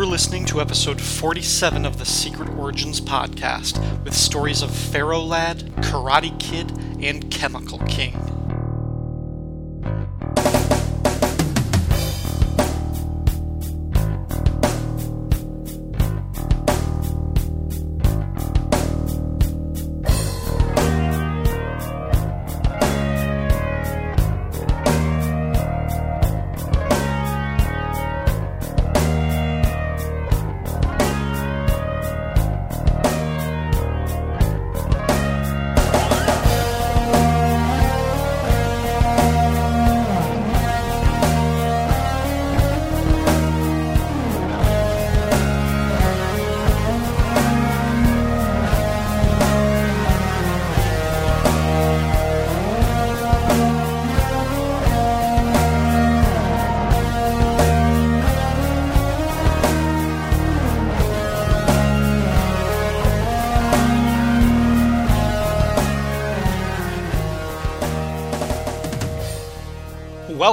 You're listening to episode 47 of the Secret Origins podcast with stories of Ferro Lad, Karate Kid, and Chemical King.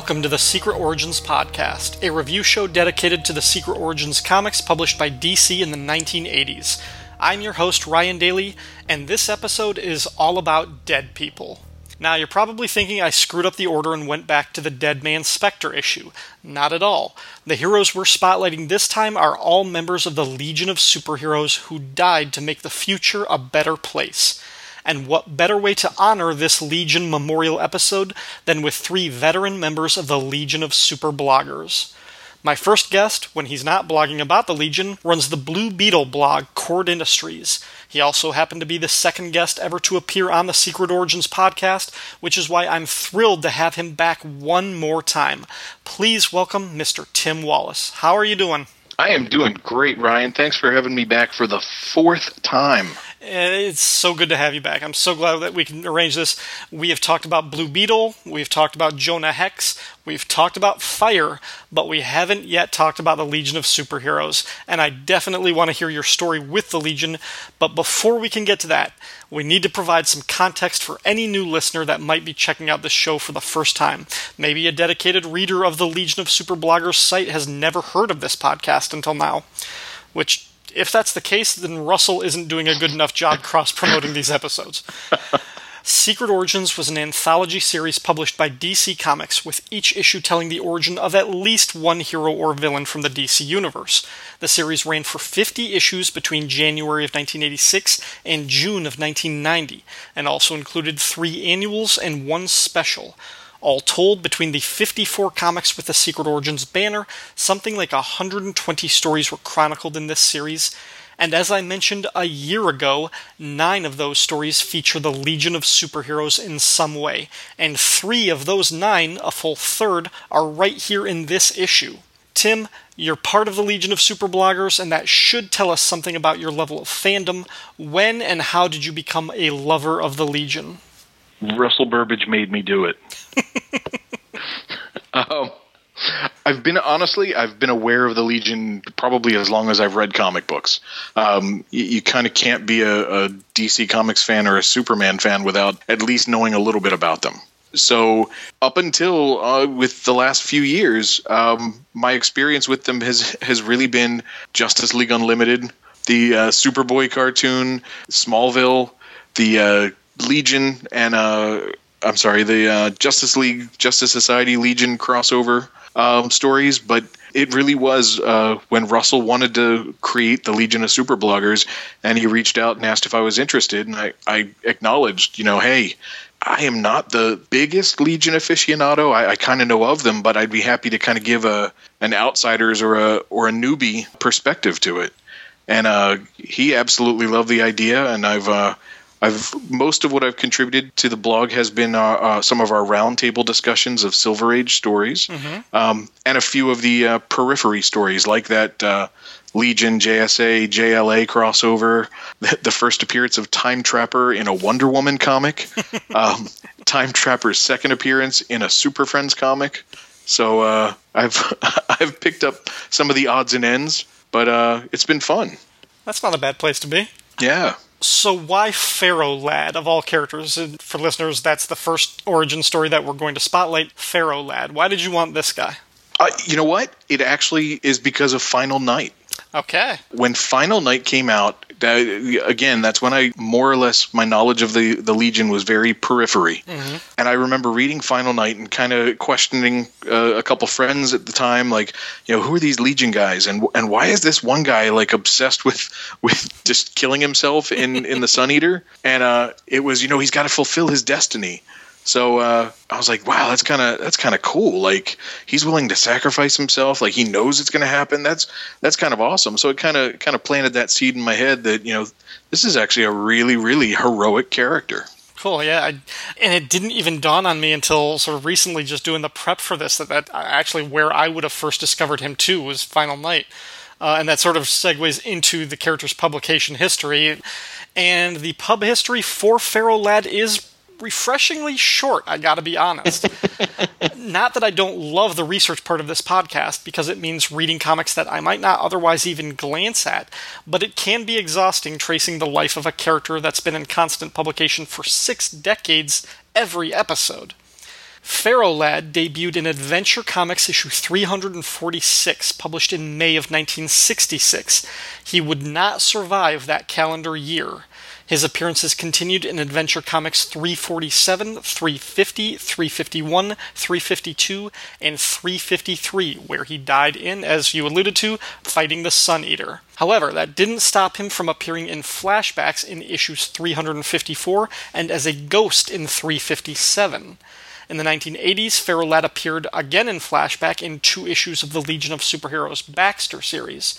Welcome to the Secret Origins Podcast, a review show dedicated to the Secret Origins comics published by DC in the 1980s. I'm your host, Ryan Daly, and this episode is all about dead people. Now, you're probably thinking I screwed up the order and went back to the Dead Man Spectre issue. Not at all. The heroes we're spotlighting this time are all members of the Legion of Superheroes who died to make the future a better place. And what better way to honor this Legion memorial episode than with three veteran members of the Legion of Super Bloggers? My first guest, when he's not blogging about the Legion, runs the Blue Beetle blog, Kord Industries. He also happened to be the second guest ever to appear on the Secret Origins podcast, which is why I'm thrilled to have him back one more time. Please welcome Mr. Tim Wallace. How are you doing? I am doing great, Ryan. Thanks for having me back for the fourth time. It's so good to have you back. I'm so glad that we can arrange this. We have talked about Blue Beetle, we've talked about Jonah Hex, we've talked about Fire, but we haven't yet talked about the Legion of Superheroes. And I definitely want to hear your story with the Legion. But before we can get to that, we need to provide some context for any new listener that might be checking out this show for the first time. Maybe a dedicated reader of the Legion of Super Bloggers site has never heard of this podcast until now, which if that's the case, then Russell isn't doing a good enough job cross promoting these episodes. Secret Origins was an anthology series published by DC Comics, with each issue telling the origin of at least one hero or villain from the DC universe. The series ran for 50 issues between January of 1986 and June of 1990, and also included three annuals and one special. All told, between the 54 comics with the Secret Origins banner, something like 120 stories were chronicled in this series. And as I mentioned a year ago, nine of those stories feature the Legion of Superheroes in some way, and three of those nine, a full third, are right here in this issue. Tim, you're part of the Legion of Super Bloggers, and that should tell us something about your level of fandom. When and how did you become a lover of the Legion? Russell Burbage made me do it. um, I've been honestly, I've been aware of the Legion probably as long as I've read comic books. Um, you, you kind of can't be a, a, DC Comics fan or a Superman fan without at least knowing a little bit about them. So up until uh, with the last few years, um, my experience with them has has really been Justice League Unlimited, the uh, Superboy cartoon, Smallville, the uh, Legion and uh, I'm sorry, the uh, Justice League, Justice Society Legion crossover um, stories, but it really was uh, when Russell wanted to create the Legion of Super Bloggers, and he reached out and asked if I was interested, and I, I acknowledged, you know, hey, I am not the biggest Legion aficionado. I, I kind of know of them, but I'd be happy to kind of give a an outsiders or a or a newbie perspective to it. And uh, he absolutely loved the idea, and I've uh, I've most of what I've contributed to the blog has been uh, uh, some of our roundtable discussions of Silver Age stories, mm-hmm. um, and a few of the uh, periphery stories like that uh, Legion, JSA, JLA crossover, the, the, first appearance of Time Trapper in a Wonder Woman comic, um, Time Trapper's second appearance in a Super Friends comic. So uh, I've I've picked up some of the odds and ends, but uh, it's been fun. That's not a bad place to be. Yeah. So why Ferro Lad of all characters? And for listeners, that's the first origin story that we're going to spotlight. Ferro Lad. Why did you want this guy? Uh, you know what? It actually is because of Final Night. Okay. When Final Night came out, again, that's when I more or less my knowledge of the the Legion was very periphery, Mm-hmm. and I remember reading Final Night and kind of questioning uh, a couple friends at the time, like, you know, who are these Legion guys, and and why is this one guy like obsessed with with just killing himself in in the Sun Eater? And uh, it was, you know, he's got to fulfill his destiny. So uh, I was like, wow, that's kind of that's kind of cool. Like he's willing to sacrifice himself. Like he knows it's going to happen. That's that's kind of awesome. So it kind of kind of planted that seed in my head that you know this is actually a really really heroic character. Cool, yeah, I, and it didn't even dawn on me until sort of recently, just doing the prep for this, that that actually where I would have first discovered him too was Final Night, uh, and that sort of segues into the character's publication history, and the pub history for Ferro Lad is refreshingly short. I got to be honest. not that I don't love the research part of this podcast because it means reading comics that I might not otherwise even glance at, but it can be exhausting tracing the life of a character that's been in constant publication for six decades every episode. Ferro Lad debuted in Adventure Comics issue 346, published in May of 1966. He would not survive that calendar year. His appearances continued in Adventure Comics 347, 350, 351, 352, and 353, where he died in, as you alluded to, fighting the Sun Eater. However, that didn't stop him from appearing in flashbacks in issues 354 and as a ghost in 357. In the 1980s, Ferro Lad appeared again in flashback in two issues of the Legion of Superheroes Baxter series.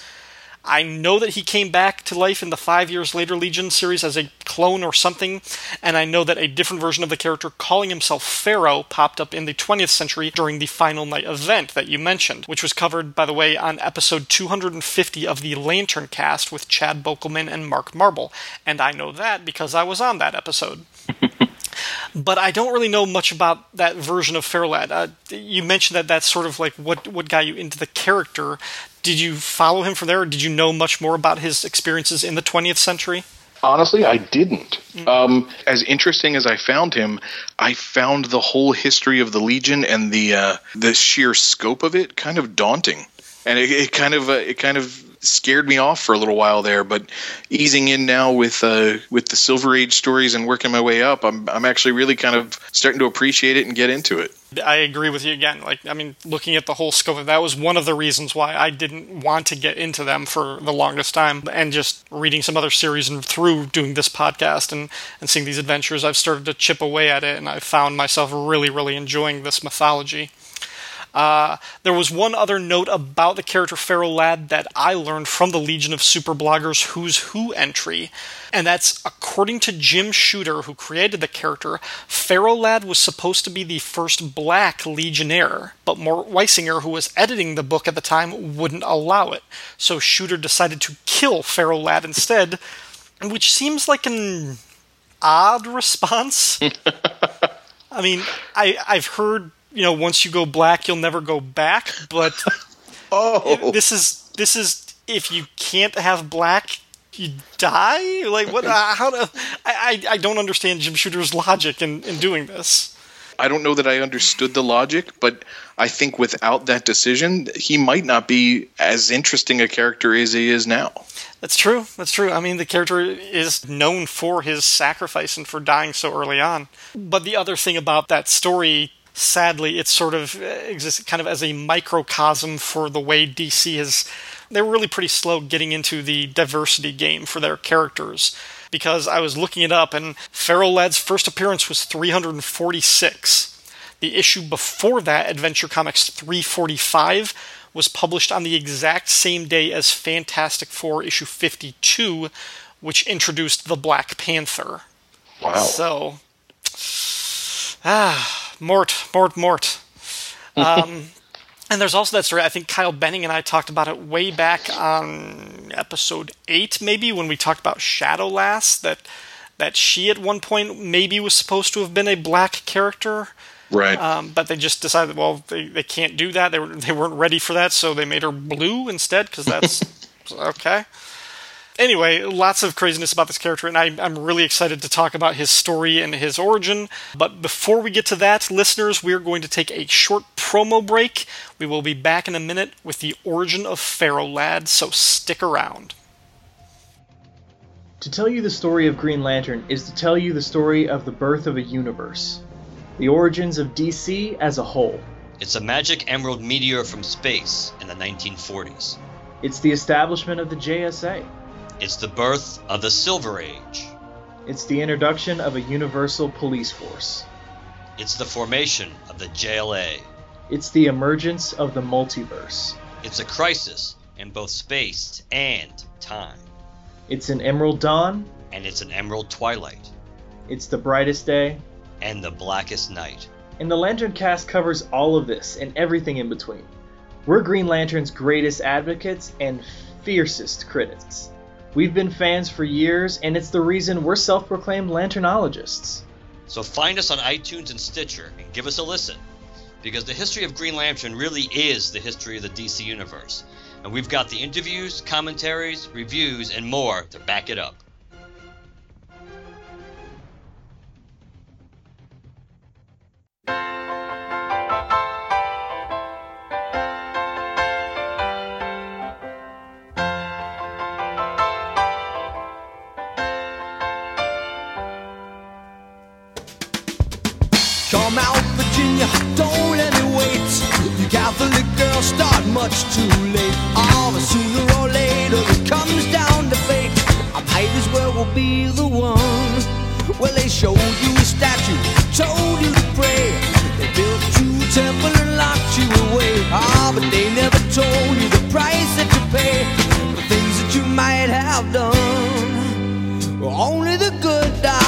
I know that he came back to life in the five years later Legion series as a clone or something, and I know that a different version of the character calling himself Ferro popped up in the 20th century during the Final Night event that you mentioned, which was covered, by the way, on episode 250 of the Lantern cast with Chad Bokelman and Mark Marble, and I know that because I was on that episode but I don't really know much about that version of Ferro Lad. Uh, you mentioned that that's sort of like what what got you into the character. Did you follow him from there, or did you know much more about his experiences in the 20th century? Honestly, I didn't. Um, as interesting as I found him, I found the whole history of the Legion and the uh, the sheer scope of it kind of daunting, and it, it kind of uh, it kind of scared me off for a little while there. But easing in now with uh, with the Silver Age stories and working my way up, I'm I'm actually really kind of starting to appreciate it and get into it. I agree with you again. Like, I mean, looking at the whole scope of that was one of the reasons why I didn't want to get into them for the longest time. And just reading some other series and through doing this podcast and, and seeing these adventures, I've started to chip away at it, and I've found myself really, really enjoying this mythology. Uh, there was one other note about the character Ferro Lad that I learned from the Legion of Super Bloggers Who's Who entry, and that's according to Jim Shooter, who created the character, Ferro Lad was supposed to be the first black Legionnaire, but Mort Weisinger, who was editing the book at the time, wouldn't allow it. So Shooter decided to kill Ferro Lad instead, which seems like an odd response. I mean, I, I've heard you know once you go black you'll never go back but oh this is this is if you can't have black you die like what uh, how do I, I don't understand jim shooter's logic in, in doing this I don't know that I understood the logic, but I think without that decision, he might not be as interesting a character as he is now. That's true. That's true. I mean, the character is known for his sacrifice and for dying so early on. But the other thing about that story sadly, it sort of exists kind of as a microcosm for the way DC has. They were really pretty slow getting into the diversity game for their characters. Because I was looking it up, and Ferro Lad's first appearance was 346. The issue before that, Adventure Comics 345, was published on the exact same day as Fantastic Four issue 52, which introduced the Black Panther. Wow. So, ah, Mort, Mort, Mort. Um, and there's also that story. I think Kyle Benning and I talked about it way back on episode eight, maybe when we talked about Shadowlass. That that she at one point maybe was supposed to have been a black character, right? Um, but they just decided, well, they, they can't do that. They were they weren't ready for that, so they made her blue instead because that's okay. Anyway, lots of craziness about this character, and I, am really excited to talk about his story and his origin. But before we get to that, listeners, we're going to take a short promo break. We will be back in a minute with the origin of Ferro Lad, so stick around. To tell you the story of Green Lantern is to tell you the story of the birth of a universe, the origins of DC as a whole. It's a magic emerald meteor from space in the 1940s. It's the establishment of the JSA. It's the birth of the Silver Age. It's the introduction of a universal police force. It's the formation of the JLA. It's the emergence of the multiverse. It's a crisis in both space and time. It's an emerald dawn. And it's an emerald twilight. It's the brightest day. And the blackest night. And the Lantern cast covers all of this and everything in between. We're Green Lantern's greatest advocates and fiercest critics. We've been fans for years, and it's the reason we're self proclaimed Lanternologists. So find us on iTunes and Stitcher and give us a listen. Because the history of Green Lantern really is the history of the DC Universe. And we've got the interviews, commentaries, reviews, and more to back it up. Much too late. All oh, sooner or later it comes down to fate. I might as well will be the one. Well, they showed you a statue, told you to pray. They built you a temple and locked you away. Ah, oh, but they never told you the price that you pay for things that you might have done. Only the good die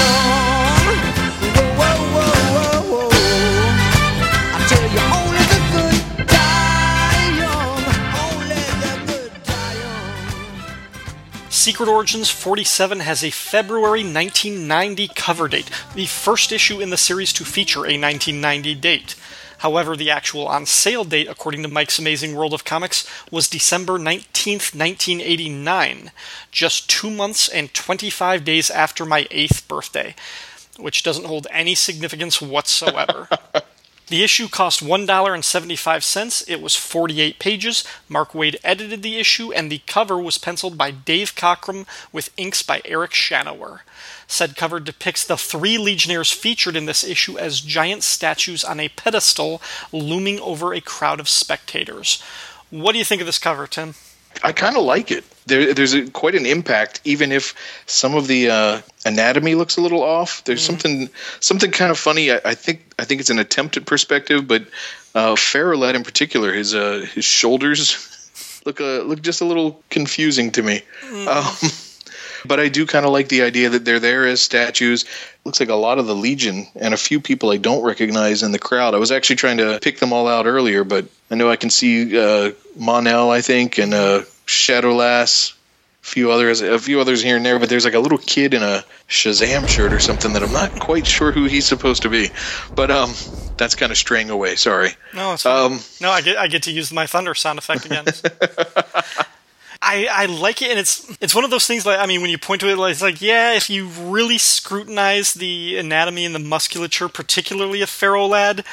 Secret Origins 47 has a February 1990 cover date the first issue in the series to feature a 1990 date. However, the actual on sale date, according to Mike's Amazing World of Comics, was December 19th, 1989, just two months and 25 days after my eighth birthday, which doesn't hold any significance whatsoever. The issue cost $1.75. It was 48 pages. Mark Waid edited the issue, and the cover was penciled by Dave Cockrum with inks by Eric Shanower. Said cover depicts the three Legionnaires featured in this issue as giant statues on a pedestal looming over a crowd of spectators. What do you think of this cover, Tim? I kind of like it. There, there's a, quite an impact, even if some of the uh, anatomy looks a little off. There's mm-hmm. something something kind of funny. I, I, think I think it's an attempt at perspective, but uh, in particular, his uh, his shoulders look uh, look just a little confusing to me. Mm. Um, but I do kind of like the idea that they're there as statues. Looks like a lot of the Legion and a few people I don't recognize in the crowd. I was actually trying to pick them all out earlier, but I know I can see uh, Mon-El, I think, and uh, Shadowlass, a few others, a few others here and there. But there's like a little kid in a Shazam shirt or something that I'm not quite sure who he's supposed to be. But um, that's kind of straying away. Sorry. No, um, no, I get I get to use my thunder sound effect again. I, I like it, and it's it's one of those things. Like I mean, when you point to it, like, it's like yeah, if you really scrutinize the anatomy and the musculature, particularly of Ferro Lad,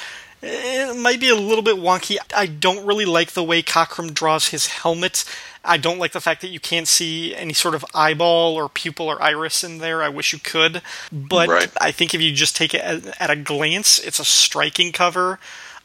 it might be a little bit wonky. I don't really like the way Cockrum draws his helmet. I don't like the fact that you can't see any sort of eyeball or pupil or iris in there. I wish you could, but right. I think if you just take it at, at a glance, it's a striking cover.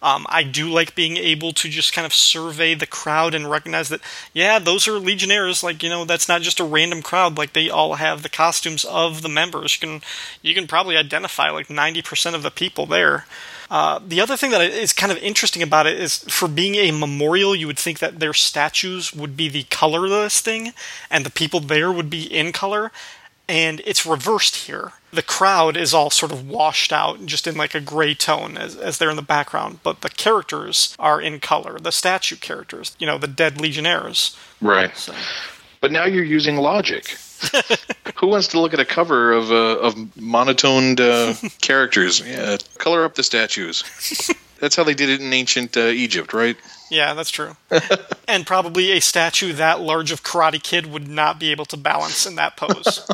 Um, I do like being able to just kind of survey the crowd and recognize that, yeah, those are Legionnaires. Like, you know, that's not just a random crowd. Like, they all have the costumes of the members. You can, you can probably identify like 90% of the people there. Uh, the other thing that is kind of interesting about it is for being a memorial, you would think that their statues would be the colorless thing, and the people there would be in color and it's reversed here. The crowd is all sort of washed out, just in like a gray tone as, as they're in the background, but the characters are in color. The statue characters, you know, the dead legionnaires. Right. So, But now you're using logic. Who wants to look at a cover of uh, of monotoned uh, characters? Yeah, color up the statues. That's how they did it in ancient uh, Egypt, right? yeah, that's true. and probably a statue that large of Karate Kid would not be able to balance in that pose.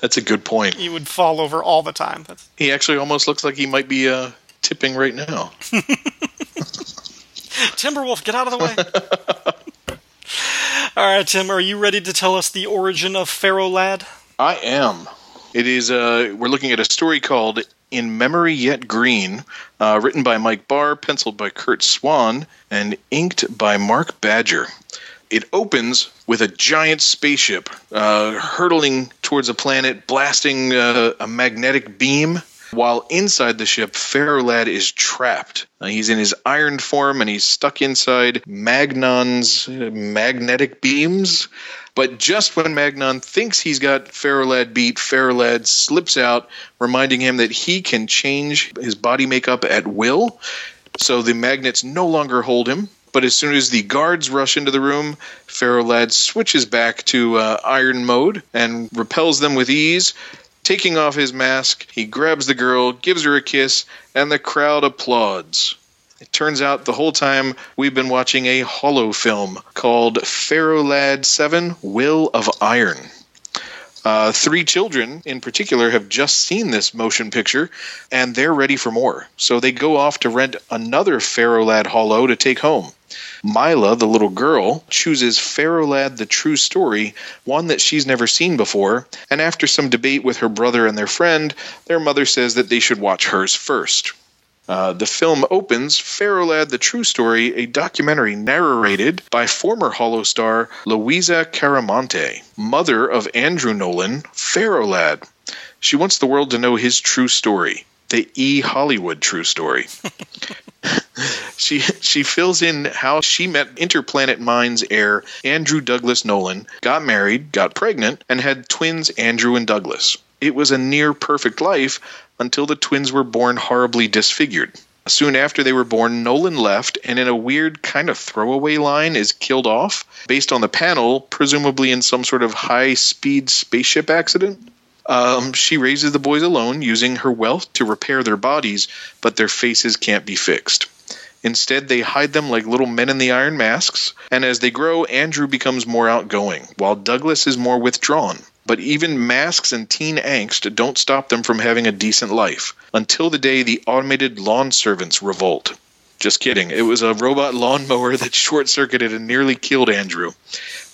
That's a good point. he would fall over all the time. That's, He actually almost looks like he might be uh, tipping right now. Timberwolf, get out of the way. All right, Tim, are you ready to tell us the origin of Ferro Lad? I am. It is. Uh, we're looking at a story called "In Memory Yet Green," uh, written by Mike Barr, penciled by Curt Swan, and inked by Mark Badger. It opens with a giant spaceship uh, hurtling towards a planet, blasting uh, a magnetic beam. While inside the ship, Ferro Lad is trapped. Uh, he's in his iron form and he's stuck inside Magnon's uh, magnetic beams. But just when Magnon thinks he's got Ferro Lad beat, Ferro Lad slips out, reminding him that he can change his body makeup at will. So the magnets no longer hold him. But as soon as the guards rush into the room, Ferro Lad switches back to uh, iron mode and repels them with ease. Taking off his mask, he grabs the girl, gives her a kiss, and the crowd applauds. It turns out the whole time we've been watching a hollow film called Ferro Lad 7 Will of Iron. Uh, three children in particular have just seen this motion picture and they're ready for more. So they go off to rent another Ferro Lad Hollow to take home. Mila, the little girl, chooses Ferro Lad the True Story, one that she's never seen before, and after some debate with her brother and their friend, their mother says that they should watch hers first. Uh, the film opens Ferro Lad the True Story, a documentary narrated by former Hollow star Louisa Caramonte, mother of Andrew Nolan, Ferro Lad. She wants the world to know his true story, the E Hollywood true story. she she fills in how she met Interplanet Mines heir Andrew Douglas Nolan, got married, got pregnant, and had twins Andrew and Douglas. It was a near perfect life until the twins were born horribly disfigured. Soon after they were born, Nolan left and, in a weird kind of throwaway line, is killed off based on the panel, presumably in some sort of high speed spaceship accident. Um, she raises the boys alone, using her wealth to repair their bodies, but their faces can't be fixed. Instead, they hide them like little men in the iron masks, and as they grow, Andrew becomes more outgoing, while Douglas is more withdrawn. But even masks and teen angst don't stop them from having a decent life, until the day the automated lawn servants revolt. Just kidding, it was a robot lawnmower that short circuited and nearly killed Andrew.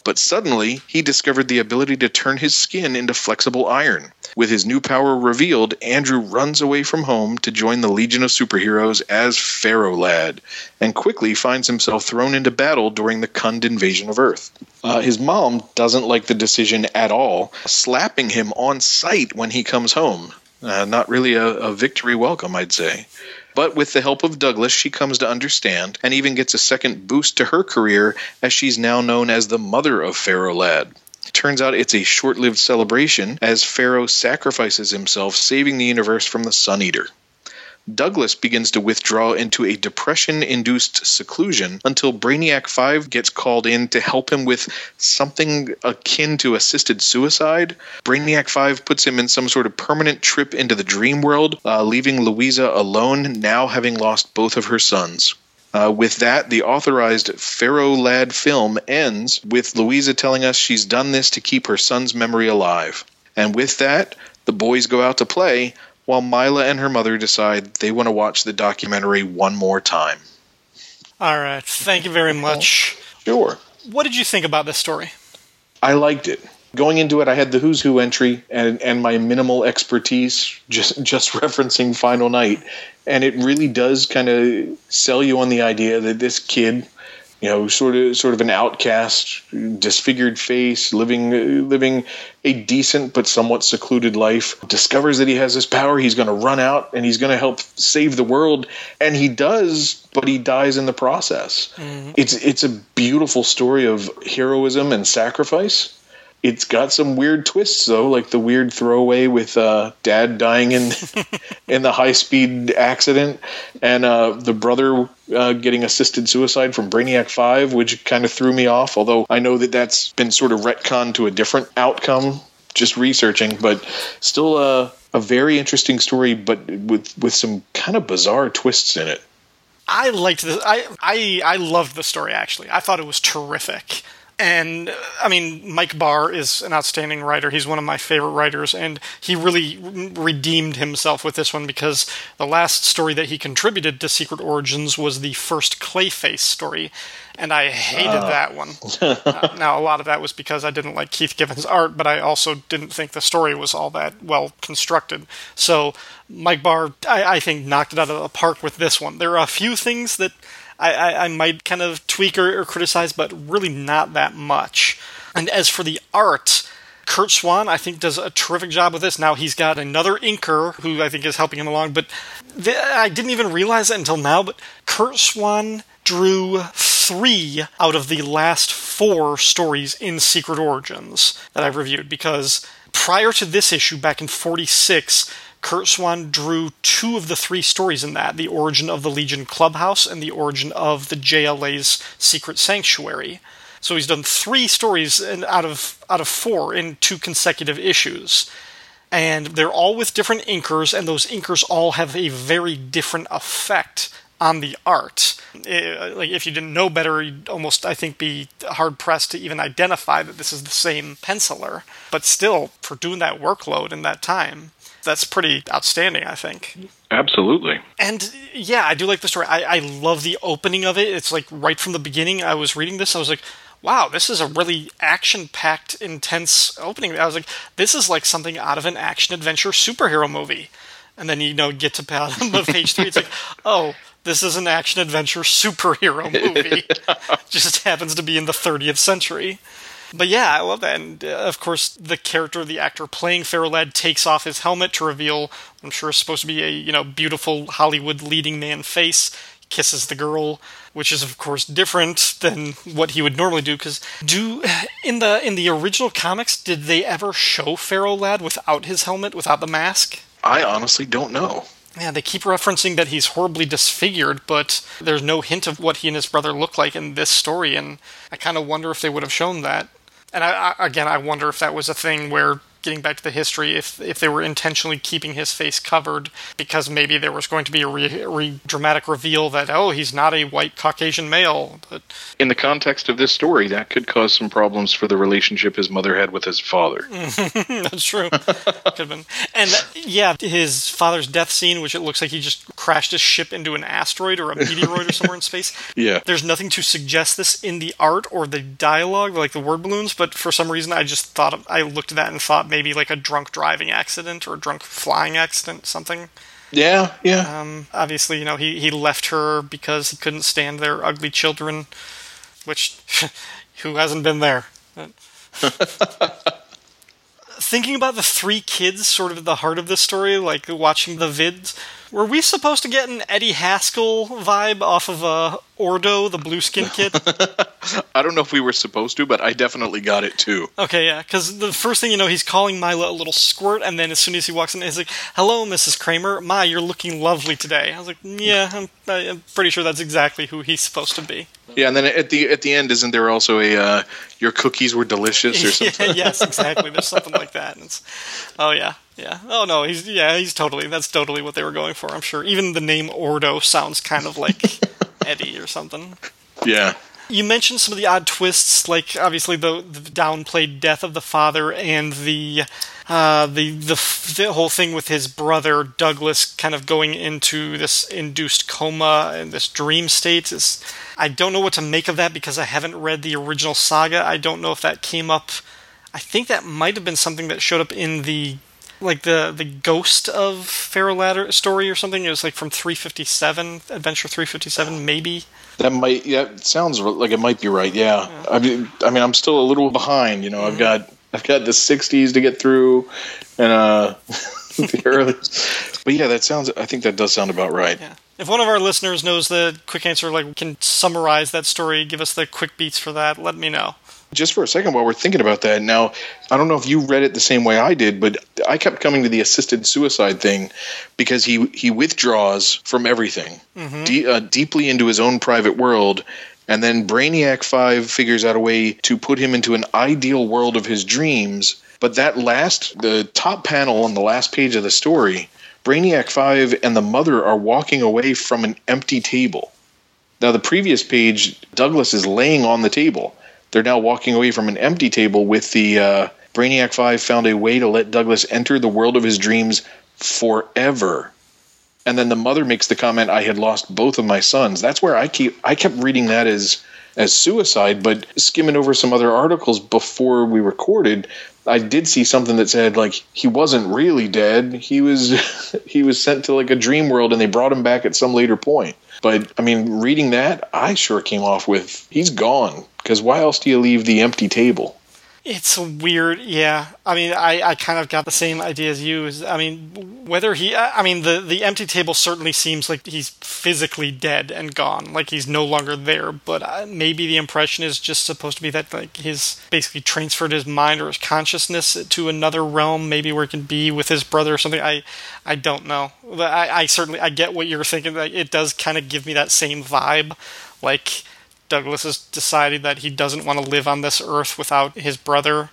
But suddenly, he discovered the ability to turn his skin into flexible iron. With his new power revealed, Andrew runs away from home to join the Legion of Superheroes as Ferro Lad, and quickly finds himself thrown into battle during the Khund invasion of Earth. Uh, his mom doesn't like the decision at all, slapping him on sight when he comes home. Uh, not really a, a victory welcome, I'd say. But with the help of Douglas, she comes to understand and even gets a second boost to her career as she's now known as the mother of Ferro Lad. Turns out it's a short lived celebration as Ferro sacrifices himself, saving the universe from the Sun Eater. Douglas begins to withdraw into a depression induced seclusion until Brainiac 5 gets called in to help him with something akin to assisted suicide. Brainiac 5 puts him in some sort of permanent trip into the dream world, uh, leaving Louisa alone, now having lost both of her sons. Uh, with that, the authorized Ferro Lad film ends with Louisa telling us she's done this to keep her son's memory alive. And with that, the boys go out to play, while Mila and her mother decide they want to watch the documentary one more time. All right, thank you very much. Sure. What did you think about this story? I liked it. Going into it, I had the Who's Who entry and, and my minimal expertise, just just referencing Final Night, and it really does kind of sell you on the idea that this kid you know, sort of sort of an outcast, disfigured face, living living a decent but somewhat secluded life. Discovers that he has this power. He's going to run out and he's going to help save the world, and he does, but he dies in the process. Mm-hmm. It's it's a beautiful story of heroism and sacrifice it's got some weird twists though, like the weird throwaway with uh, dad dying in in the high speed accident, and uh, the brother uh, getting assisted suicide from Brainiac Five, which kind of threw me off. Although I know that that's been sort of retconned to a different outcome, just researching, but still a a very interesting story, but with with some kind of bizarre twists in it. I liked this. I I I loved the story actually. I thought it was terrific. And I mean, Mike Barr is an outstanding writer. He's one of my favorite writers, and he really redeemed himself with this one because the last story that he contributed to Secret Origins was the first Clayface story, and I hated uh. that one. uh, now, a lot of that was because I didn't like Keith Giffen's art, but I also didn't think the story was all that well constructed. So, Mike Barr, I, I think, knocked it out of the park with this one. There are a few things that I, I, I might kind of tweak or, or criticize, but really not that much. And as for the art, Curt Swan, I think, does a terrific job with this. Now he's got another inker who I think is helping him along, but th- I didn't even realize it until now. But Curt Swan drew three out of the last four stories in Secret Origins that I've reviewed because prior to this issue, back in 46, Curt Swan drew two of the three stories in that the origin of the Legion Clubhouse and the origin of the JLA's Secret Sanctuary. So he's done three stories in, out of out of four in two consecutive issues. And they're all with different inkers, and those inkers all have a very different effect on the art. It, eh, like if you didn't know better, you'd almost I think be hard pressed to even identify that this is the same penciler. But still, for doing that workload in that time, that's pretty outstanding, I think. Absolutely. And yeah, I do like the story. I, I love the opening of it. It's like right from the beginning. I was reading this, I was like, wow, this is a really action packed, intense opening. I was like, this is like something out of an action adventure superhero movie. And then you know get to bottom of page three, it's like, oh, this is an action adventure superhero movie. Just happens to be in the 30th century. But yeah, I love that. And uh, of course, the character, the actor playing Ferro Lad, takes off his helmet to reveal, I'm sure, it's supposed to be a you know beautiful Hollywood leading man face. Kisses the girl, which is of course different than what he would normally do. Because do in the in the original comics, did they ever show Ferro Lad without his helmet, without the mask? I honestly don't know. Yeah, they keep referencing that he's horribly disfigured, but there's no hint of what he and his brother look like in this story, and I kind of wonder if they would have shown that. And I, I, again, I wonder if that was a thing where getting back to the history, if if they were intentionally keeping his face covered because maybe there was going to be a re, re, dramatic reveal that oh he's not a white Caucasian male. But in the context of this story, that could cause some problems for the relationship his mother had with his father. That's true. could have been. And yeah, his father's death scene, which it looks like he just crashed his ship into an asteroid or a meteoroid or somewhere in space. Yeah. There's nothing to suggest this in the art or the dialogue, like the word balloons, but for some reason I just thought I looked at that and thought maybe like a drunk driving accident or a drunk flying accident, something. Yeah, yeah. Um, obviously, you know, he, he left her because he couldn't stand their ugly children, which, who hasn't been there? Thinking about the three kids, sort of at the heart of the story, like watching the vids, were we supposed to get an Eddie Haskell vibe off of uh, Ordo, the blue skin kid? I don't know if we were supposed to, but I definitely got it too. Okay, yeah, because the first thing you know, he's calling Mila a little squirt, and then as soon as he walks in, he's like, "Hello, Mrs. Kramer. My, you're looking lovely today." I was like, "Yeah, I'm, I'm pretty sure that's exactly who he's supposed to be." Yeah, and then at the at the end, isn't there also a uh, "Your cookies were delicious" or something? yes, exactly. There's something like that. oh yeah, yeah. Oh no, he's yeah, he's totally. That's totally what they were going for. I'm sure. Even the name Ordo sounds kind of like Eddie or something. Yeah. You mentioned some of the odd twists, like obviously the, the downplayed death of the father and the uh, the, the the whole thing with his brother Douglas kind of going into this induced coma and this dream state. Is I don't know what to make of that because I haven't read the original saga. I don't know if that came up I think that might have been something that showed up in the like the the ghost of Ferro Ladder story or something. It was like from 357, Adventure 357, maybe. That might yeah, it sounds like it might be right. Yeah. yeah. I mean, I mean, I'm still a little behind. You know, mm-hmm. I've got I've got the 60s to get through, and uh, the early. But yeah, that sounds. I think that does sound about right. Yeah. If one of our listeners knows the quick answer, like can summarize that story, give us the quick beats for that. Let me know just for a second while we're thinking about that. Now i don't know if you read it the same way i did but i kept coming to the assisted suicide thing because he he withdraws from everything mm-hmm. de- uh, deeply into his own private world. And then brainiac 5 figures out a way to put him into an ideal world of his dreams. But that last the top panel on the last page of the story brainiac 5 and the mother are walking away from an empty table. Now the previous page douglas is laying on the table they're now walking away from an empty table with the uh, Brainiac 5 found a way to let Douglas enter the world of his dreams forever. And then the mother makes the comment, I had lost both of my sons. That's where I keep I kept reading that as as suicide, but skimming over some other articles before we recorded, I did see something that said like he wasn't really dead. He was he was sent to like a dream world and they brought him back at some later point. But I mean, reading that, I sure came off with he's gone. Because why else do you leave the empty table? It's weird, yeah. I mean, I, I kind of got the same idea as you. I mean, whether he, I mean, the the empty table certainly seems like he's physically dead and gone, like he's no longer there. But uh, maybe the impression is just supposed to be that like his basically transferred his mind or his consciousness to another realm, maybe where he can be with his brother or something. I I don't know. I, I certainly I get what you're thinking. It does kind of give me that same vibe, like Douglas has decided that he doesn't want to live on this earth without his brother.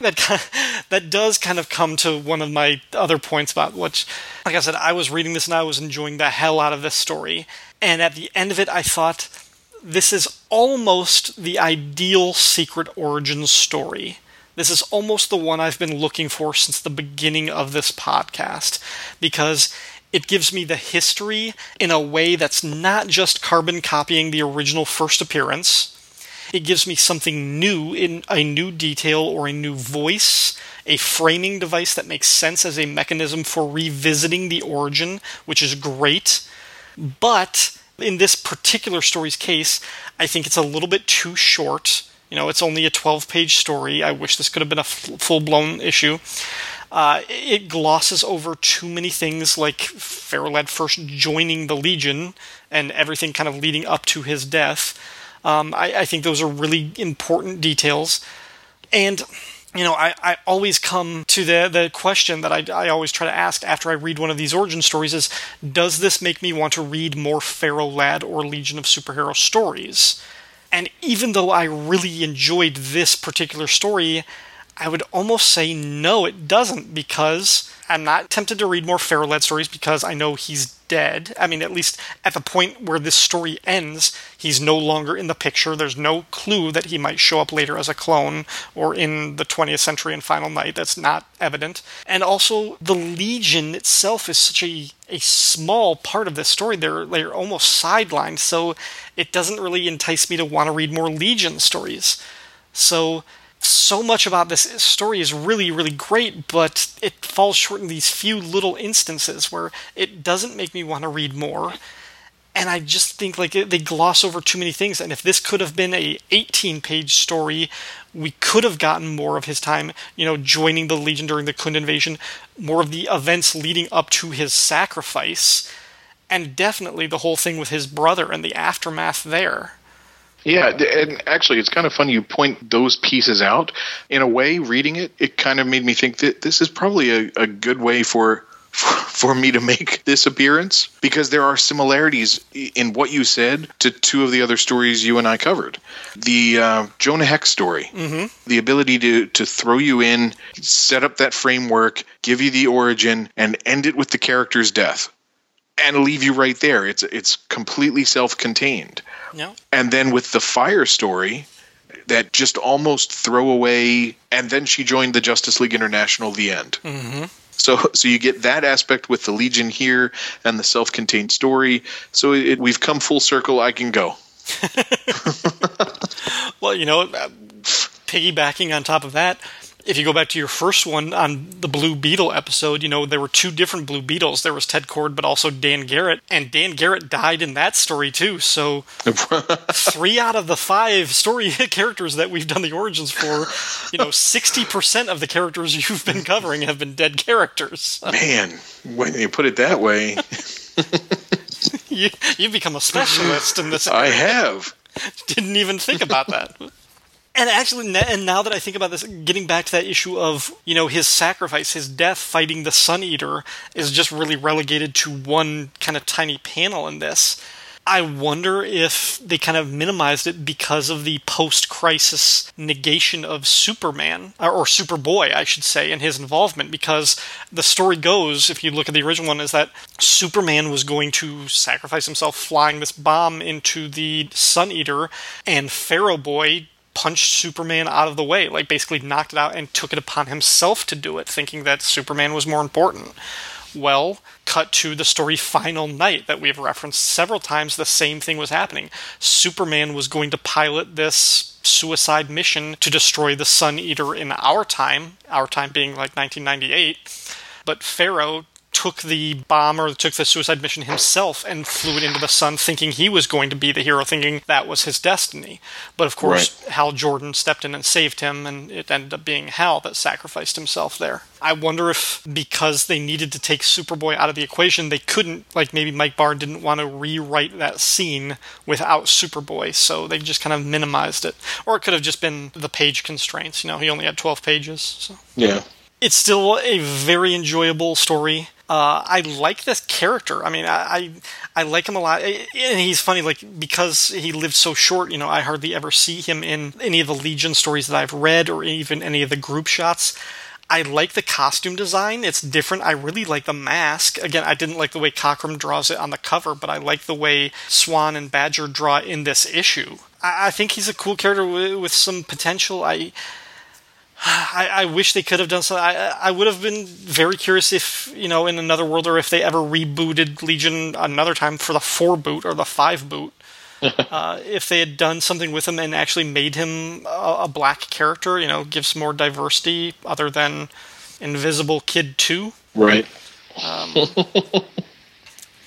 That that does kind of come to one of my other points about which, like I said, I was reading this and I was enjoying the hell out of this story. And at the end of it, I thought this is almost the ideal secret origin story. This is almost the one I've been looking for since the beginning of this podcast because it gives me the history in a way that's not just carbon copying the original first appearance. It gives me something new in a new detail or a new voice, a framing device that makes sense as a mechanism for revisiting the origin, which is great. But in this particular story's case, I think it's a little bit too short. You know, it's only a 12 page story. I wish this could have been a f- full blown issue. Uh, it glosses over too many things like Ferro Lad first joining the Legion and everything kind of leading up to his death. Um, I, I, think those are really important details. And, you know, I, I always come to the, the question that I, I always try to ask after I read one of these origin stories is Does this make me want to read more Ferro Lad or Legion of Superhero stories? And even though I really enjoyed this particular story, I would almost say no, it doesn't, because I'm not tempted to read more Lad stories because I know he's dead. I mean, at least at the point where this story ends, he's no longer in the picture. There's no clue that he might show up later as a clone or in the 20th century and Final Night. That's not evident. And also, the Legion itself is such a, a small part of this story. They're, they're almost sidelined, so it doesn't really entice me to want to read more Legion stories. So so much about this story is really, really great, but it falls short in these few little instances where it doesn't make me want to read more. And I just think like they gloss over too many things. And if this could have been a 18 page story, we could have gotten more of his time, you know, joining the Legion during the Khund invasion, more of the events leading up to his sacrifice, and definitely the whole thing with his brother and the aftermath there. Yeah, and actually, it's kind of funny you point those pieces out. In a way, reading it, it kind of made me think that this is probably a, a good way for for me to make this appearance because there are similarities in what you said to two of the other stories you and I covered. The uh, Jonah Hex story, mm-hmm. the ability to, to throw you in, set up that framework, give you the origin, and end it with the character's death and leave you right there. It's it's completely self-contained. No. And then with the fire story, that just almost throw away, and then she joined the Justice League International. The end. Mm-hmm. So, so you get that aspect with the Legion here and the self-contained story. So it, we've come full circle. I can go. well, you know, uh, piggybacking on top of that, if you go back to your first one on the Blue Beetle episode, you know, there were two different Blue Beetles. There was Ted Kord, but also Dan Garrett. And Dan Garrett died in that story, too. So three out of the five story characters that we've done the origins for, you know, 60% of the characters you've been covering have been dead characters. Man, when you put it that way, you, you've become a specialist in this. I have. Didn't even think about that. And actually, and now that I think about this, getting back to that issue of, you know, his sacrifice, his death fighting the Sun Eater is just really relegated to one kind of tiny panel in this. I wonder if they kind of minimized it because of the post crisis negation of Superman, or Superboy, I should say, and his involvement. Because the story goes, if you look at the original one, is that Superman was going to sacrifice himself flying this bomb into the Sun Eater, and Ferro Boy punched Superman out of the way, like basically knocked it out and took it upon himself to do it, thinking that Superman was more important. Well, cut to the story Final Night that we've referenced several times, the same thing was happening. Superman was going to pilot this suicide mission to destroy the Sun Eater in our time, our time being like 1998. But Ferro took the bomber, took the suicide mission himself and flew it into the sun, thinking he was going to be the hero, thinking that was his destiny. But of course, right. Hal Jordan stepped in and saved him, and it ended up being Hal that sacrificed himself there. I wonder if because they needed to take Superboy out of the equation, they couldn't, like maybe Mike Barr didn't want to rewrite that scene without Superboy, so they just kind of minimized it. Or it could have just been the page constraints. You know, he only had 12 pages. So. Yeah. It's still a very enjoyable story. Uh, I like this character. I mean, I, I, I like him a lot, and he's funny. Like because he lived so short, you know, I hardly ever see him in any of the Legion stories that I've read, or even any of the group shots. I like the costume design. It's different. I really like the mask. Again, I didn't like the way Cockrum draws it on the cover, but I like the way Swan and Badger draw in this issue. I, I think he's a cool character with, with some potential. I I, I, wish they could have done so. I, I would have been very curious if, you know, in another world or if they ever rebooted Legion another time for the four boot or the five boot. uh, if they had done something with him and actually made him a, a black character, you know, gives more diversity other than Invisible Kid 2. Right. Um,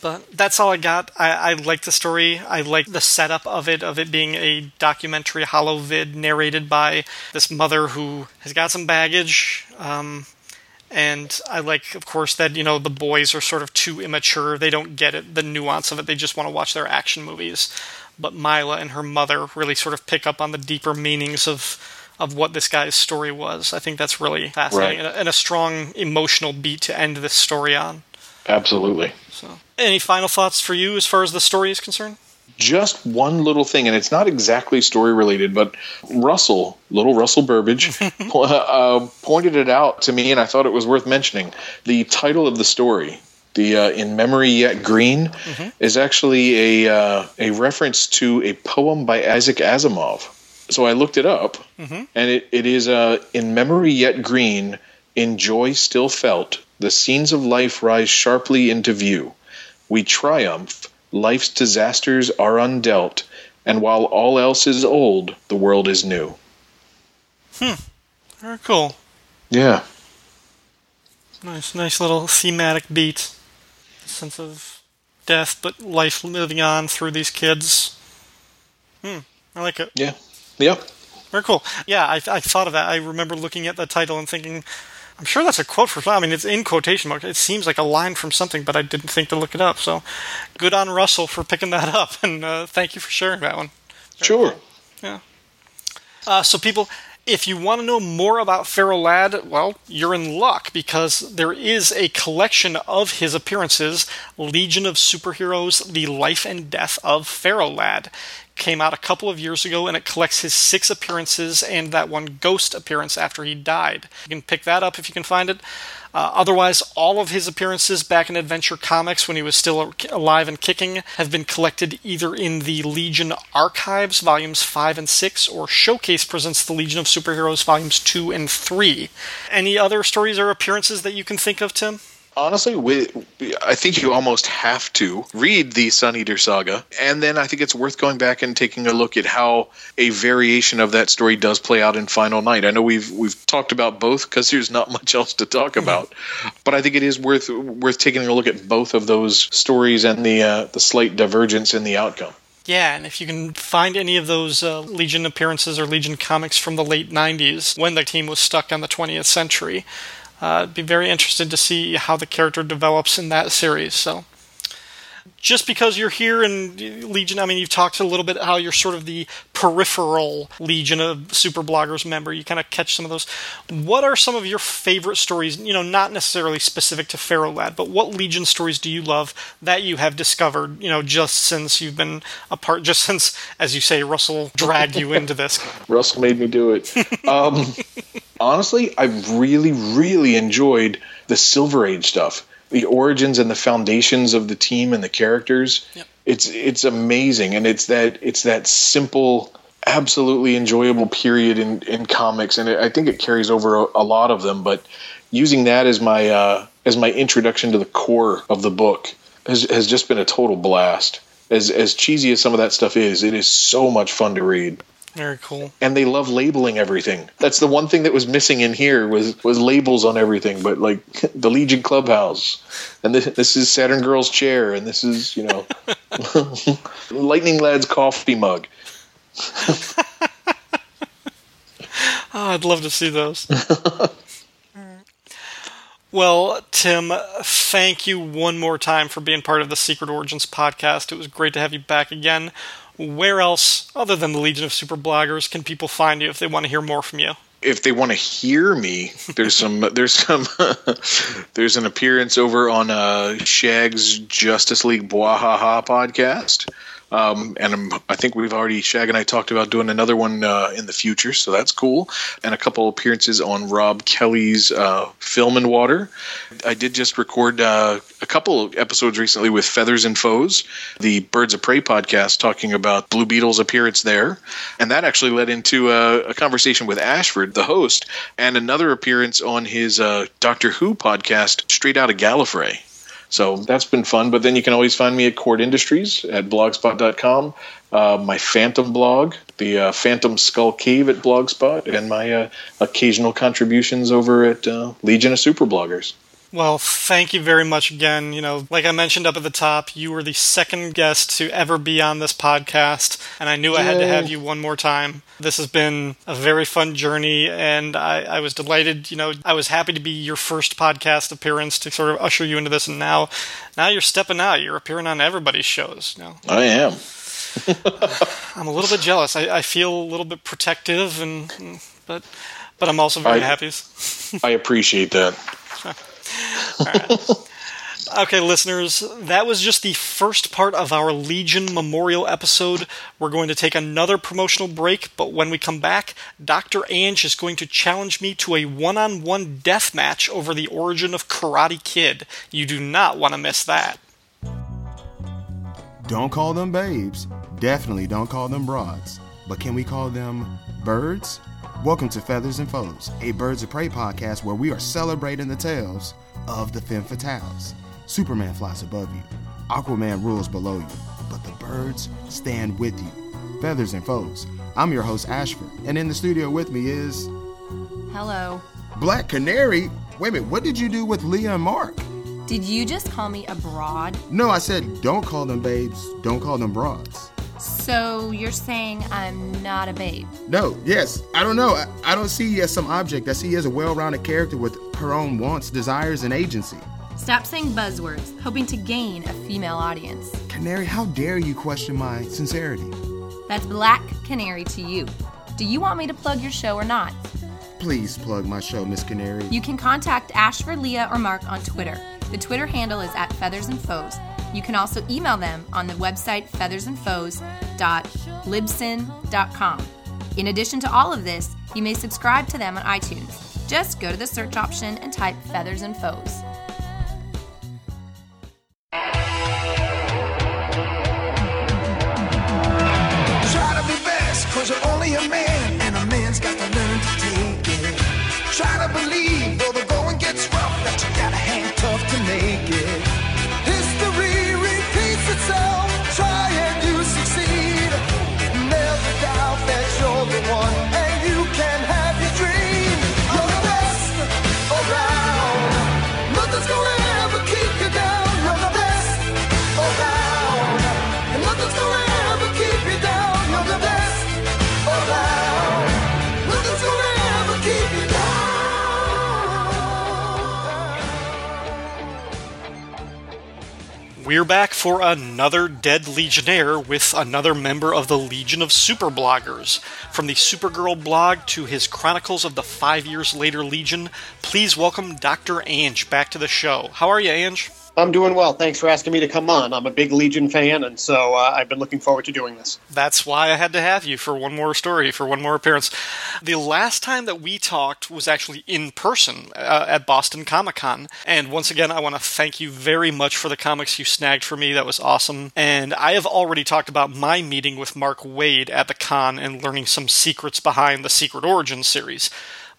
But that's all I got. I, I like the story. I like the setup of it, of it being a documentary hollow vid narrated by this mother who has got some baggage. Um, and I like, of course, that you know the boys are sort of too immature. They don't get it, the nuance of it. They just want to watch their action movies. But Mila and her mother really sort of pick up on the deeper meanings of of what this guy's story was. I think that's really fascinating right. and, a, and a strong emotional beat to end this story on. Absolutely. So, any final thoughts for you as far as the story is concerned? Just one little thing, and it's not exactly story related, but Russell, little Russell Burbage, uh, pointed it out to me, and I thought it was worth mentioning. The title of the story, the uh, "In Memory Yet Green," mm-hmm. is actually a uh, a reference to a poem by Isaac Asimov. So I looked it up, mm-hmm. and it, it is uh, "In Memory Yet Green." In joy still felt, the scenes of life rise sharply into view. We triumph, life's disasters are undealt, and while all else is old, the world is new. Hmm. Very cool. Yeah. Nice, nice little thematic beat. Sense of death, but life living on through these kids. Hmm. I like it. Yeah. Yep. Very cool. Yeah, I, I thought of that. I remember looking at the title and thinking, I'm sure that's a quote from. I mean, it's in quotation marks. It seems like a line from something, but I didn't think to look it up. So, good on Russell for picking that up, and uh, thank you for sharing that one. Very sure. Cool. Yeah. Uh, so, people, if you want to know more about Ferro Lad, well, you're in luck because there is a collection of his appearances Legion of Superheroes The Life and Death of Ferro Lad came out a couple of years ago, and it collects his six appearances and that one ghost appearance after he died. You can pick that up if you can find it. Uh, otherwise, all of his appearances back in Adventure Comics when he was still alive and kicking have been collected either in the Legion Archives, volumes 5 and 6, or Showcase Presents the Legion of Superheroes, volumes 2 and 3. Any other stories or appearances that you can think of, Tim? Honestly, we, I think you almost have to read the Sun Eater saga, and then I think it's worth going back and taking a look at how a variation of that story does play out in Final Night. I know we've we've talked about both because there's not much else to talk about, but I think it is worth worth taking a look at both of those stories and the uh, the slight divergence in the outcome. Yeah, and if you can find any of those uh, Legion appearances or Legion comics from the late 90s when the team was stuck on the 20th century, Uh, be very interested to see how the character develops in that series. So just because you're here in Legion, I mean, you've talked a little bit how you're sort of the peripheral Legion of Super Bloggers member. You kind of catch some of those. What are some of your favorite stories? You know, not necessarily specific to Ferro Lad, but what Legion stories do you love that you have discovered? You know, just since you've been a part, just since, as you say, Russell dragged you into this. Russell made me do it. Um, honestly, I've really, really enjoyed the Silver Age stuff the origins and the foundations of the team and the characters. Yep. It's it's amazing, and it's that it's that simple, absolutely enjoyable period in in comics, and it, I think it carries over a, a, lot of them. But using that as my uh, as my introduction to the core of the book has has just been a total blast. As as cheesy as some of that stuff is, it is so much fun to read. Very cool. And they love labeling everything. That's the one thing that was missing in here was was labels on everything. But like the Legion Clubhouse, and this, this is Saturn Girl's chair, and this is you know Lightning Lad's coffee mug. oh, I'd love to see those. Well, Tim, thank you one more time for being part of the Secret Origins podcast. It was great to have you back again where else, other than the Legion of Super Bloggers, can people find you if they want to hear more from you? If they want to hear me, there's some there's some there's an appearance over on uh, Shag's Justice League Bwahaha podcast. Um, and I'm, i think we've already Shag and I talked about doing another one uh, in the future, so that's cool. And a couple appearances on Rob Kelly's uh, Film and Water. I did just record uh, a couple episodes recently with Feathers and Foes, the Birds of Prey podcast, talking about Blue Beetle's appearance there, and that actually led into a, a conversation with Ashford, the host, and another appearance on his uh, Doctor Who podcast, Straight Out of Gallifrey. So that's been fun. But then you can always find me at Kord Industries at blogspot.com, uh, my Phantom blog, the uh, Phantom Skull Cave at Blogspot, and my uh, occasional contributions over at uh, Legion of Super Bloggers. Well, thank you very much again. You know, like I mentioned up at the top, you were the second guest to ever be on this podcast, and I knew Yay. I had to have you one more time. This has been a very fun journey, and I, I, was delighted. You know, I was happy to be your first podcast appearance to sort of usher you into this, and now, now you're stepping out. You're appearing on everybody's shows. You know? I am. I'm a little bit jealous. I, I, feel a little bit protective, and but but I'm also very I, happy. I appreciate that. Okay, listeners, that was just the first part of our Legion Memorial episode. We're going to take another promotional break, but when we come back, Dr. Ange is going to challenge me to a one on one death match over the origin of Karate Kid. You do not want to miss that. Don't call them babes. Definitely don't call them broads. But can we call them birds? Welcome to Feathers and Foes, a Birds of Prey podcast where we are celebrating the tales of the femme fatales. Superman flies above you, Aquaman rules below you, but the birds stand with you. Feathers and Foes. I'm your host, Ashford, and in the studio with me is. Hello. Black Canary? Wait a minute, what did you do with Leah and Mark? Did you just call me a broad? No, I said don't call them babes, don't call them broads. So you're saying I'm not a babe? No, yes. I don't know. I, I don't see you as some object. I see you as a well rounded character with her own wants, desires, and agency. Stop saying buzzwords, hoping to gain a female audience. Canary, how dare you question my sincerity? That's Black Canary to you. Do you want me to plug your show or not? Please plug my show, Miss Canary. You can contact Ashford, Leah, or Mark on Twitter. The Twitter handle is at Feathers and Foes. You can also email them on the website feathersandfoes.libsyn.com. In addition to all of this, you may subscribe to them on iTunes. Just go to the search option and type Feathers and Foes. Cause you're only a man, and a man's got to learn to take it. Try to believe, though the We're back for another Dead Legionnaire with another member of the Legion of Super Bloggers. From the Supergirl blog to his Chronicles of the Five Years Later Legion, please welcome Dr. Ange back to the show. How are you, Ange? I'm doing well. Thanks for asking me to come on. I'm a big Legion fan, and so uh, I've been looking forward to doing this. That's why I had to have you for one more story, for one more appearance. The last time that we talked was actually in person uh, at Boston Comic Con. And once again, I want to thank you very much for the comics you snagged for me. That was awesome. And I have already talked about my meeting with Mark Waid at the con and learning some secrets behind the Secret Origin series.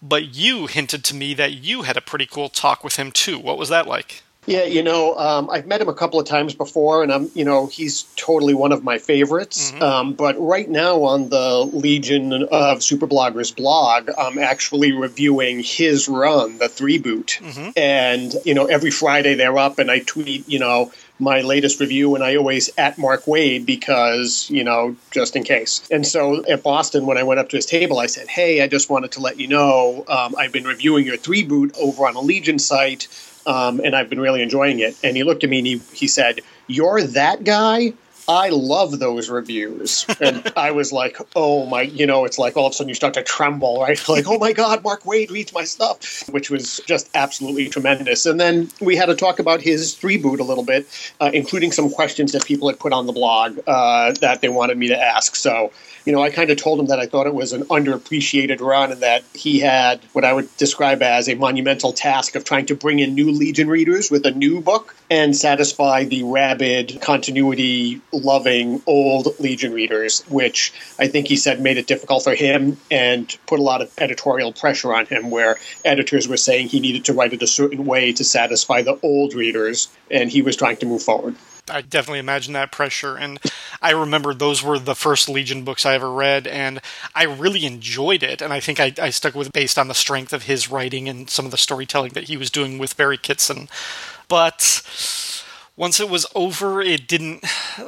But you hinted to me that you had a pretty cool talk with him too. What was that like? Yeah, you know, um, I've met him a couple of times before, and I'm, you know, he's totally one of my favorites. Mm-hmm. Um, but right now on the Legion of Super Bloggers blog, I'm actually reviewing his run, the three boot, mm-hmm. and you know, every Friday they're up, and I tweet, you know, my latest review, and I always at Mark Waid because, you know, just in case. And so at Boston, when I went up to his table, I said, Hey, I just wanted to let you know um, I've been reviewing your three boot over on a Legion site um, and I've been really enjoying it. And he looked at me and he, he said, You're that guy? I love those reviews. And I was like, oh my, you know, it's like all of a sudden you start to tremble, right? Like, oh my God, Mark Waid reads my stuff, which was just absolutely tremendous. And then we had to talk about his three boot a little bit, uh, including some questions that people had put on the blog uh, that they wanted me to ask. So you know, I kind of told him that I thought it was an underappreciated run and that he had what I would describe as a monumental task of trying to bring in new Legion readers with a new book and satisfy the rabid, continuity loving old Legion readers, which I think he said made it difficult for him and put a lot of editorial pressure on him, where editors were saying he needed to write it a certain way to satisfy the old readers, and he was trying to move forward. I definitely imagine that pressure. And I remember those were the first Legion books I ever read, and I really enjoyed it. And I think I, I stuck with it based on the strength of his writing and some of the storytelling that he was doing with Barry Kitson. But once it was over, it didn't.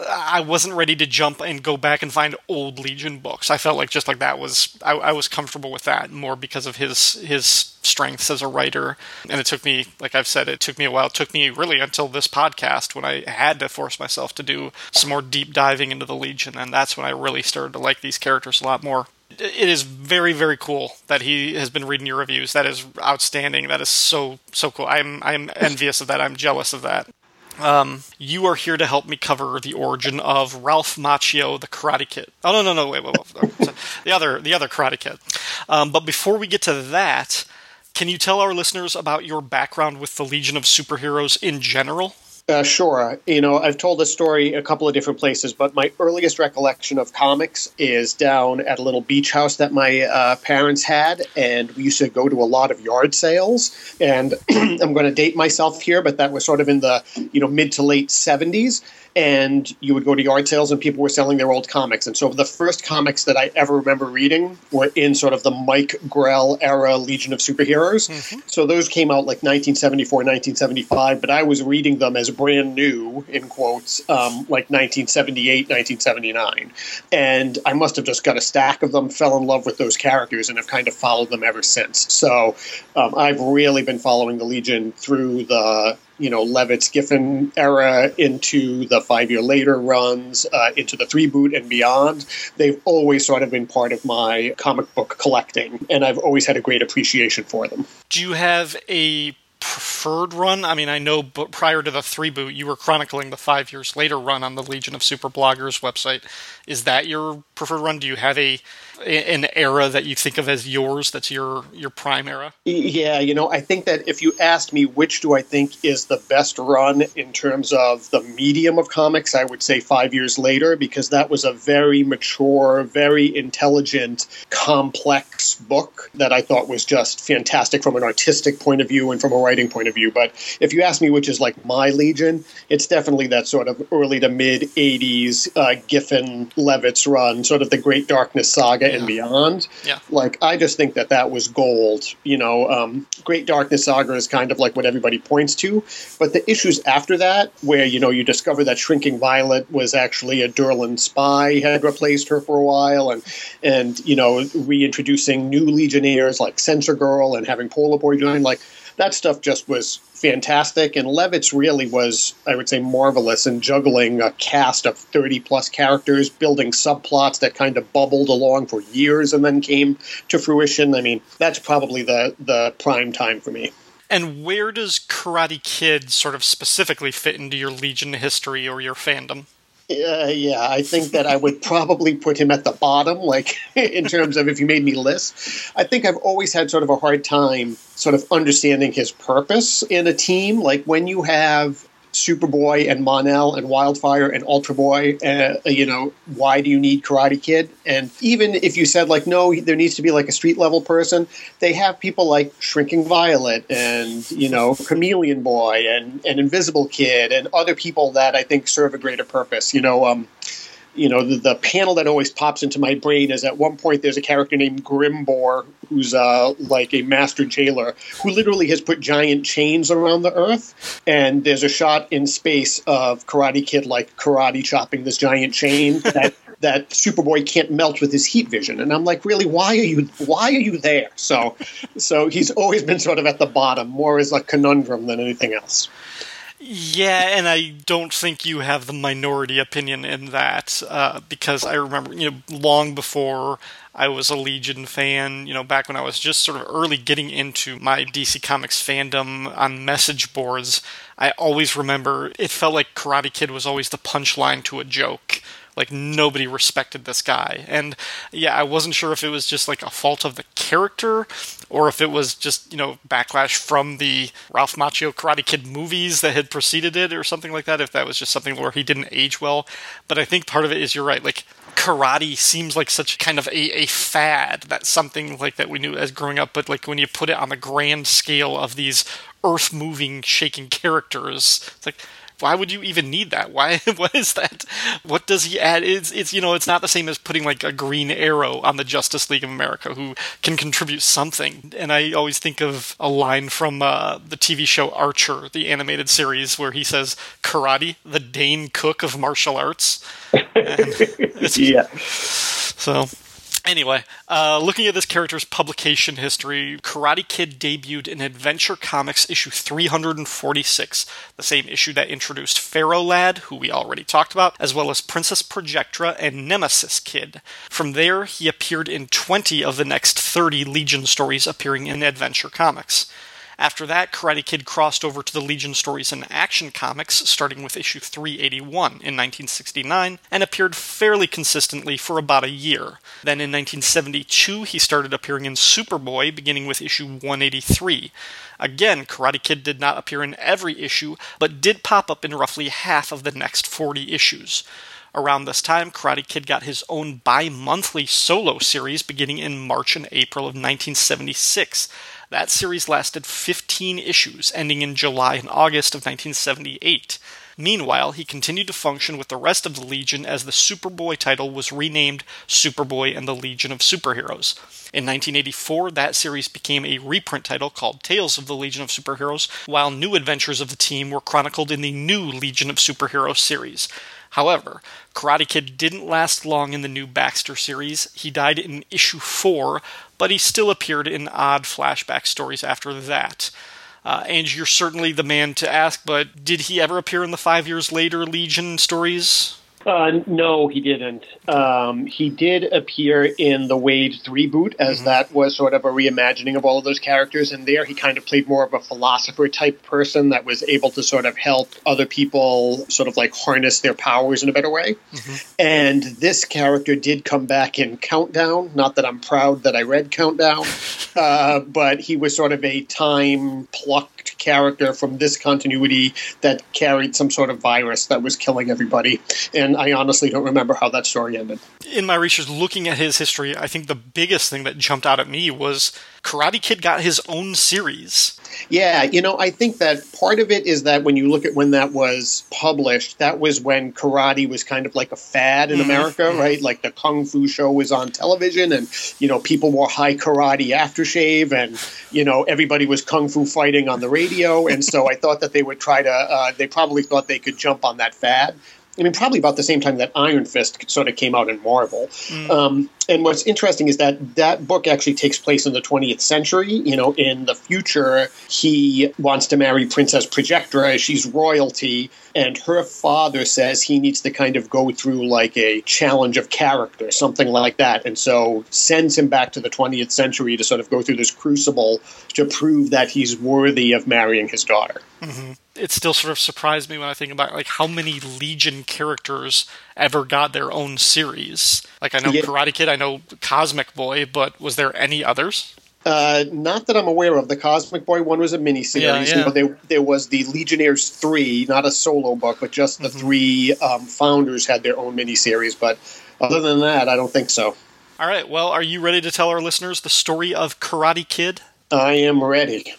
I wasn't ready to jump and go back and find old Legion books. I felt like just like that was. I, I, was comfortable with that more because of his his strengths as a writer. And it took me, like I've said, it took me a while. It took me really until this podcast when I had to force myself to do some more deep diving into the Legion, and that's when I really started to like these characters a lot more it is very very cool that he has been reading your reviews that is outstanding that is so so cool i'm i'm envious of that i'm jealous of that um, you are here to help me cover the origin of Ralph Macchio, the Karate Kid. Oh no, no, no, wait, wait, wait. the other, the other Karate Kid. Um, but before we get to that, can you tell our listeners about your background with the Legion of Superheroes in general? Uh, sure. You know, I've told this story a couple of different places, but my earliest recollection of comics is down at a little beach house that my uh, parents had, and we used to go to a lot of yard sales. And I'm going to date myself here, but that was sort of in the you know mid to late 70s and you would go to yard sales and people were selling their old comics. And so the first comics that I ever remember reading were in sort of the Mike Grell era Legion of Superheroes. Mm-hmm. So those came out like 1974, 1975, but I was reading them as brand new, in quotes, um, like 1978, 1979. And I must have just got a stack of them, fell in love with those characters, and have kind of followed them ever since. So um, I've really been following the Legion through the you know Levitz Giffen era into the five year later runs, uh, into the three boot and beyond. They've always sort of been part of my comic book collecting, and I've always had a great appreciation for them. Do you have a preferred run? I mean, I know but prior to the three boot, you were chronicling the five years later run on the Legion of Super Bloggers website. Is that your preferred run? Do you have a an era that you think of as yours that's your your prime era? Yeah you know i think that if you asked me which do i think is the best run in terms of the medium of comics i would say five years later because that was a very mature very intelligent complex book that i thought was just fantastic from an artistic point of view and from a writing point of view. But if you ask me which is like my legion it's definitely that sort of early to mid 80s uh, giffen levitz run sort of the great darkness saga yeah. and beyond. Yeah. Like I just think that that was gold. You know, um, Great Darkness Saga is kind of like what everybody points to, but the issues after that, where you know you discover that Shrinking Violet was actually a Durlan spy, had replaced her for a while, and and you know reintroducing new Legionnaires like Sensor Girl and having Polar Boy join, like that stuff just was fantastic. And Levitz really was, I would say, marvelous in juggling a cast of 30 plus characters, building subplots that kind of bubbled along for years and then came to fruition. I mean, that's probably the, the prime time for me. And where does Karate Kid sort of specifically fit into your Legion history or your fandom? Uh, yeah, I think that I would probably put him at the bottom, like in terms of if you made me list. I think I've always had sort of a hard time sort of understanding his purpose in a team. Like when you have Superboy and Mon-El and Wildfire and Ultra Boy. Uh, you know, why do you need Karate Kid? And even if you said like, no, there needs to be like a street level person, they have people like Shrinking Violet and you know Chameleon Boy and and Invisible Kid and other people that I think serve a greater purpose. You know, um, you know, the, the, panel that always pops into my brain is at one point there's a character named Grimbor who's uh, like a master jailer who literally has put giant chains around the earth. And there's a shot in space of Karate Kid like karate chopping this giant chain that that Superboy can't melt with his heat vision. And I'm like, really, why are you why are you there? So so he's always been sort of at the bottom, more as a conundrum than anything else. Yeah, and I don't think you have the minority opinion in that uh, because I remember, you know, long before I was a Legion fan, you know, back when I was just sort of early getting into my DC Comics fandom on message boards, I always remember it felt like Karate Kid was always the punchline to a joke like nobody respected this guy. And yeah, I wasn't sure if it was just like a fault of the character or if it was just, you know, backlash from the Ralph Macchio Karate Kid movies that had preceded it or something like that, if that was just something where he didn't age well. But I think part of it is you're right, like karate seems like such kind of a, a fad that's something like that we knew as growing up but like when you put it on the grand scale of these earth moving shaking characters it's like why would you even need that? Why? What is that? What does he add? It's it's you know it's not the same as putting like a Green Arrow on the Justice League of America who can contribute something. And I always think of a line from uh, the TV show Archer, the animated series, where he says, "Karate, the Dane Cook of martial arts." yeah. So Anyway, uh, looking at this character's publication history, Karate Kid debuted in Adventure Comics issue 346, the same issue that introduced Ferro Lad, who we already talked about, as well as Princess Projectra and Nemesis Kid. From there, he appeared in 20 of the next 30 Legion stories appearing in Adventure Comics. After that, Karate Kid crossed over to the Legion stories and Action Comics, starting with issue 381 in 1969, and appeared fairly consistently for about a year. Then in 1972, he started appearing in Superboy, beginning with issue 183. Again, Karate Kid did not appear in every issue, but did pop up in roughly half of the next 40 issues. Around this time, Karate Kid got his own bi monthly solo series beginning in March and April of 1976. That series lasted 15 issues, ending in July and August of 1978. Meanwhile, he continued to function with the rest of the Legion as the Superboy title was renamed Superboy and the Legion of Superheroes. In 1984, that series became a reprint title called Tales of the Legion of Superheroes, while new adventures of the team were chronicled in the new Legion of Superheroes series. However, Karate Kid didn't last long in the new Baxter series. He died in issue 4, but he still appeared in odd flashback stories after that. Uh, and you're certainly the man to ask, but did he ever appear in the five years later Legion stories? Uh, no, he didn't. Um, he did appear in the Waid 3 boot, as mm-hmm. that was sort of a reimagining of all of those characters. And there he kind of played more of a philosopher type person that was able to sort of help other people sort of like harness their powers in a better way. Mm-hmm. And this character did come back in Countdown. Not that I'm proud that I read Countdown, uh, but he was sort of a time plucked character from this continuity that carried some sort of virus that was killing everybody. And I honestly don't remember how that story ended. In my research, looking at his history, I think the biggest thing that jumped out at me was Karate Kid got his own series. Yeah, you know, I think that part of it is that when you look at when that was published, that was when karate was kind of like a fad in mm-hmm. America, mm-hmm. right? Like the Kung Fu show was on television and, you know, people wore high karate aftershave and, you know, everybody was Kung Fu fighting on the radio. And so I thought that they would try to, uh, they probably thought they could jump on that fad. I mean, probably about the same time that Iron Fist sort of came out in Marvel. Mm. Um, and what's interesting is that that book actually takes place in the 20th century. You know, in the future, he wants to marry Princess Projectra. She's royalty. And her father says he needs to kind of go through like a challenge of character, something like that. And so sends him back to the 20th century to sort of go through this crucible to prove that he's worthy of marrying his daughter. Mm-hmm. It still sort of surprised me when I think about like how many Legion characters ever got their own series. Like I know yeah. Karate Kid, I know Cosmic Boy, but was there any others? Uh, not that I'm aware of. The Cosmic Boy one was a miniseries. Yeah, yeah. You know, there, there was the Legionnaires three, not a solo book, but just the mm-hmm. three um, founders had their own miniseries. But other than that, I don't think so. All right. Well, are you ready to tell our listeners the story of Karate Kid? I am ready.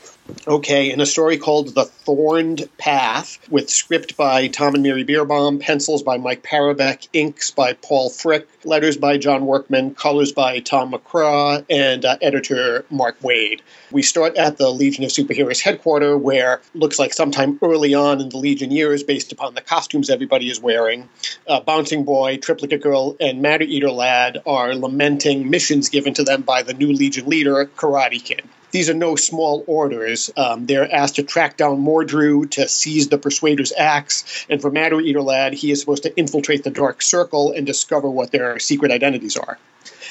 Okay, in a story called The Thorned Path, with script by Tom and Mary Bierbaum, pencils by Mike Parobeck, inks by Paul Fricke, letters by John Workman, colors by Tom McCraw, and uh, editor Mark Waid. We start at the Legion of Superheroes headquarters, where looks like sometime early on in the Legion years, based upon the costumes everybody is wearing, uh, Bouncing Boy, Triplicate Girl, and Matter Eater Lad are lamenting missions given to them by the new Legion leader, Karate Kid these are no small orders. Um, they're asked to track down Mordru to seize the Persuader's axe, and for Matter Eater Lad, he is supposed to infiltrate the Dark Circle and discover what their secret identities are.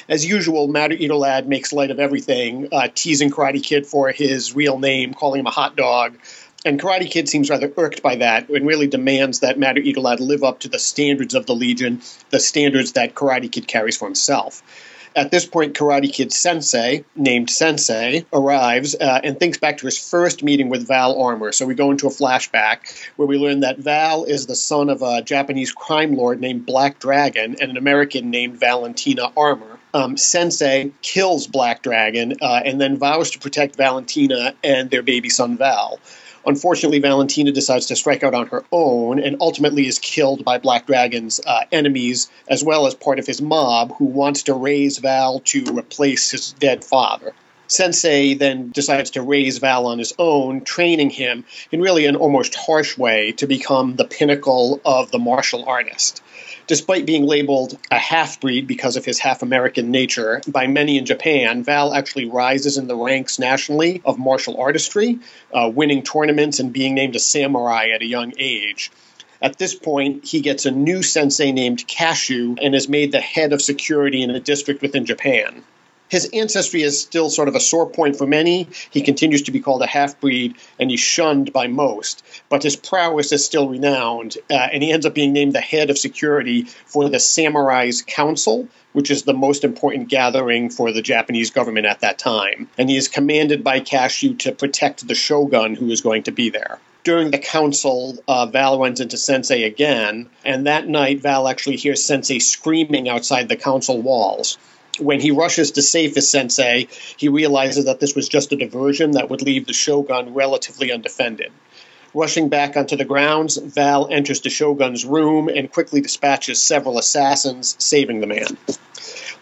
As usual, Matter Eater Lad makes light of everything, uh, teasing Karate Kid for his real name, calling him a hot dog. And Karate Kid seems rather irked by that and really demands that Matter Eater Lad live up to the standards of the Legion, the standards that Karate Kid carries for himself. At this point, Karate Kid Sensei, named Sensei, arrives uh, and thinks back to his first meeting with Val Armorr. So we go into a flashback where we learn that Val is the son of a Japanese crime lord named Black Dragon and an American named Valentina Armour. Um, Sensei kills Black Dragon uh, and then vows to protect Valentina and their baby son Val. Unfortunately, Valentina decides to strike out on her own and ultimately is killed by Black Dragon's uh, enemies, as well as part of his mob, who wants to raise Val to replace his dead father. Sensei then decides to raise Val on his own, training him in really an almost harsh way to become the pinnacle of the martial artist. Despite being labeled a half breed because of his half American nature by many in Japan, Val actually rises in the ranks nationally of martial artistry, uh, winning tournaments and being named a samurai at a young age. At this point, he gets a new sensei named Kashu and is made the head of security in a district within Japan. His ancestry is still sort of a sore point for many. He continues to be called a half breed and he's shunned by most. But his prowess is still renowned, uh, and he ends up being named the head of security for the Samurai's Council, which is the most important gathering for the Japanese government at that time. And he is commanded by Kashu to protect the shogun who is going to be there during the council, uh, Val runs into Sensei again, and that night Val actually hears Sensei screaming outside the council walls when he rushes to save his sensei, he realizes that this was just a diversion that would leave the shogun relatively undefended. Rushing back onto the grounds, Val enters the shogun's room and quickly dispatches several assassins, saving the man.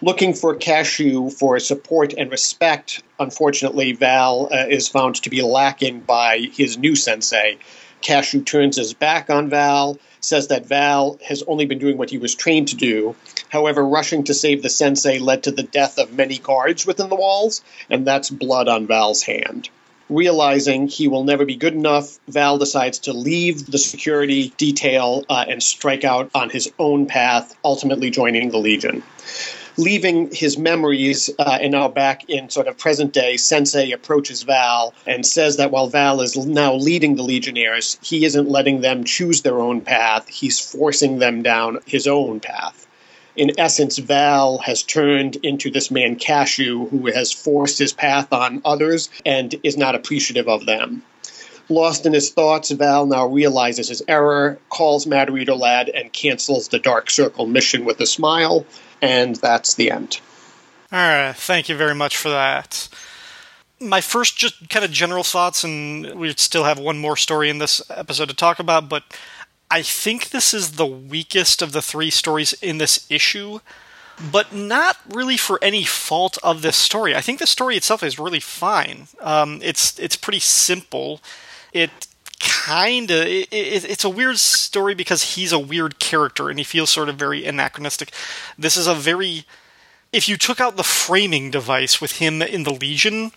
Looking for Kashu for support and respect, unfortunately, Val uh, is found to be lacking by his new sensei. Kashu turns his back on Val, says that Val has only been doing what he was trained to do. However, rushing to save the sensei led to the death of many guards within the walls, and that's blood on Val's hand. Realizing he will never be good enough, Val decides to leave the security detail uh, and strike out on his own path, ultimately joining the Legion leaving his memories uh, and now back in sort of present day, Sensei approaches Val and says that while Val is now leading the Legionnaires, he isn't letting them choose their own path, he's forcing them down his own path. In essence, Val has turned into this man Kashu who has forced his path on others and is not appreciative of them. Lost in his thoughts, Val now realizes his error, calls Eater Lad, and cancels the Dark Circle mission with a smile and that's the end. All right, thank you very much for that. My first, just kind of general thoughts, and we still have one more story in this episode to talk about, but I think this is the weakest of the three stories in this issue, but not really for any fault of this story. I think the story itself is really fine. Um, it's it's pretty simple. It kind of it, it, it's a weird story because he's a weird character and he feels sort of very anachronistic. This is a very if you took out the framing device with him in the Legion,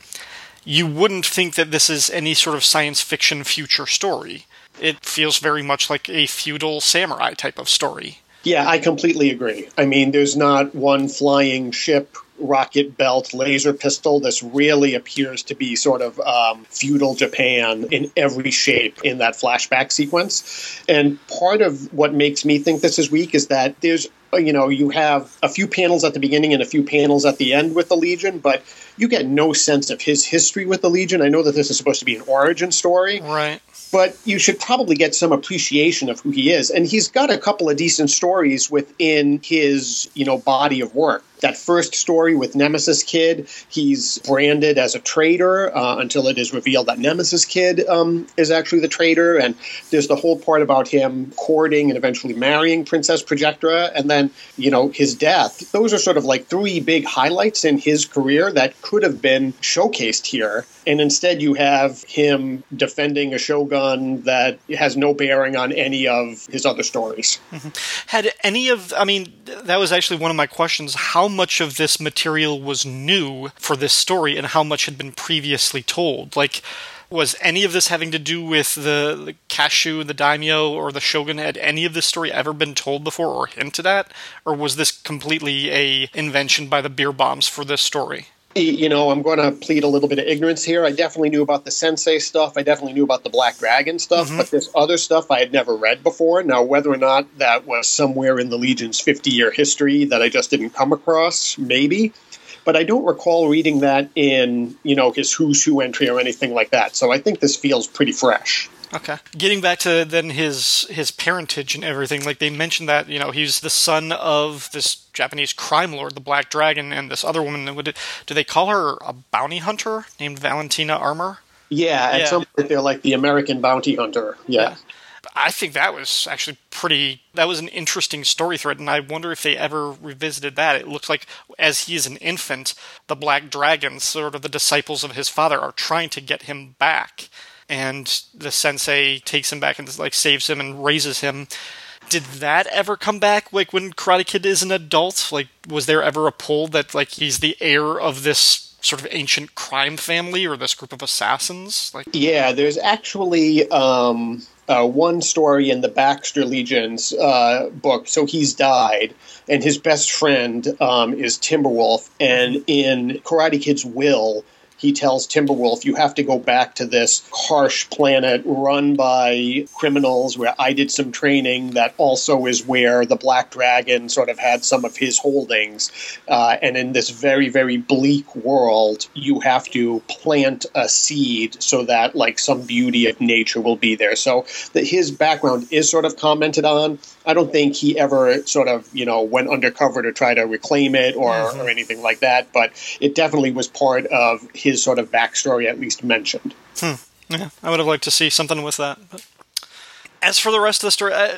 you wouldn't think that this is any sort of science fiction future story. It feels very much like a feudal samurai type of story. Yeah, I completely agree. I mean, there's not one flying ship rocket belt laser pistol. This really appears to be sort of um, feudal Japan in every shape in that flashback sequence. And part of what makes me think this is weak is that there's you know you have a few panels at the beginning and a few panels at the end with the legion but you get no sense of his history with the legion i know that this is supposed to be an origin story right but you should probably get some appreciation of who he is and he's got a couple of decent stories within his you know body of work that first story with Nemesis Kid, he's branded as a traitor uh, until it is revealed that Nemesis Kid um, is actually the traitor. And there's the whole part about him courting and eventually marrying Princess Projectra, and then you know his death. Those are sort of like three big highlights in his career that could have been showcased here. And instead, you have him defending a shogun that has no bearing on any of his other stories. Mm-hmm. Had any of, I mean, that was actually one of my questions. How much of this material was new for this story and how much had been previously told? Like, was any of this having to do with the, the Kashu, the daimyo, or the shogun? Had any of this story ever been told before or hinted at, or was this completely a invention by the Bierbaums for this story? You know, I'm going to plead a little bit of ignorance here. I definitely knew about the Sensei stuff. I definitely knew about the Black Dragon stuff, mm-hmm. but this other stuff I had never read before. Now, whether or not that was somewhere in the Legion's 50 year history that I just didn't come across, maybe. But I don't recall reading that in, you know, his Who's Who entry or anything like that. So I think this feels pretty fresh. Okay. Getting back to then his his parentage and everything, like they mentioned that you know he's the son of this Japanese crime lord, the Black Dragon, and this other woman. Would it, do they call her a bounty hunter named Valentina Armour? Yeah, at yeah. some point they're like the American bounty hunter. Yeah. yeah. I think that was actually pretty. That was an interesting story thread, and I wonder if they ever revisited that. It looks like, as he is an infant, the Black Dragons, sort of the disciples of his father, are trying to get him back and the sensei takes him back and like saves him and raises him. Did that ever come back? Like when Karate Kid is an adult, like was there ever a pull that like he's the heir of this sort of ancient crime family or this group of assassins? Like yeah, there's actually um, uh, one story in the Baxter Legions uh, book. So he's died, and his best friend um, is Timberwolf. And in Karate Kid's will, he tells Timberwolf, You have to go back to this harsh planet run by criminals where I did some training. That also is where the Black Dragon sort of had some of his holdings. Uh, and in this very, very bleak world, you have to plant a seed so that, like, some beauty of nature will be there. So that his background is sort of commented on. I don't think he ever sort of, you know, went undercover to try to reclaim it or, mm-hmm. or anything like that. But it definitely was part of his sort of backstory at least mentioned. Hmm. Yeah, I would have liked to see something with that. But as for the rest of the story, uh,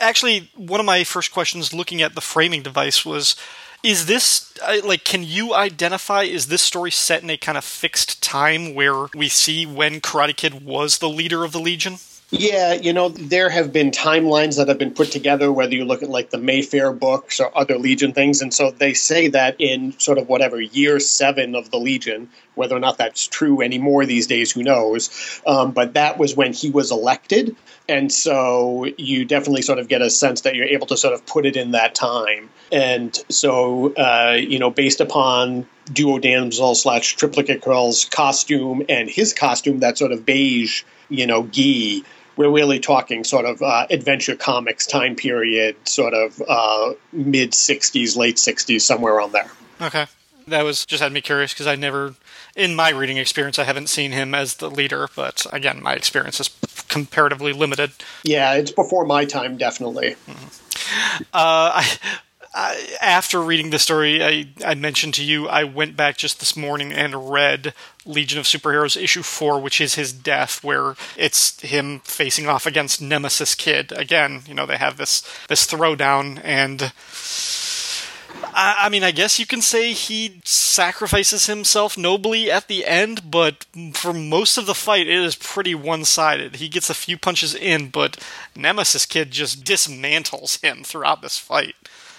actually, one of my first questions looking at the framing device was is this like can you identify is this story set in a kind of fixed time where we see when karate kid was the leader of the legion yeah, you know, there have been timelines that have been put together, whether you look at like the Mayfair books or other Legion things. And so they say that in sort of whatever year seven of the Legion, whether or not that's true anymore these days, who knows? Um, but that was when he was elected. And so you definitely sort of get a sense that you're able to sort of put it in that time. And so, uh, you know, based upon Duo Damsel slash Triplicate Girl's costume and his costume, that sort of beige, you know, gi we're really talking sort of uh, adventure comics time period, sort of uh, mid 60s, late 60s, somewhere around there. Okay. That was just had me curious because I never, in my reading experience, I haven't seen him as the leader. But again, my experience is comparatively limited. Yeah, it's before my time, definitely. Mm-hmm. Uh, I, I, after reading the story, I, I mentioned to you, I went back just this morning and read Legion of Superheroes issue four, which is his death, where it's him facing off against Nemesis Kid. Again, you know, they have this this throwdown, and I, I mean, I guess you can say he sacrifices himself nobly at the end, but for most of the fight, it is pretty one sided. He gets a few punches in, but Nemesis Kid just dismantles him throughout this fight.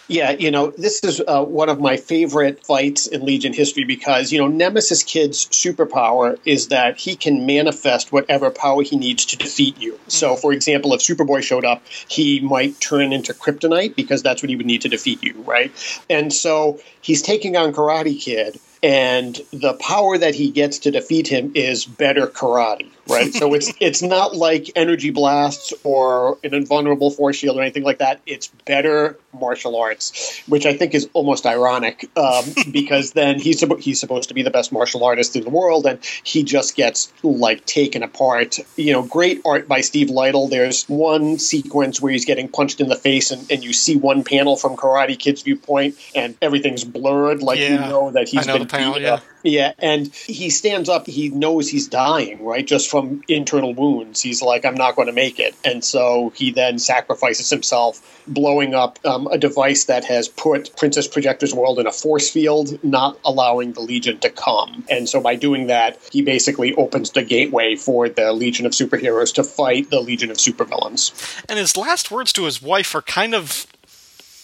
Yeah, you know, this is uh, one of my favorite fights in Legion history because, you know, Nemesis Kid's superpower is that he can manifest whatever power he needs to defeat you. So, for example, if Superboy showed up, he might turn into kryptonite because that's what he would need to defeat you, right? And so he's taking on Karate Kid, and the power that he gets to defeat him is better karate right? So it's it's not like energy blasts or an invulnerable force shield or anything like that. It's better martial arts which i think is almost ironic um, because then he's he's supposed to be the best martial artist in the world and he just gets like taken apart. You know great art by steve lightle. There's one sequence where he's getting punched in the face and, and you see one panel from karate kid's viewpoint and everything's blurred like you know that he's been yeah. Yeah, and he stands up. He knows he's dying, right? Just from internal wounds. He's like, I'm not going to make it. And so he then sacrifices himself, blowing up um, a device that has put Princess Projectra's world in a force field, not allowing the Legion to come. And so by doing that, he basically opens the gateway for the Legion of Superheroes to fight the Legion of Supervillains. And his last words to his wife are kind of.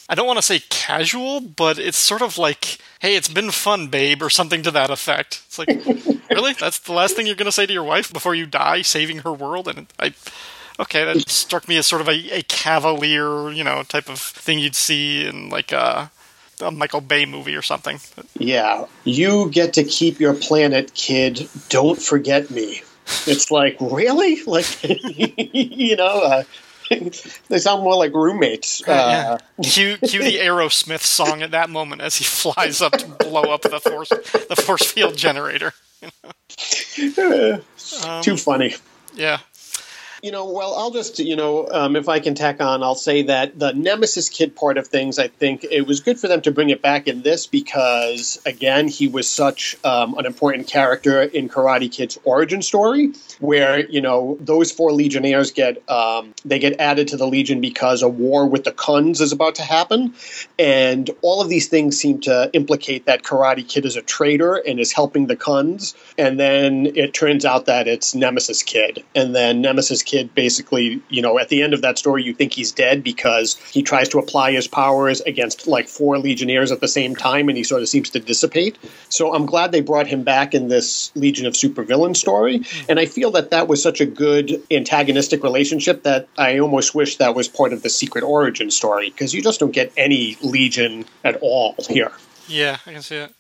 I don't want to say casual, but it's sort of like, hey, it's been fun, babe, or something to that effect. It's like, really? That's the last thing you're going to say to your wife before you die, saving her world? And I. Okay, that struck me as sort of a, a cavalier, you know, type of thing you'd see in like a, a Michael Bay movie or something. Yeah, you get to keep your planet, kid. Don't forget me. It's like, really? Like, you know, uh, they sound more like roommates. Uh, Cue, cue the Aerosmith song at that moment as he flies up to blow up the force the force field generator. too funny. Yeah, You know, well, I'll just, you know, um, if I can tack on, I'll say that the Nemesis Kid part of things, I think it was good for them to bring it back in this because, again, he was such um, an important character in Karate Kid's origin story, where you know those four Legionnaires get um, they get added to the Legion because a war with the Khunds is about to happen, and all of these things seem to implicate that Karate Kid is a traitor and is helping the Khunds, and then it turns out that it's Nemesis Kid, and then Nemesis Kid basically, you know, at the end of that story, you think he's dead because he tries to apply his powers against like four Legionnaires at the same time, and he sort of seems to dissipate. So I'm glad they brought him back in this Legion of Supervillain story, mm-hmm. and I feel that that was such a good antagonistic relationship that I almost wish that was part of the secret origin story because you just don't get any Legion at all here. yeah, I can see it.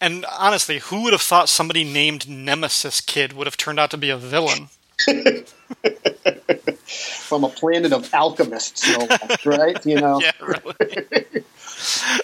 And honestly, who would have thought somebody named Nemesis Kid would have turned out to be a villain? From a planet of alchemists, no less, right? You know, Yeah, really.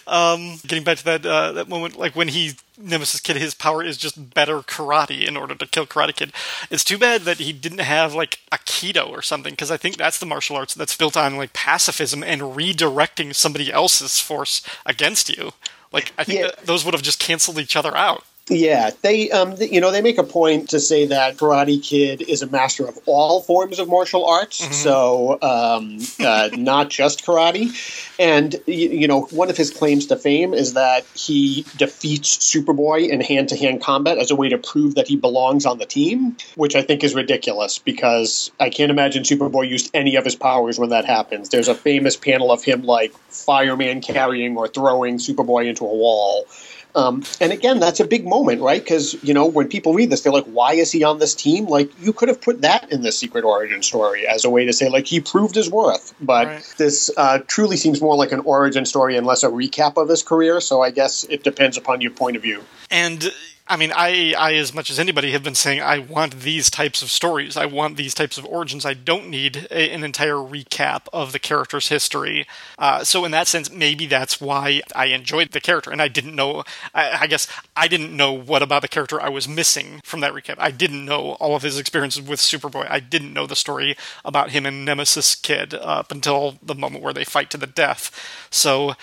um, getting back to that uh, that moment, like when he Nemesis Kid, his power is just better karate in order to kill Karate Kid. It's too bad that he didn't have like Aikido or something, because I think that's the martial arts that's built on like pacifism and redirecting somebody else's force against you. Like I think Yeah. that those would have just canceled each other out. Yeah, they, um, you know, they make a point to say that Karate Kid is a master of all forms of martial arts, so um, uh, not just karate. And you know, one of his claims to fame is that he defeats Superboy in hand-to-hand combat as a way to prove that he belongs on the team, which I think is ridiculous because I can't imagine Superboy used any of his powers when that happens. There's a famous panel of him like fireman carrying or throwing Superboy into a wall. Um, and again, that's a big moment, right? Because you know when people read this, they're like, "Why is he on this team?" Like you could have put that in the secret origin story as a way to say, like, he proved his worth. But Right. this uh, truly seems more like an origin story and less a recap of his career. So I guess it depends upon your point of view. And I mean, I, I as much as anybody have been saying, I want these types of stories. I want these types of origins. I don't need a, an entire recap of the character's history. Uh, so in that sense, maybe that's why I enjoyed the character, and I didn't know. I, I guess I didn't know what about the character I was missing from that recap. I didn't know all of his experiences with Superboy. I didn't know the story about him and Nemesis Kid up until the moment where they fight to the death. So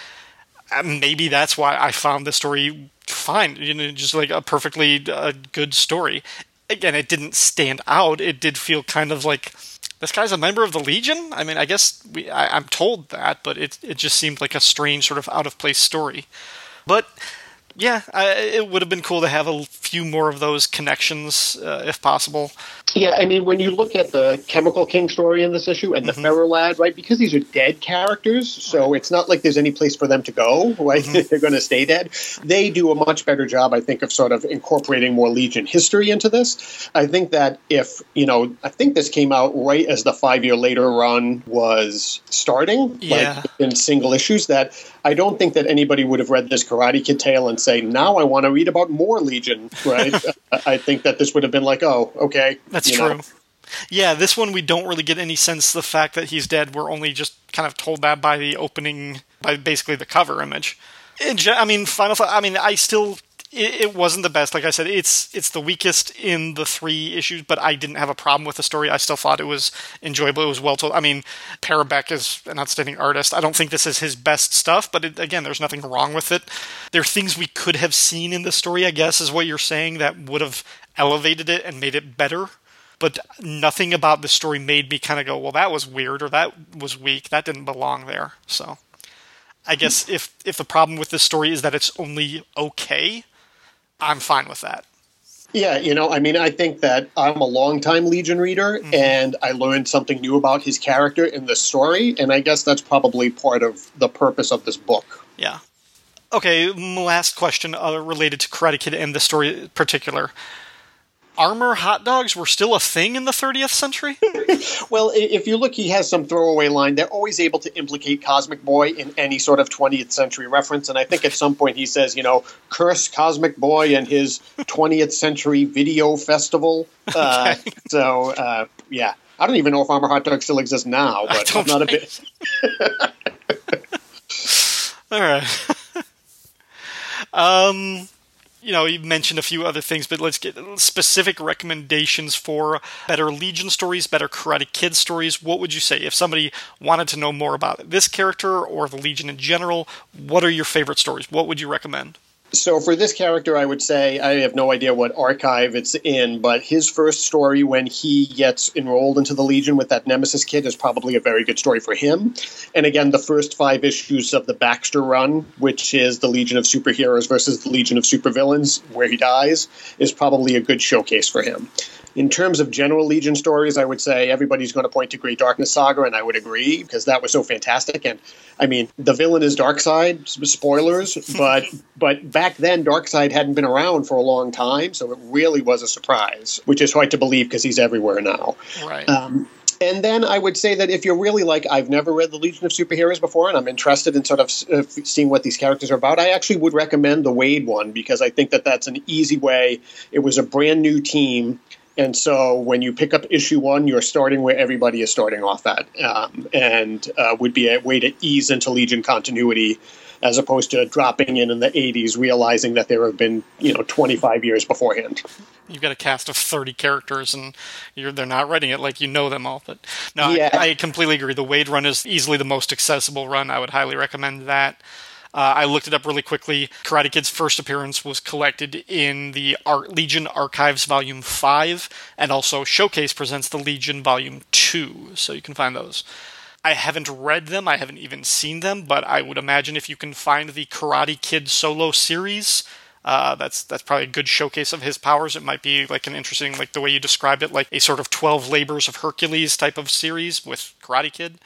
uh, maybe that's why I found the story fine. You know, just like a perfectly uh, good story. Again, it didn't stand out. It did feel kind of like this guy's a member of the Legion. I mean, I guess we, I, I'm told that, but it it just seemed like a strange sort of out of place story. But yeah, I, it would have been cool to have a few more of those connections uh, if possible. Yeah, I mean, when you look at the Chemical King story in this issue and the Ferro Lad, right, because these are dead characters, so it's not like there's any place for them to go, right? They're going to stay dead. They do a much better job, I think, of sort of incorporating more Legion history into this. I think that if, you know, I think this came out right as the five year later run was starting, Yeah. like in single issues, that I don't think that anybody would have read this Karate Kid tale and say, now I want to read about more Legion, right? I think that this would have been like, oh, okay. That's true. know. Yeah, this one we don't really get any sense of the fact that he's dead. We're only just kind of told that by the opening, by basically the cover image. I mean, Final. Fa- I mean, I still. It, it wasn't the best. Like I said, it's it's the weakest in the three issues, but I didn't have a problem with the story. I still thought it was enjoyable. It was well told. I mean, Parobeck is an outstanding artist. I don't think this is his best stuff, but it, again, there's nothing wrong with it. There are things we could have seen in the story. I guess is what you're saying that would have elevated it and made it better but nothing about the story made me kind of go, well, that was weird or that was weak. That didn't belong there. So I guess if if the problem with this story is that it's only okay, I'm fine with that. Yeah, you know, I mean, I think that I'm a longtime Legion reader, and I learned something new about his character in the story, and I guess that's probably part of the purpose of this book. Yeah. Okay, last question uh, related to Karate Kid and the story in particular. Armour hot dogs were still a thing in the 30th century? Well, if you look, he has some throwaway line. They're always able to implicate Cosmic Boy in any sort of 20th century reference, and I think at some point he says, you know, curse Cosmic Boy and his 20th century video festival. Uh, so, uh, yeah. I don't even know if Armour Hot Dog still exists now, but I'm not a bit. All right. um, you know, you mentioned a few other things, but let's get specific recommendations for better Legion stories, better Karate Kid stories. What would you say if somebody wanted to know more about this character or the Legion in general? What are your favorite stories? What would you recommend? So for this character, I would say I have no idea what archive it's in, but his first story when he gets enrolled into the Legion with that Nemesis kid is probably a very good story for him. And again, the first five issues of the Baxter run, which is the Legion of Superheroes versus the Legion of Supervillains, where he dies, is probably a good showcase for him. In terms of general Legion stories, I would say everybody's going to point to Great Darkness Saga, and I would agree because that was so fantastic. And I mean, the villain is Darkseid. Spoilers, but but back then Darkseid hadn't been around for a long time, so it really was a surprise, which is hard to believe because he's everywhere now. Right. Um, and then I would say that if you're really like, I've never read the Legion of Superheroes before, and I'm interested in sort of uh, seeing what these characters are about, I actually would recommend the Waid one because I think that that's an easy way. It was a brand new team. And so when you pick up issue one, you're starting where everybody is starting off at, um, and uh, would be a way to ease into Legion continuity as opposed to dropping in in the 80s, realizing that there have been, you know, 25 years beforehand. You've got a cast of 30 characters and you're, they're not writing it like you know them all. But no, Yeah. I, I completely agree. The Waid run is easily the most accessible run. I would highly recommend that. Uh, I looked it up really quickly. Karate Kid's first appearance was collected in the Art Legion Archives Volume 5, and also Showcase presents the Legion Volume 2, so you can find those. I haven't read them, I haven't even seen them, but I would imagine if you can find the Karate Kid solo series, uh, that's that's probably a good showcase of his powers. It might be like an interesting, like the way you described it, like a sort of Twelve Labors of Hercules type of series with Karate Kid.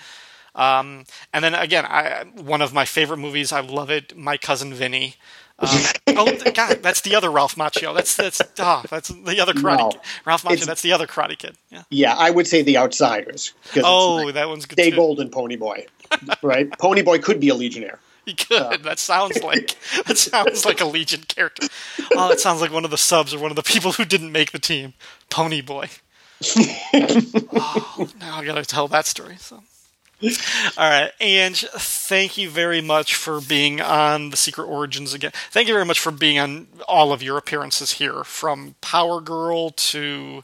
Um, and then again, I one of my favorite movies. I love it. My cousin Vinny. Um, oh God, that's the other Ralph Macchio. That's that's ah, that's the other Karate. No. Kid. Ralph Macchio. That's the other Karate Kid. Yeah. Yeah, I would say The Outsiders. Oh, like that one's good Stay too. Golden Pony Boy, right? Pony Boy could be a Legionnaire. He could. That sounds like that sounds like a Legion character. Oh, that sounds like one of the subs or one of the people who didn't make the team. Pony Boy. oh, now I gotta tell that story. So. All right, Anj, thank you very much for being on the Secret Origins again. Thank you very much for being on all of your appearances here, from Power Girl to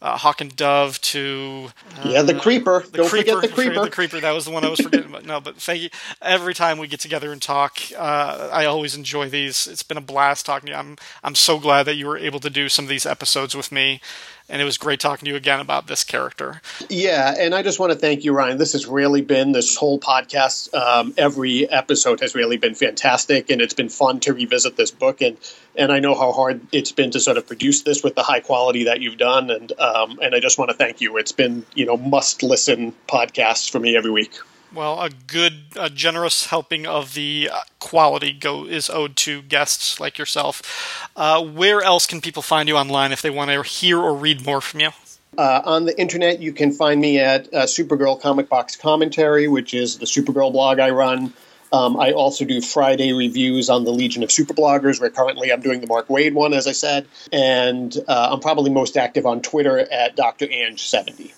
uh, Hawk and Dove to yeah, the Creeper. the Don't creeper, forget the Creeper. The creeper. That was the one I was forgetting about. No, but thank you. Every time we get together and talk, uh, I always enjoy these. It's been a blast talking to you. I'm I'm so glad that you were able to do some of these episodes with me. And it was great talking to you again about this character. Yeah, and I just want to thank you, Ryan. This has really been this whole podcast. Um, every episode has really been fantastic, and it's been fun to revisit this book. and And I know how hard it's been to sort of produce this with the high quality that you've done. And um, and I just want to thank you. It's been you know must listen podcasts for me every week. Well, a good, a generous helping of the quality go is owed to guests like yourself. Uh, where else can people find you online if they want to hear or read more from you? Uh, on the internet, you can find me at uh, Supergirl Comic Box Commentary, which is the Supergirl blog I run. Um, I also do Friday reviews on the Legion of Superbloggers, where currently I'm doing the Mark Waid one, as I said. And uh, I'm probably most active on Twitter at Dr. Ange70.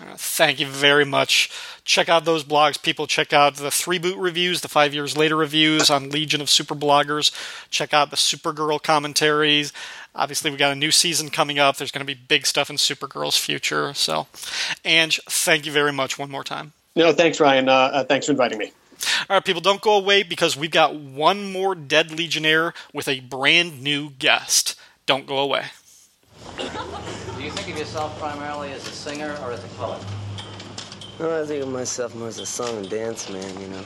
Uh, thank you very much. Check out those blogs, people. Check out the three boot reviews, the five years later reviews on Legion of Super Bloggers. Check out the Supergirl commentaries. Obviously, we got a new season coming up. There's going to be big stuff in Supergirl's future. So, Anj, thank you very much one more time. No, thanks, Ryan. Uh, uh, thanks for inviting me. All right, people, don't go away because we've got one more Dead Legionnaire with a brand new guest. Don't go away you think of yourself primarily as a singer or as a poet? Well, I think of myself more as a song and dance man, you know.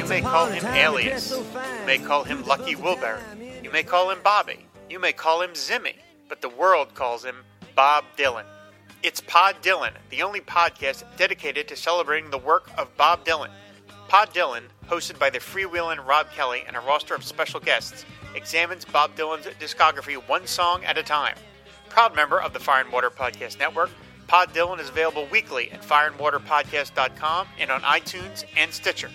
You may call him Alias. You may call him Lucky Wilbury. You may call him Bobby. You may call him Zimmy. But the world calls him Bob Dylan. It's Pod Dylan, the only podcast dedicated to celebrating the work of Bob Dylan. Pod Dylan, hosted by the freewheeling Rob Kelly and a roster of special guests, examines Bob Dylan's discography one song at a time. Proud member of the Fire and Water Podcast Network, Pod Dylan is available weekly at fireandwaterpodcast.com and on iTunes and Stitcher.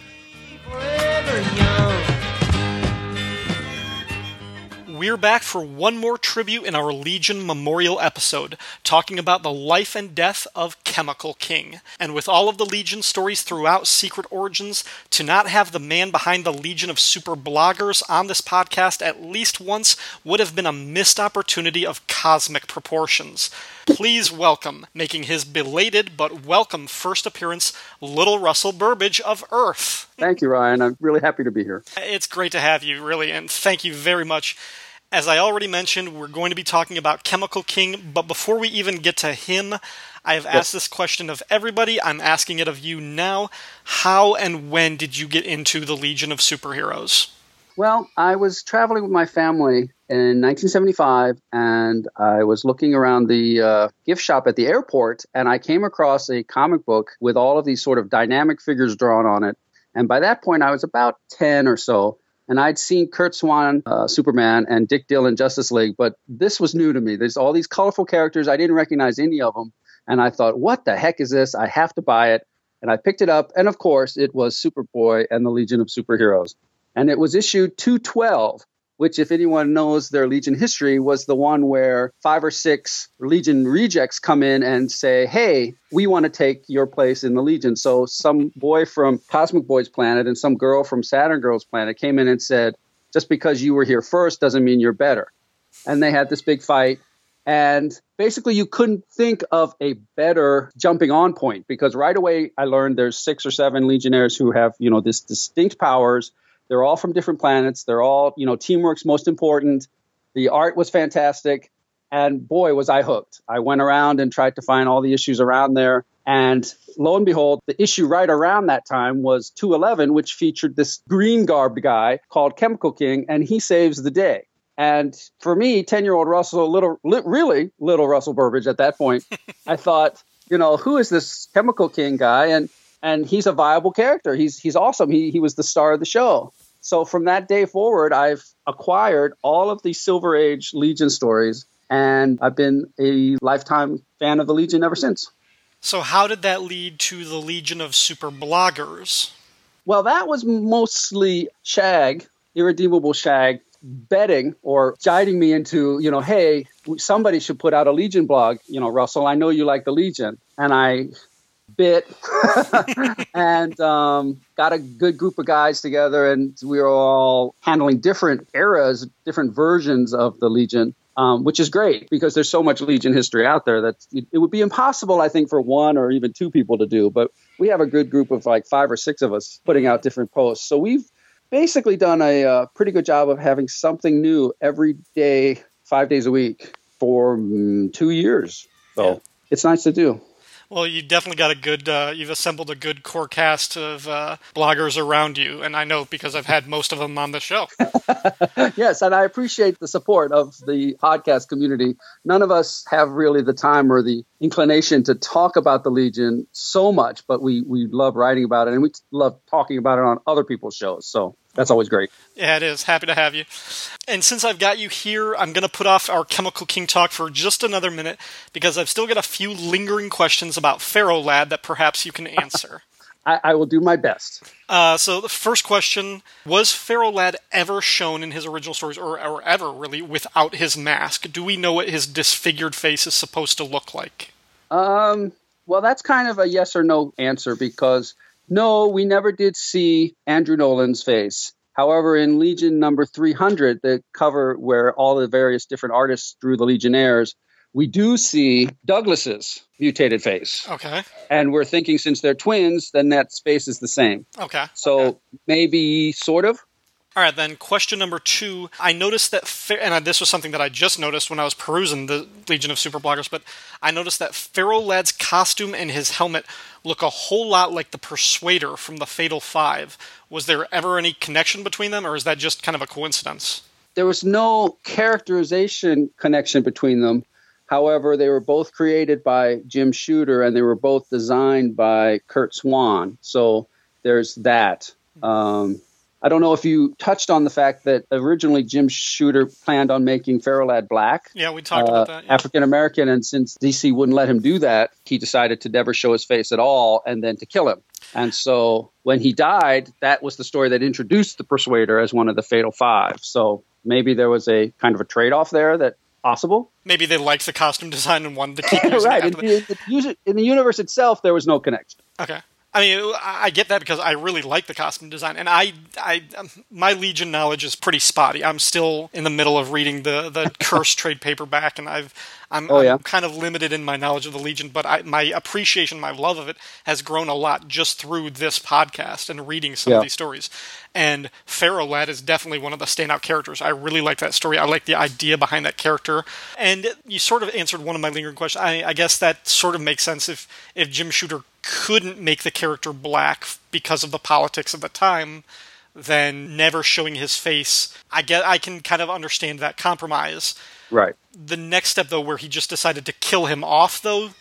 We're back for one more tribute in our Legion Memorial episode, talking about the life and death of Chemical King. And with all of the Legion stories throughout Secret Origins, to not have the man behind the Legion of Super Bloggers on this podcast at least once would have been a missed opportunity of cosmic proportions. Please welcome, making his belated but welcome first appearance, Little Russell Burbage of Earth. Thank you, Ryan. I'm really happy to be here. It's great to have you, really, and thank you very much as I already mentioned, we're going to be talking about Chemical King, but before we even get to him, I have asked this question of everybody. I'm asking it of you now. How and when did you get into the Legion of Superheroes? Well, I was traveling with my family in 1975, and I was looking around the uh, gift shop at the airport, and I came across a comic book with all of these sort of dynamic figures drawn on it. And by that point, I was about 10 or so and I'd seen Curt Swan, uh, Superman, and Dick Dillin, Justice League, but this was new to me. There's all these colorful characters. I didn't recognize any of them. And I thought, what the heck is this? I have to buy it. And I picked it up. And of course, it was Superboy and the Legion of Superheroes. And it was issued 212, which, if anyone knows their Legion history, was the one where five or six Legion rejects come in and say, Hey, we want to take your place in the Legion. So some boy from Cosmic Boy's planet and some girl from Saturn Girl's planet came in and said, Just because you were here first doesn't mean you're better. And they had this big fight. And basically, you couldn't think of a better jumping on point because right away I learned there's six or seven Legionnaires who have, you know, this distinct powers they're all from different planets. They're all, you know, teamwork's most important. The art was fantastic. And boy, was I hooked. I went around and tried to find all the issues around there. And lo and behold, the issue right around that time was 211, which featured this green garbed guy called Chemical King, and he saves the day. And for me, 10 year old Russell, little, li- really little Russell Burbage at that point, I thought, you know, who is this Chemical King guy? And and he's a viable character. He's he's awesome. He he was the star of the show. So from that day forward, I've acquired all of the Silver Age Legion stories, and I've been a lifetime fan of the Legion ever since. So how did that lead to the Legion of Super Bloggers? Well, that was mostly Shag, irredeemable Shag, betting or guiding me into, you know, hey, somebody should put out a Legion blog. You know, Russell, I know you like the Legion. And I bit and um, got a good group of guys together and we were all handling different eras different versions of the legion um, which is great because there's so much Legion history out there that it would be impossible, I think, for one or even two people to do. But we have a good group of like five or six of us putting out different posts. So we've basically done a uh, pretty good job of having something new every day, five days a week for mm, two years. So yeah. it's nice to do. Well, you definitely got a good. Uh, you've assembled a good core cast of uh, bloggers around you, and I know because I've had most of them on the show. yes, and I appreciate the support of the podcast community. None of us have really the time or the inclination to talk about the Legion so much, but we we love writing about it, and we love talking about it on other people's shows. So that's always great. Yeah, it is. Happy to have you. And since I've got you here, I'm going to put off our Chemical King talk for just another minute because I've still got a few lingering questions about Ferro Lad that perhaps you can answer. I, I, will do my best. Uh, so the first question was Ferro Lad ever shown in his original stories, or, or ever really, without his mask? Do we know what his disfigured face is supposed to look like? Um. Well, that's kind of a yes or no answer because no, we never did see Andrew Nolan's face. However, in Legion number 300, the cover where all the various different artists drew the Legionnaires, we do see Douglas's mutated face. Okay. And we're thinking since they're twins, then that face is the same. Okay. So okay. maybe sort of. All right, then question number two. I noticed that, and this was something that I just noticed when I was perusing the Legion of Super Bloggers, but I noticed that Ferro Lad's costume and his helmet look a whole lot like the Persuader from the Fatal Five. Was there ever any connection between them, or is that just kind of a coincidence? There was no characterization connection between them. However, they were both created by Jim Shooter and they were both designed by Curt Swan. So there's that. Um, I don't know if you touched on the fact that originally Jim Shooter planned on making Ferro Lad black. Yeah, we talked uh, about that. Yeah. African American, and since DC wouldn't let him do that, he decided to never show his face at all and then to kill him. And so when he died, that was the story that introduced the Persuader as one of the Fatal Five. So maybe there was a kind of a trade off there that possible. Maybe they liked the costume design and wanted to keep using right. it. In, in, in the universe itself, there was no connection. Okay. I mean, I get that because I really like the costume design, and I, I, um, my Legion knowledge is pretty spotty. I'm still in the middle of reading the the cursed trade paperback, and I've, I'm, oh, yeah. I'm, kind of limited in my knowledge of the Legion, but I, my appreciation, my love of it, has grown a lot just through this podcast and reading some yeah. of these stories. And Ferro Lad is definitely one of the standout characters. I really like that story. I like the idea behind that character, and you sort of answered one of my lingering questions. I, I guess that sort of makes sense if if Jim Shooter couldn't make the character black because of the politics of the time, then never showing his face, I get I can kind of understand that compromise. Right. The next step though where he just decided to kill him off though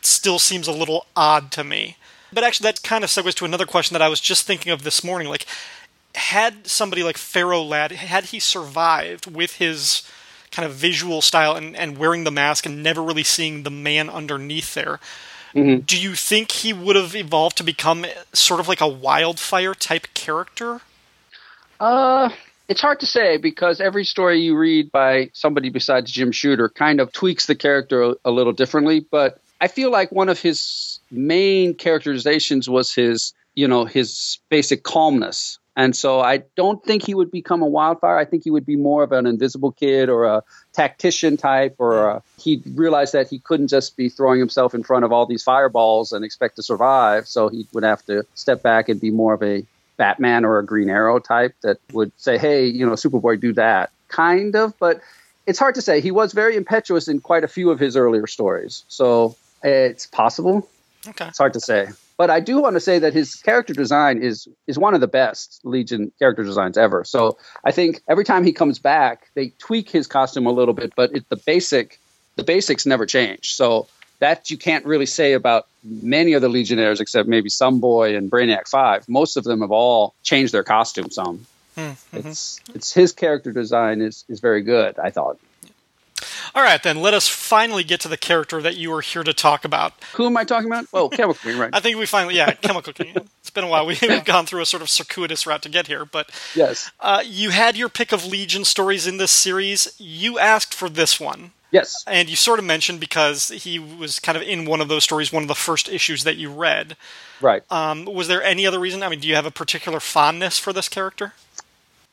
still seems a little odd to me. But actually that kind of segues to another question that I was just thinking of this morning like had somebody like Ferro Lad had he survived with his kind of visual style and, and wearing the mask and never really seeing the man underneath there, Mm-hmm. Do you think he would have evolved to become sort of like a wildfire type character? Uh, it's hard to say because every story you read by somebody besides Jim Shooter kind of tweaks the character a, a little differently. But I feel like one of his main characterizations was his, you know, his basic calmness. And so I don't think he would become a wildfire. I think he would be more of an invisible kid or a tactician type, or a, he realized that he couldn't just be throwing himself in front of all these fireballs and expect to survive. So he would have to step back and be more of a Batman or a Green Arrow type that would say, hey, you know, Superboy, do that. Kind of, but it's hard to say. He was very impetuous in quite a few of his earlier stories. So eh, it's possible. Okay. It's hard to say. But I do want to say that his character design is is one of the best Legion character designs ever. So I think every time he comes back, they tweak his costume a little bit, but it, the basic the basics never change. So that you can't really say about many of the Legionnaires, except maybe some boy and Brainiac Five. Most of them have all changed their costume some. Mm-hmm. It's it's his character design is is very good. I thought. All right, then let us finally get to the character that you are here to talk about. Who am I talking about? Oh, Chemical King, right? I think we finally, yeah, Chemical King. It's been a while. We've gone through a sort of circuitous route to get here, but yes, uh, you had your pick of Legion stories in this series. You asked for this one. Yes. And you sort of mentioned because he was kind of in one of those stories, one of the first issues that you read. Right. Um, was there any other reason? I mean, do you have a particular fondness for this character?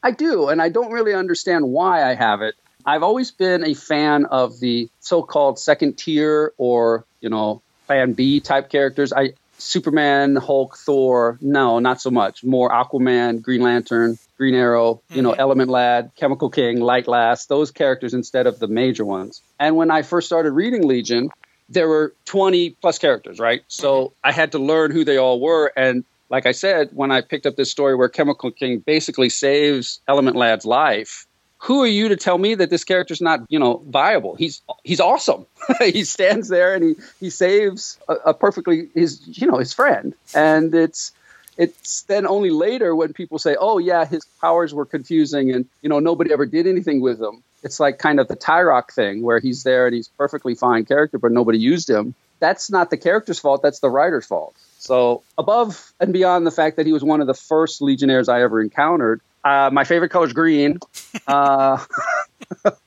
I do, and I don't really understand why I have it I've always been a fan of the so-called second tier or, you know, plan B type characters. I Superman, Hulk, Thor, no, not so much. More Aquaman, Green Lantern, Green Arrow, you know, mm-hmm. Element Lad, Chemical King, Light Lass, those characters instead of the major ones. And when I first started reading Legion, there were 20 plus characters, right? So mm-hmm. I had to learn who they all were. And like I said, when I picked up this story where Chemical King basically saves Element Lad's life, who are you to tell me that this character's not, you know, viable? He's he's awesome. he stands there and he he saves a, a perfectly his you know his friend, and it's it's then only later when people say, "Oh yeah, his powers were confusing, and you know nobody ever did anything with him." It's like kind of the Tyroc thing where he's there and he's perfectly fine character, but nobody used him. That's not the character's fault. That's the writer's fault. So above and beyond the fact that he was one of the first Legionnaires I ever encountered, uh, my favorite color is green. Uh,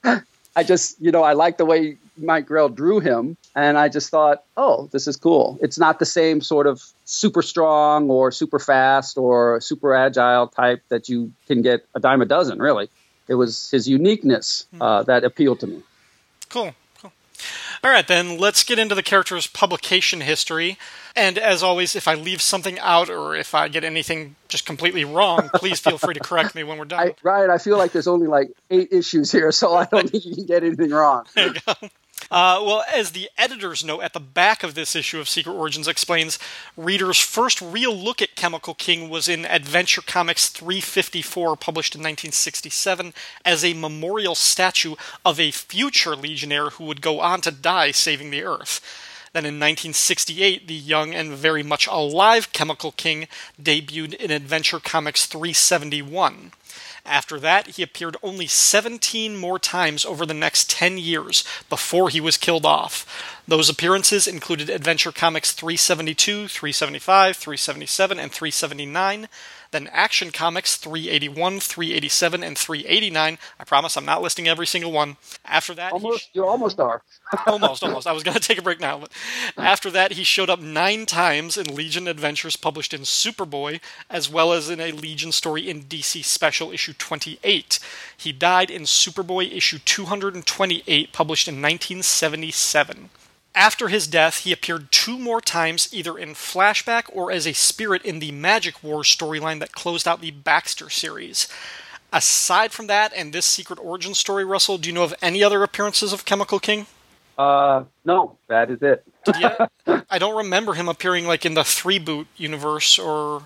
I just, you know, I like the way Mike Grell drew him, and I just thought, oh, this is cool. It's not the same sort of super strong or super fast or super agile type that you can get a dime a dozen, really. It was his uniqueness uh, that appealed to me. Cool. All right, then let's get into the character's publication history. And as always, if I leave something out or if I get anything just completely wrong, please feel free to correct me when we're done. I, right, I feel like there's only like eight issues here, so I don't think you can get anything wrong. There you go. Uh, well, as the editor's note at the back of this issue of Secret Origins explains, readers' first real look at Chemical King was in Adventure Comics 354, published in 1967, as a memorial statue of a future Legionnaire who would go on to die saving the Earth. Then in 1968, the young and very much alive Chemical King debuted in Adventure Comics 371. After that, he appeared only 17 more times over the next 10 years before he was killed off. Those appearances included Adventure Comics 372, 375, 377, and 379. Then Action Comics 381, 387, and 389. I promise I'm not listing every single one. After that, almost you almost are. almost, almost. I was going to take a break now, but after that, he showed up nine times in Legion Adventures published in Superboy, as well as in a Legion story in DC Special issue 28. He died in Superboy issue 228, published in 1977. After his death, he appeared two more times, either in flashback or as a spirit in the Magic Wars storyline that closed out the Baxter series. Aside from that and this secret origin story, Russell, do you know of any other appearances of Chemical King? Uh, no, that is it. yeah, I don't remember him appearing like in the three boot universe or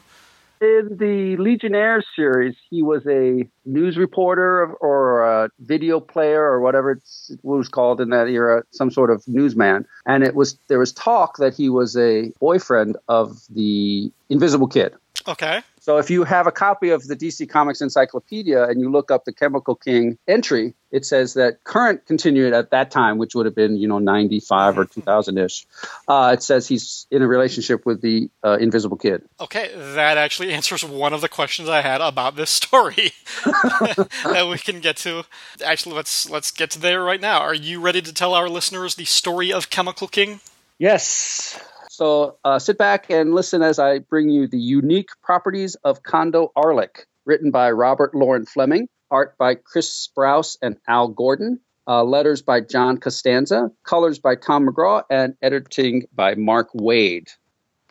in the Legionnaire series, he was a news reporter or a video player or whatever it was called in that era, some sort of newsman. And it was there was talk that he was a boyfriend of the Invisible Kid. Okay. So if you have a copy of the DC Comics Encyclopedia and you look up the Chemical King entry, it says that current continued at that time, which would have been you know 95 or 2000 ish. Uh, it says he's in a relationship with the uh, Invisible Kid. Okay, that actually answers one of the questions I had about this story that we can get to. Actually, let's let's get to there right now. Are you ready to tell our listeners the story of Chemical King? Yes. So uh, sit back and listen as I bring you the unique properties of Condo Arlik, written by Robert Loren Fleming, art by Chris Sprouse and Al Gordon, uh, letters by John Costanza, colors by Tom McCraw, and editing by Mark Waid.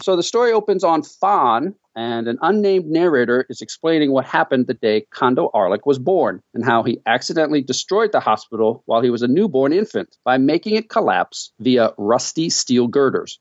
So the story opens on Phon, and an unnamed narrator is explaining what happened the day Condo Arlik was born and how he accidentally destroyed the hospital while he was a newborn infant by making it collapse via rusty steel girders.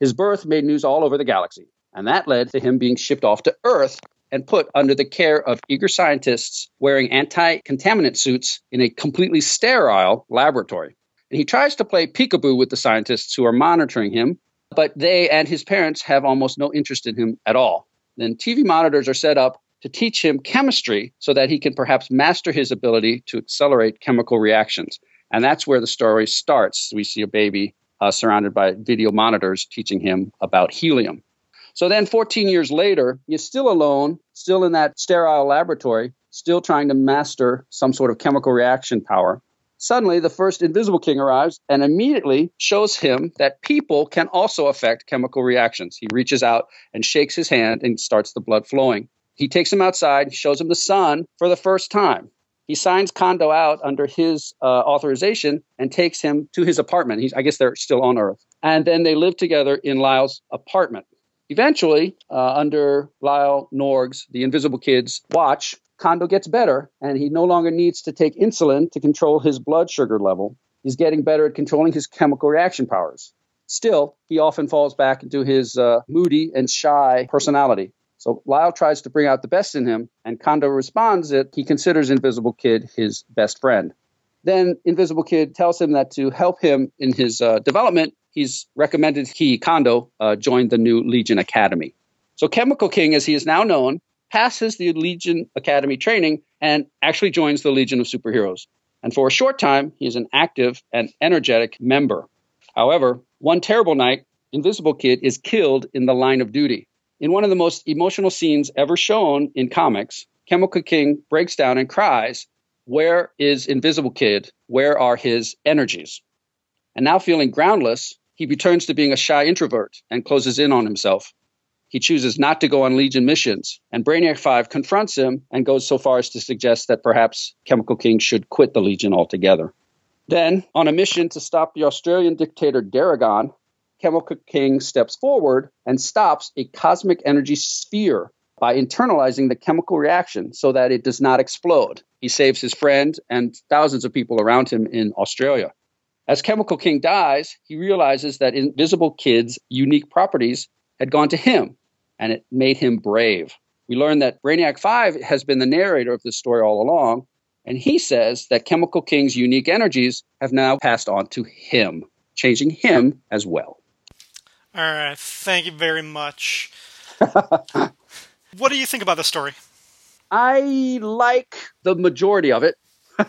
His birth made news all over the galaxy, and that led to him being shipped off to Earth and put under the care of eager scientists wearing anti contaminant suits in a completely sterile laboratory. And he tries to play peekaboo with the scientists who are monitoring him, but they and his parents have almost no interest in him at all. Then TV monitors are set up to teach him chemistry so that he can perhaps master his ability to accelerate chemical reactions. And that's where the story starts. We see a baby uh, surrounded by video monitors teaching him about helium. So then, 14 years later, he's still alone, still in that sterile laboratory, still trying to master some sort of chemical reaction power. Suddenly, the first Invisible King arrives and immediately shows him that people can also affect chemical reactions. He reaches out and shakes his hand and starts the blood flowing. He takes him outside, shows him the sun for the first time. He signs Condo out under his uh, authorization and takes him to his apartment. He's, I guess they're still on Earth. And then they live together in Lyle's apartment. Eventually, uh, under Lyle Norg's, the Invisible Kid's watch, Condo gets better and he no longer needs to take insulin to control his blood sugar level. He's getting better at controlling his chemical reaction powers. Still, he often falls back into his uh, moody and shy personality. So Lyle tries to bring out the best in him, and Condo responds that he considers Invisible Kid his best friend. Then Invisible Kid tells him that to help him in his uh, development, he's recommended he, Condo, uh, join the new Legion Academy. So Chemical King, as he is now known, passes the Legion Academy training and actually joins the Legion of Superheroes. And for a short time, he is an active and energetic member. However, one terrible night, Invisible Kid is killed in the line of duty. In one of the most emotional scenes ever shown in comics, Chemical King breaks down and cries, Where is Invisible Kid? Where are his energies? And now feeling groundless, he returns to being a shy introvert and closes in on himself. He chooses not to go on Legion missions, and Brainiac 5 confronts him and goes so far as to suggest that perhaps Chemical King should quit the Legion altogether. Then, on a mission to stop the Australian dictator Deregon, Chemical King steps forward and stops a cosmic energy sphere by internalizing the chemical reaction so that it does not explode. He saves his friend and thousands of people around him in Australia. As Chemical King dies, he realizes that Invisible Kid's unique properties had gone to him, and it made him brave. We learn that Brainiac 5 has been the narrator of this story all along, and he says that Chemical King's unique energies have now passed on to him, changing him as well. All right. Thank you very much. what do you think about the story? I like the majority of it.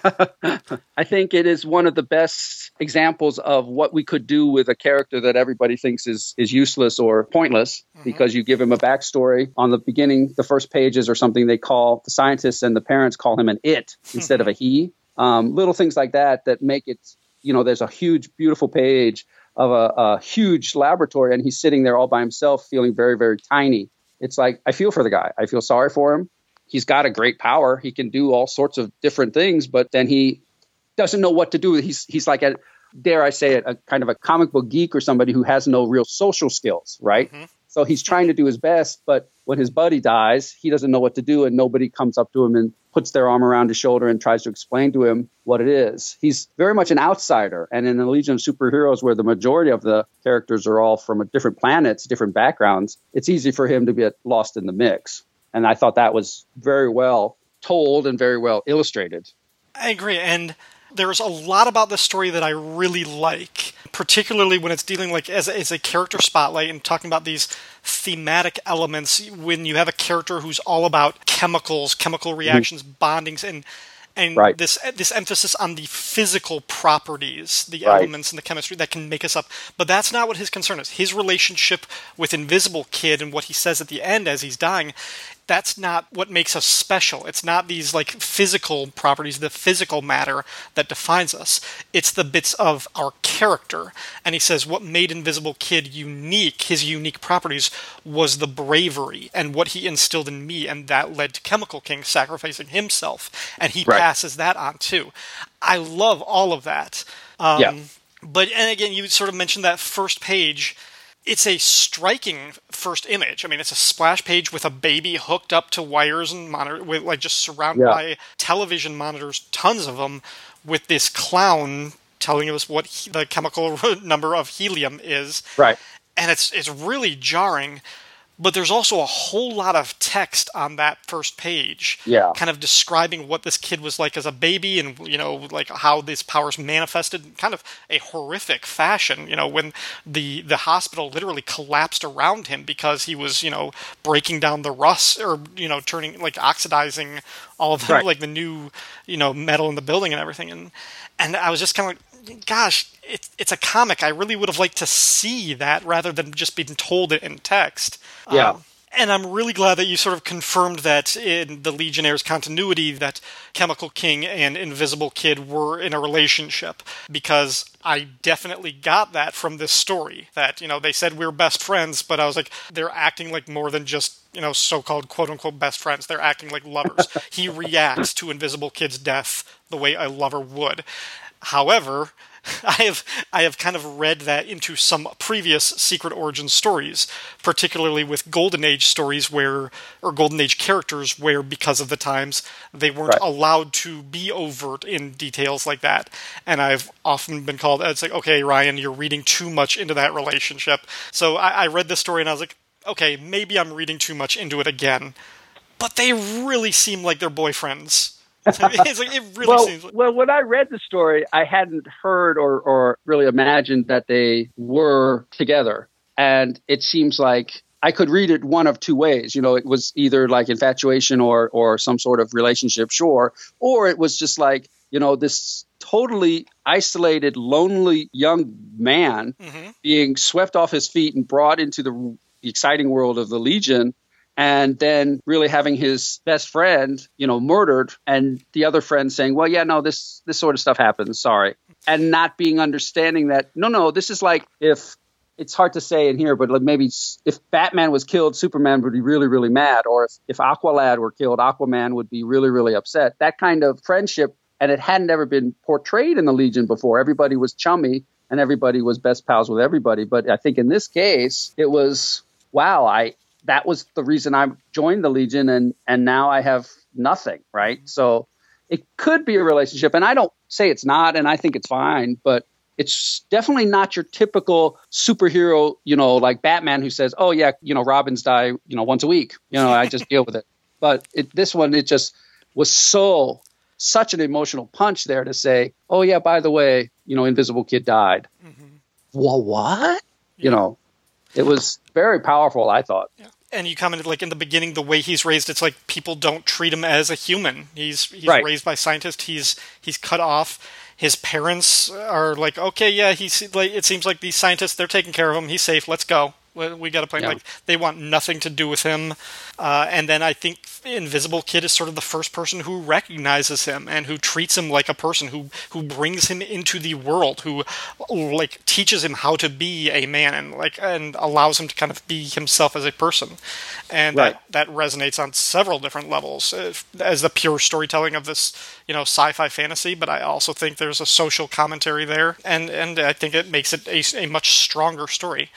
I think it is one of the best examples of what we could do with a character that everybody thinks is is useless or pointless mm-hmm. because you give him a backstory on the beginning, the first pages or something they call the scientists and the parents call him an it instead of a he. Um, little things like that that make it, you know, there's a huge, beautiful page of a, a huge laboratory and he's sitting there all by himself feeling very, very tiny. It's like, I feel for the guy. I feel sorry for him. He's got a great power. He can do all sorts of different things, but then he doesn't know what to do. He's, he's like, a, dare I say it, a kind of a comic book geek or somebody who has no real social skills, right? Mm-hmm. So he's trying to do his best, but when his buddy dies, he doesn't know what to do, and nobody comes up to him and puts their arm around his shoulder and tries to explain to him what it is. He's very much an outsider, and in the Legion of Superheroes, where the majority of the characters are all from different planets, different backgrounds, it's easy for him to get lost in the mix. And I thought that was very well told and very well illustrated. I agree, and there's a lot about this story that I really like, particularly when it's dealing like as a, as a character spotlight and talking about these thematic elements. When you have a character who's all about chemicals, chemical mm-hmm. reactions, mm-hmm. bondings, and and right. this this emphasis on the physical properties, the right. elements and the chemistry that can make us up. But that's not what his concern is. His relationship with Invisible Kid and what he says at the end as he's dying that's not what makes us special. It's not these like physical properties, the physical matter that defines us. It's the bits of our character. And he says what made Invisible Kid unique, his unique properties, was the bravery and what he instilled in me, and that led to Chemical King sacrificing himself. And he right. passes that on too. I love all of that. Um, yeah. But and again, you sort of mentioned that first page it's a striking first image. I mean, it's a splash page with a baby hooked up to wires and monitor, with like just surrounded yeah. by television monitors, tons of them, with this clown telling us what he, the chemical number of helium is. Right. And it's it's really jarring but there's also a whole lot of text on that first page yeah. kind of describing what this kid was like as a baby and you know like how these powers manifested in kind of a horrific fashion you know when the the hospital literally collapsed around him because he was you know breaking down the rust or you know turning like oxidizing all of the, right. like the new you know metal in the building and everything and and I was just kind of like, gosh, it's it's a comic. I really would have liked to see that rather than just being told it in text. Yeah. Um, And I'm really glad that you sort of confirmed that in the Legionnaires continuity that Chemical King and Invisible Kid were in a relationship because I definitely got that from this story that, you know, they said we are best friends, but I was like they're acting like more than just, you know, so-called quote unquote best friends. They're acting like lovers. he reacts to Invisible Kid's death the way a lover would. However, I have I have kind of read that into some previous Secret Origin stories, particularly with Golden Age stories where or Golden Age characters where because of the times they weren't Right. allowed to be overt in details like that. And I've often been called it's like, okay, Ryan, you're reading too much into that relationship. So I, I read this story and I was like, okay, maybe I'm reading too much into it again. But they really seem like they're boyfriends. it's like it really well, seems like well, when I read the story, I hadn't heard or, or really imagined that they were together. And it seems like I could read it one of two ways. You know, it was either like infatuation or, or some sort of relationship, sure. Or it was just like, you know, this totally isolated, lonely young man mm-hmm. being swept off his feet and brought into the exciting world of the Legion and then really having his best friend, you know, murdered, and the other friend saying, "Well, yeah, no, this this sort of stuff happens. Sorry," and not being understanding that no, no, this is like if it's hard to say in here, but like maybe if Batman was killed, Superman would be really, really mad, or if if Aqualad were killed, Aquaman would be really, really upset. That kind of friendship, and it hadn't ever been portrayed in the Legion before. Everybody was chummy. And everybody was best pals with everybody. But I think in this case, it was wow, I that was the reason I joined the Legion, and and now I have nothing, right? Mm-hmm. So it could be a relationship, and I don't say it's not, and I think it's fine, but it's definitely not your typical superhero, you know, like Batman who says, "Oh yeah, you know, Robins die, you know, once a week." You know, I just deal with it. But it, this one, it just was so such an emotional punch there to say, "Oh yeah, by the way, you know, Invisible Kid died." Mm-hmm. Well, what? You know, it was very powerful. I thought. And you commented like in the beginning the way he's raised it's like people don't treat him as a human. He's he's Right. raised by scientists. He's he's cut off. His parents are like okay yeah he's like it seems like these scientists they're taking care of him. He's safe. Let's go we, we got to play Yeah. like they want nothing to do with him uh, and then i think invisible kid is sort of the first person who recognizes him and who treats him like a person who who brings him into the world who like teaches him how to be a man and like and allows him to kind of be himself as a person and Right. that that resonates on several different levels uh, as the pure storytelling of this you know sci-fi fantasy but i also think there's a social commentary there and and i think it makes it a, a much stronger story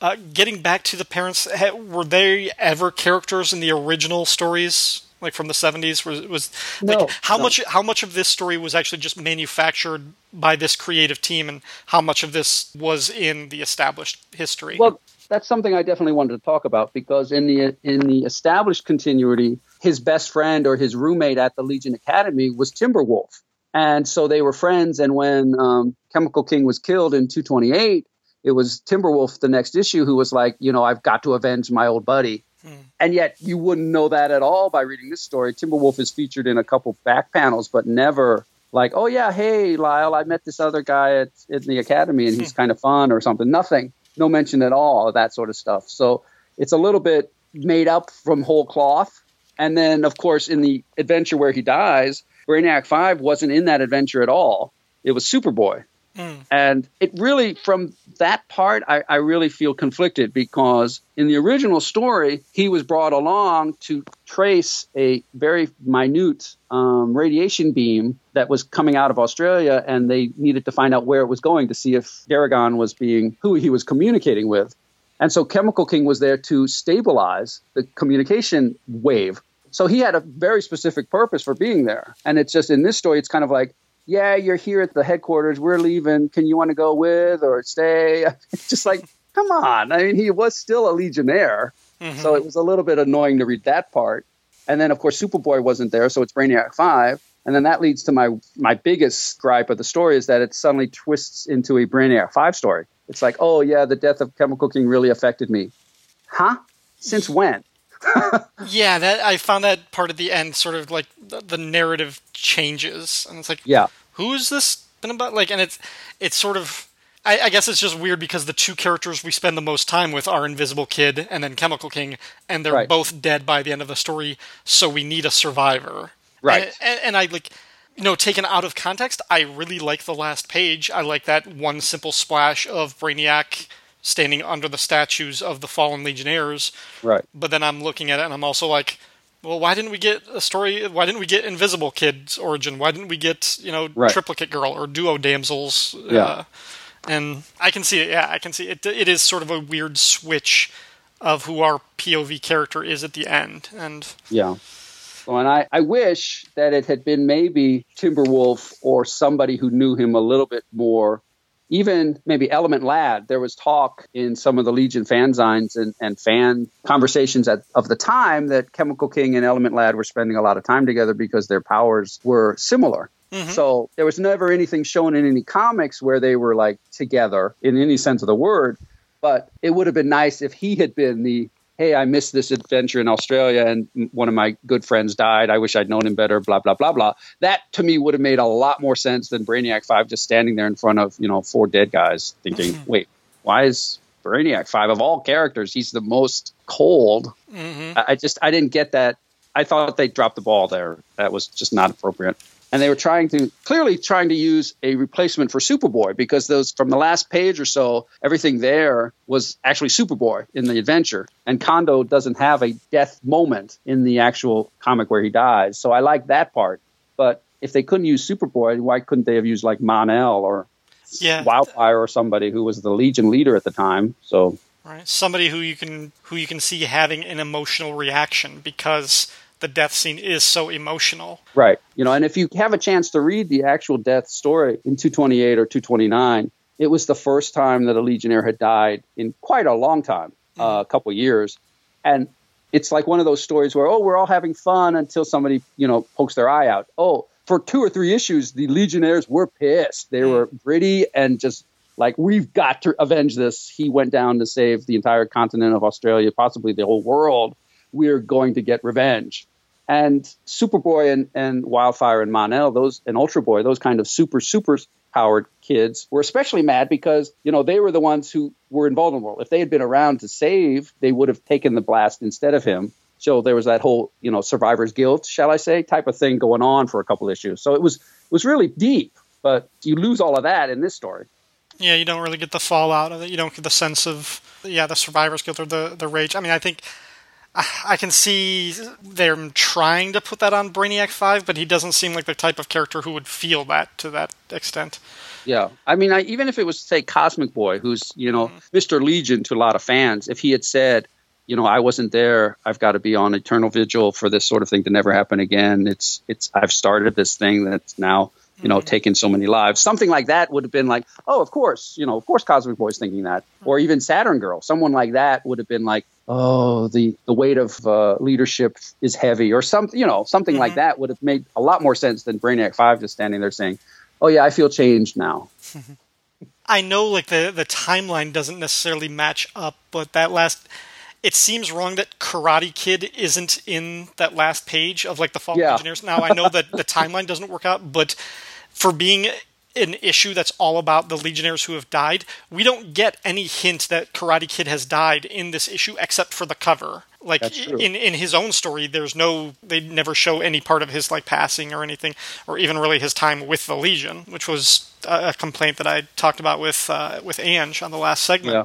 uh, getting back to the parents, were they ever characters in the original stories, like from the seventies? Was was like No, how no. much how much of this story was actually just manufactured by this creative team, and how much of this was in the established history? Well, that's something I definitely wanted to talk about because in the in the established continuity, his best friend or his roommate at the Legion Academy was Timberwolf, and so they were friends. And when um, Chemical King was killed in 228, it was Timberwolf the next issue who was like, you know, I've got to avenge my old buddy. Hmm. And yet you wouldn't know that at all by reading this story. Timberwolf is featured in a couple back panels, but never like, oh yeah, hey Lyle, I met this other guy at in the academy and he's hmm. kind of fun or something. Nothing, no mention at all of that sort of stuff. So it's a little bit made up from whole cloth. And then of course in the adventure where he dies, Brainiac Five wasn't in that adventure at all. It was Superboy. And it really, from that part, I, I really feel conflicted because in the original story, he was brought along to trace a very minute um, radiation beam that was coming out of Australia, and they needed to find out where it was going to see if Deregon was being who he was communicating with. And so Chemical King was there to stabilize the communication wave. So he had a very specific purpose for being there. And it's just in this story, it's kind of like, yeah, you're here at the headquarters. We're leaving. Can you want to go with or stay? Just like, come on. I mean, he was still a Legionnaire. Mm-hmm. So it was a little bit annoying to read that part. And then, of course, Superboy wasn't there. So it's Brainiac 5. And then that leads to my, my biggest gripe of the story is that it suddenly twists into a Brainiac 5 story. It's like, oh, yeah, the death of Chemical King really affected me. Huh? Since when? Yeah, that I found that part at the end, sort of like the, the narrative changes, and it's like, Yeah. who is this been about? Like, and it's it's sort of I, I guess it's just weird because the two characters we spend the most time with are Invisible Kid and then Chemical King, and they're Right. both dead by the end of the story. So we need a survivor. Right. And, and, and I like, you know, taken out of context, I really like the last page. I like that one simple splash of Brainiac standing under the statues of the fallen Legionnaires. Right. But then I'm looking at it and I'm also like, well, why didn't we get a story? Why didn't we get Invisible Kid's origin? Why didn't we get you know Right. Triplicate Girl or Duo Damsels? Yeah. Uh, and I can see it. Yeah, I can see it. It is sort of a weird switch of who our POV character is at the end, and Yeah. Well, and I, I wish that it had been maybe Timberwolf or somebody who knew him a little bit more. Even maybe Element Lad. There was talk in some of the Legion fanzines and, and fan conversations at, of the time that Chemical King and Element Lad were spending a lot of time together because their powers were similar. Mm-hmm. So there was never anything shown in any comics where they were like together in any sense of the word. But it would have been nice if he had been the hey, I missed this adventure in Australia and one of my good friends died. I wish I'd known him better, blah, blah, blah, blah. That to me would have made a lot more sense than Brainiac 5 just standing there in front of, you know, four dead guys thinking, mm-hmm. wait, why is Brainiac 5 of all characters, he's the most cold? Mm-hmm. I, I just, I didn't get that. I thought they dropped the ball there. That was just not appropriate. And they were trying to clearly trying to use a replacement for Superboy because those from the last page or so, everything there was actually Superboy in the adventure. And Condo doesn't have a death moment in the actual comic where he dies. So I like that part. But if they couldn't use Superboy, why couldn't they have used like Mon-El or yeah, Wildfire or somebody who was the Legion leader at the time? So right. Somebody who you can who you can see having an emotional reaction because the death scene is so emotional. Right. You know, and if you have a chance to read the actual death story in 228 or 229, it was the first time that a Legionnaire had died in quite a long time, uh, a couple years. And it's like one of those stories where, oh, we're all having fun until somebody, you know, pokes their eye out. Oh, for two or three issues, the Legionnaires were pissed. They were gritty and just like, we've got to avenge this. He went down to save the entire continent of Australia, possibly the whole world. We're going to get revenge. And Superboy and, and Wildfire and Mon-El, those and Ultra Boy, those kind of super super powered kids were especially mad because you know they were the ones who were invulnerable. If they had been around to save, they would have taken the blast instead of him. So there was that whole you know survivor's guilt, shall I say, type of thing going on for a couple issues. So it was it was really deep, but you lose all of that in this story. Yeah, you don't really get the fallout of it. You don't get the sense of yeah the survivor's guilt or the the rage. I mean, I think I- I can see they're trying to put that on Brainiac Five, but he doesn't seem like the type of character who would feel that to that extent. Yeah, I mean, I, even if it was say Cosmic Boy, who's you know mm-hmm. Mr. Legion to a lot of fans, if he had said, you know, I wasn't there, I've got to be on eternal vigil for this sort of thing to never happen again. It's it's I've started this thing that's now you know mm-hmm. taken so many lives. Something like that would have been like, oh, of course, you know, of course, Cosmic Boy's thinking that, mm-hmm. or even Saturn Girl, someone like that would have been like, oh, the the weight of uh, leadership is heavy, or something, you know, something like that would have made a lot more sense than Brainiac Five just standing there saying, oh yeah, I feel changed now. I know like the the timeline doesn't necessarily match up, but that last it seems wrong that Karate Kid isn't in that last page of like the Fallen Yeah. Engineers. Now I know that the timeline doesn't work out, but for being an issue that's all about the Legionnaires who have died, we don't get any hint that Karate Kid has died in this issue except for the cover. Like in in his own story, there's no they never show any part of his like passing or anything, or even really his time with the Legion, which was a, a complaint that I talked about with uh, with Anj on the last segment. Yeah.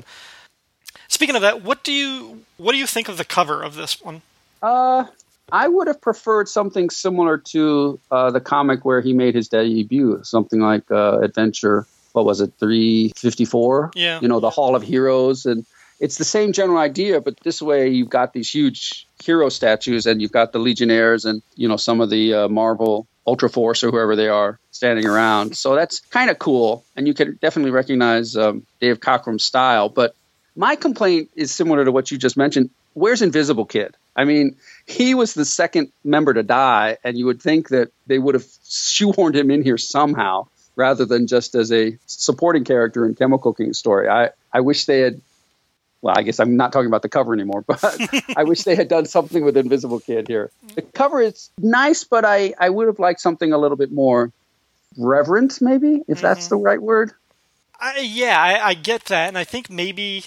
Speaking of that, what do you what do you think of the cover of this one? Uh, I would have preferred something similar to uh, the comic where he made his debut, something like uh, Adventure. What was it, three fifty four? Yeah. You know, the Hall of Heroes, and it's the same general idea, but this way you've got these huge hero statues, and you've got the Legionnaires, and you know some of the uh, Marvel Ultra Force or whoever they are standing around. So that's kind of cool, and you can definitely recognize um, Dave Cockrum's style. But my complaint is similar to what you just mentioned. Where's Invisible Kid? I mean, he was the second member to die, and you would think that they would have shoehorned him in here somehow rather than just as a supporting character in Chemical King's story. I, I wish they had. Well, I guess I'm not talking about the cover anymore, but I wish they had done something with Invisible Kid here. The cover is nice, but I, I would have liked something a little bit more reverent, maybe, if that's mm-hmm. the right word. I, yeah, I, I get that, and I think maybe,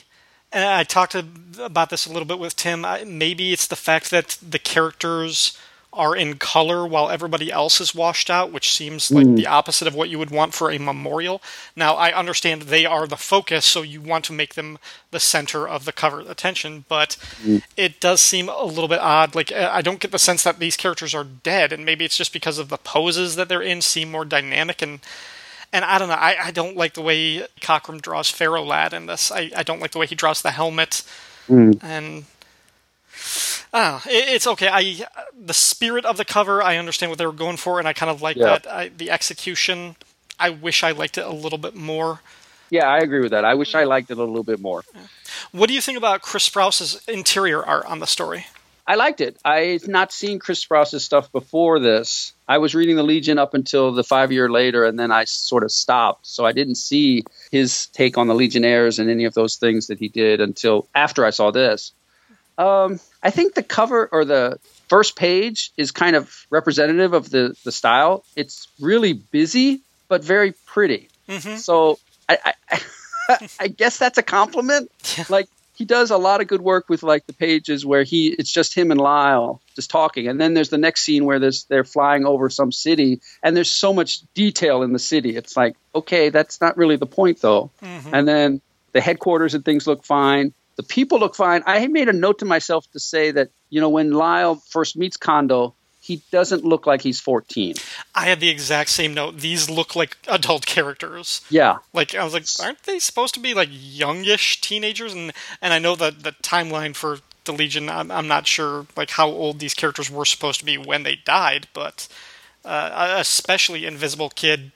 and I talked about this a little bit with Tim. Maybe it's the fact that the characters are in color while everybody else is washed out, which seems like mm. the opposite of what you would want for a memorial. Now, I understand they are the focus, so you want to make them the center of the cover attention, but mm. it does seem a little bit odd. Like, I don't get the sense that these characters are dead, and maybe it's just because of the poses that they're in seem more dynamic and. And I don't know. I, I don't like the way Cockrum draws Ferro Lad in this. I, I don't like the way he draws the helmet. Mm. And Ah, it's okay. I the spirit of the cover, I understand what they were going for, and I kind of like yeah. that. I, the execution, I wish I liked it a little bit more. Yeah, I agree with that. I wish I liked it a little bit more. What do you think about Chris Sprouse's interior art on the story? I liked it. I had not seen Chris Sprouse's stuff before this. I was reading the Legion up until the five year later, and then I sort of stopped. So I didn't see his take on the Legionnaires and any of those things that he did until after I saw this. Um, I think the cover or the first page is kind of representative of the the style. It's really busy but very pretty. Mm-hmm. So I, I, I guess that's a compliment. like he does a lot of good work with like the pages where he it's just him and Lyle just talking, and then there's the next scene where there's they're flying over some city, and there's so much detail in the city. It's like okay, that's not really the point though. Mm-hmm. And then the headquarters and things look fine. The people look fine. I made a note to myself to say that, you know, when Lyle first meets Condo, he doesn't look like he's 14. I had the exact same note. These look like adult characters. Yeah. Like I was like, aren't they supposed to be like youngish teenagers? And and I know that the timeline for the Legion, I'm, I'm not sure like how old these characters were supposed to be when they died, but uh, especially Invisible Kid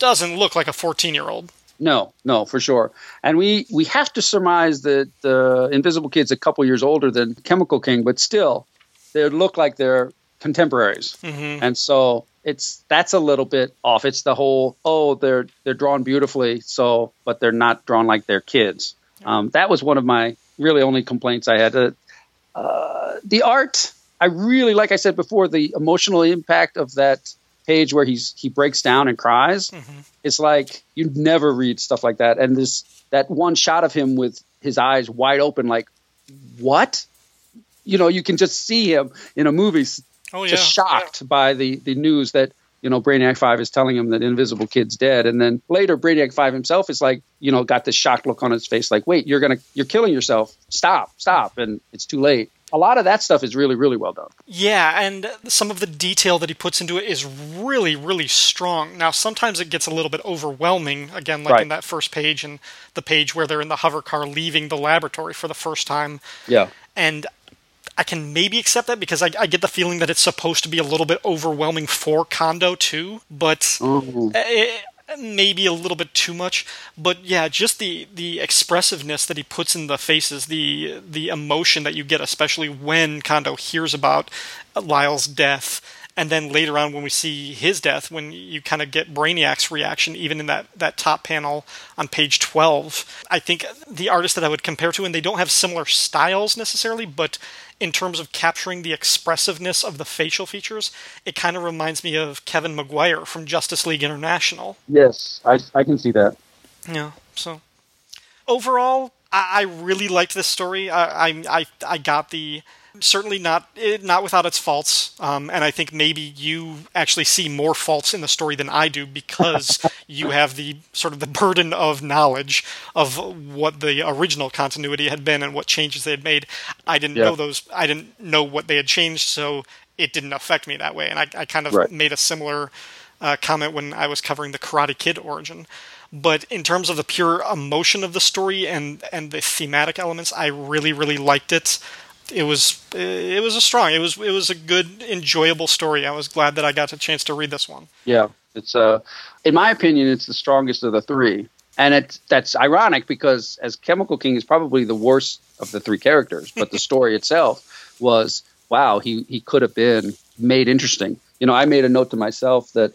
doesn't look like a 14 year old. No, no, for sure. And we we have to surmise that the Invisible Kid's a couple years older than Chemical King, but still, they look like they're contemporaries. Mm-hmm. And so it's that's a little bit off. It's the whole oh they're they're drawn beautifully, so but they're not drawn like they're kids. Um, that was one of my really only complaints I had. Uh, uh, the art, I really like I said before, the emotional impact of that page where he's he breaks down and cries. Mm-hmm. It's like you never read stuff like that. And this that one shot of him with his eyes wide open, like what? You know, you can just see him in a movie, oh, yeah. just shocked yeah. by the the news that you know Brainiac Five is telling him that Invisible Kid's dead, and then later Brainiac Five himself is like, you know, got this shocked look on his face, like, wait, you're gonna you're killing yourself, stop, stop, and it's too late. A lot of that stuff is really really well done. Yeah and some of the detail that he puts into it is really really strong. Now sometimes it gets a little bit overwhelming again like right. in that first page and the page where they're in the hover car leaving the laboratory for the first time. Yeah. And I can maybe accept that because I, I, get the feeling that it's supposed to be a little bit overwhelming for Condo too, but mm-hmm. it, maybe a little bit too much but yeah just the the expressiveness that he puts in the faces the the emotion that you get especially when condo hears about lyle's death and then later on when we see his death when you kind of get brainiac's reaction even in that that top panel on page 12 i think the artist that i would compare to and they don't have similar styles necessarily but in terms of capturing the expressiveness of the facial features, it kind of reminds me of Kevin Maguire from Justice League International. Yes, I, I can see that. Yeah. So overall, I, I really liked this story. I, I I I got the certainly not eh, not without its faults. Um, and I think maybe you actually see more faults in the story than I do because you have the sort of the burden of knowledge of what the original continuity had been and what changes they had made. I didn't yeah. know those. I didn't know what they had changed, so it didn't affect me that way. And I, I kind of right. made a similar uh, comment when I was covering the Karate Kid origin. But in terms of the pure emotion of the story and and the thematic elements, I really really liked it it was it was a strong it was it was a good enjoyable story. I was glad that I got a chance to read this one. Yeah, it's uh in my opinion it's the strongest of the three. And it's that's ironic because as Chemical King is probably the worst of the three characters, but the story itself was wow, he he could have been made interesting. You know, I made a note to myself that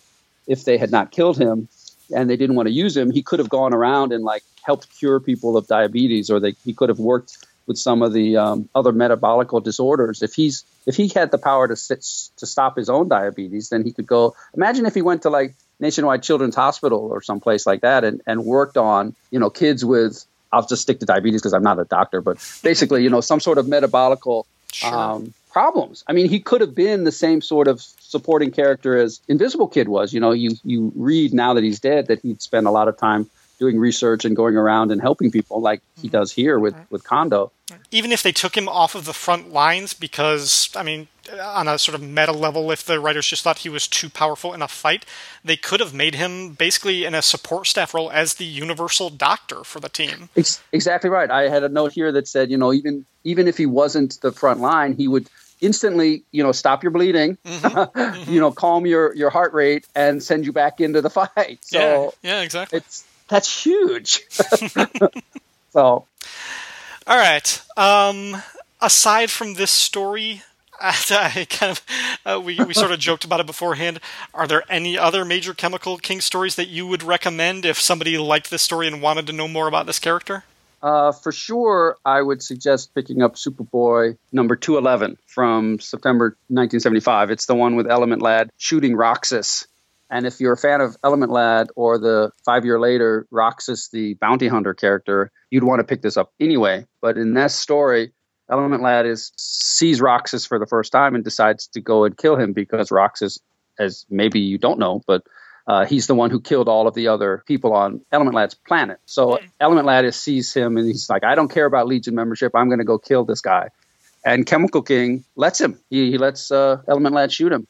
if they had not killed him and they didn't want to use him, he could have gone around and like helped cure people of diabetes or they, he could have worked with some of the um, other metabolical disorders. If he's if he had the power to sit, to stop his own diabetes, then he could go. Imagine if he went to like Nationwide Children's Hospital or someplace like that, and and worked on you know kids with I'll just stick to diabetes because I'm not a doctor, but basically you know some sort of metabolical Sure. um, problems. I mean, he could have been the same sort of supporting character as Invisible Kid was. You know, you you read now that he's dead that he'd spent a lot of time doing research and going around and helping people like he mm-hmm. does here with with Condo. even if they took him off of the front lines because i mean on a sort of meta level if the writers just thought he was too powerful in a fight they could have made him basically in a support staff role as the universal doctor for the team. Ex- exactly right. I had a note here that said, you know, even even if he wasn't the front line, he would instantly, you know, stop your bleeding, mm-hmm. you mm-hmm. know, calm your your heart rate, and send you back into the fight. So yeah yeah exactly. it's that's huge. so all right um aside from this story I kind of uh, we we sort of joked about it beforehand. Are there any other major Chemical King stories that you would recommend if somebody liked this story and wanted to know more about this character? Uh, for sure, I would suggest picking up Superboy number 211 from September 1975. It's the one with Element Lad shooting Roxxas. And if you're a fan of Element Lad or the five year later Roxxas, the bounty hunter character, you'd want to pick this up anyway. But in that story, Element Lad is sees Roxxas for the first time and decides to go and kill him because Roxxas, as maybe you don't know, but uh, he's the one who killed all of the other people on Element Lad's planet. So Element Lad is, sees him and he's like, I don't care about Legion membership. I'm going to go kill this guy. And Chemical King lets him. He, he lets uh, Element Lad shoot him.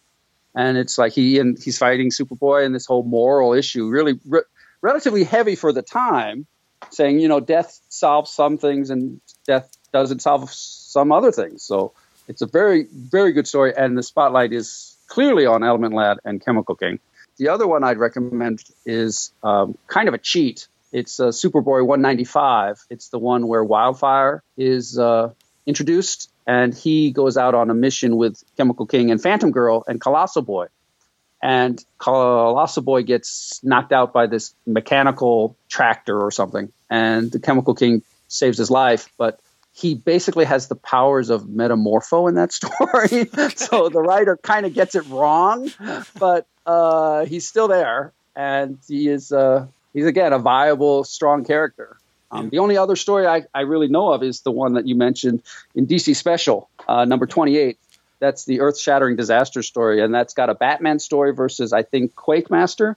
And it's like he and he's fighting Superboy and this whole moral issue, really re- relatively heavy for the time, saying you know death solves some things and death doesn't solve some other things. So it's a very very good story, and the spotlight is clearly on Element Lad and Chemical King. The other one I'd recommend is um, kind of a cheat. It's uh, Superboy 195. It's the one where Wildfire is uh, introduced, and he goes out on a mission with Chemical King and Phantom Girl and Colossal Boy. And Colossal Boy gets knocked out by this mechanical tractor or something, and the Chemical King saves his life, but he basically has the powers of metamorpho in that story. so the writer kind of gets it wrong, but uh, he's still there, and he is uh, he's again a viable, strong character. Um, the only other story I, I really know of is the one that you mentioned in DC Special, uh, number 28. That's the earth shattering disaster story. And that's got a Batman story versus, I think, Quake Master,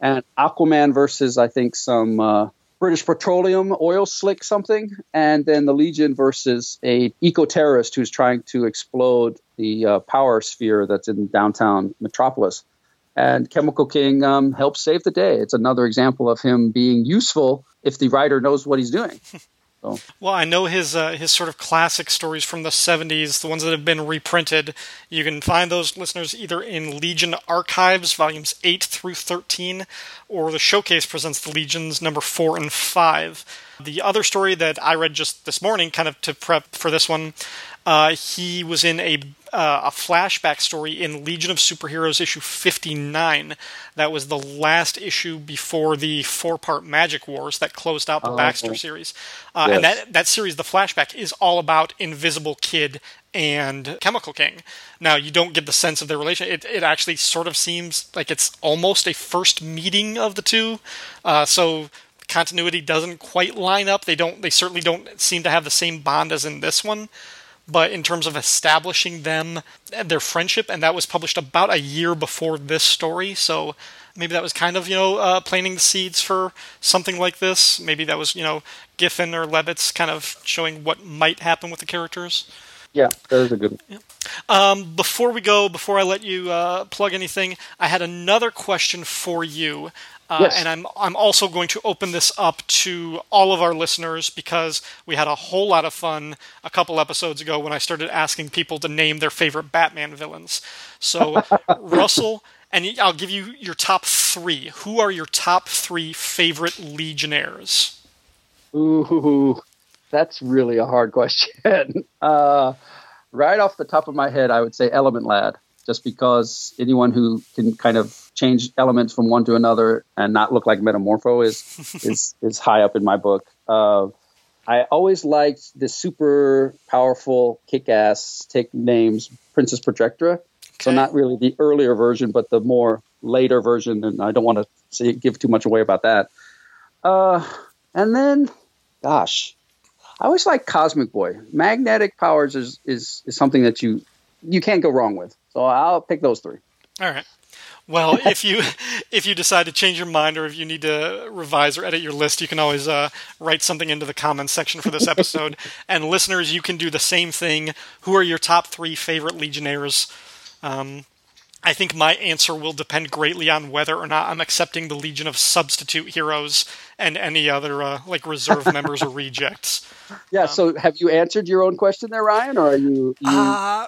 and Aquaman versus, I think, some uh, British Petroleum oil slick something. And then the Legion versus a eco terrorist who's trying to explode the uh, power sphere that's in downtown Metropolis. And Chemical King um, helps save the day. It's another example of him being useful if the writer knows what he's doing. So, Well, I know his uh, his sort of classic stories from the '70s, the ones that have been reprinted. You can find those listeners either in Legion Archives, volumes eight through thirteen, or the Showcase presents the Legions number four and five. The other story that I read just this morning, kind of to prep for this one, uh, he was in a uh, a flashback story in Legion of Superheroes issue 59. That was the last issue before the four part Magic Wars that closed out the Oh. Baxter series. Uh, And that, that series, the flashback, is all about Invisible Kid and Chemical King. Now, you don't get the sense of their relation. It, it actually sort of seems like it's almost a first meeting of the two. Uh, so continuity doesn't quite line up. They don't. They certainly don't seem to have the same bond as in this one but in terms of establishing them and their friendship, and that was published about a year before this story, so maybe that was kind of you know uh, planting the seeds for something like this. Maybe that was you know Giffen or Levitz kind of showing what might happen with the characters. yeah, that is a good one. Um, before we go, before I let you uh, plug anything, I had another question for you. Uh, Yes. And I'm I'm also going to open this up to all of our listeners because we had a whole lot of fun a couple episodes ago when I started asking people to name their favorite Batman villains. So Russell, and I'll give you your top three. Who are your top three favorite Legionnaires? Ooh, that's really a hard question. uh, right off the top of my head, I would say Element Lad, just because anyone who can kind of change elements from one to another and not look like Metamorpho is is is high up in my book. Uh, I always liked the super powerful, kick-ass take names Princess Projectra. So not really the earlier version, but the more later version, and I don't want to say, give too much away about that. Uh, and then, gosh, I always like Cosmic Boy. Magnetic powers is, is is something that you you can't go wrong with. So I'll pick those three. All right. Well, if you if you decide to change your mind or if you need to revise or edit your list, you can always uh, write something into the comments section for this episode. and listeners, you can do the same thing. Who are your top three favorite Legionnaires? Um, I think my answer will depend greatly on whether or not I'm accepting the Legion of substitute heroes and any other uh, like reserve members or rejects. Yeah. Um, so, have you answered your own question there, Ryan, or are you? you... Uh,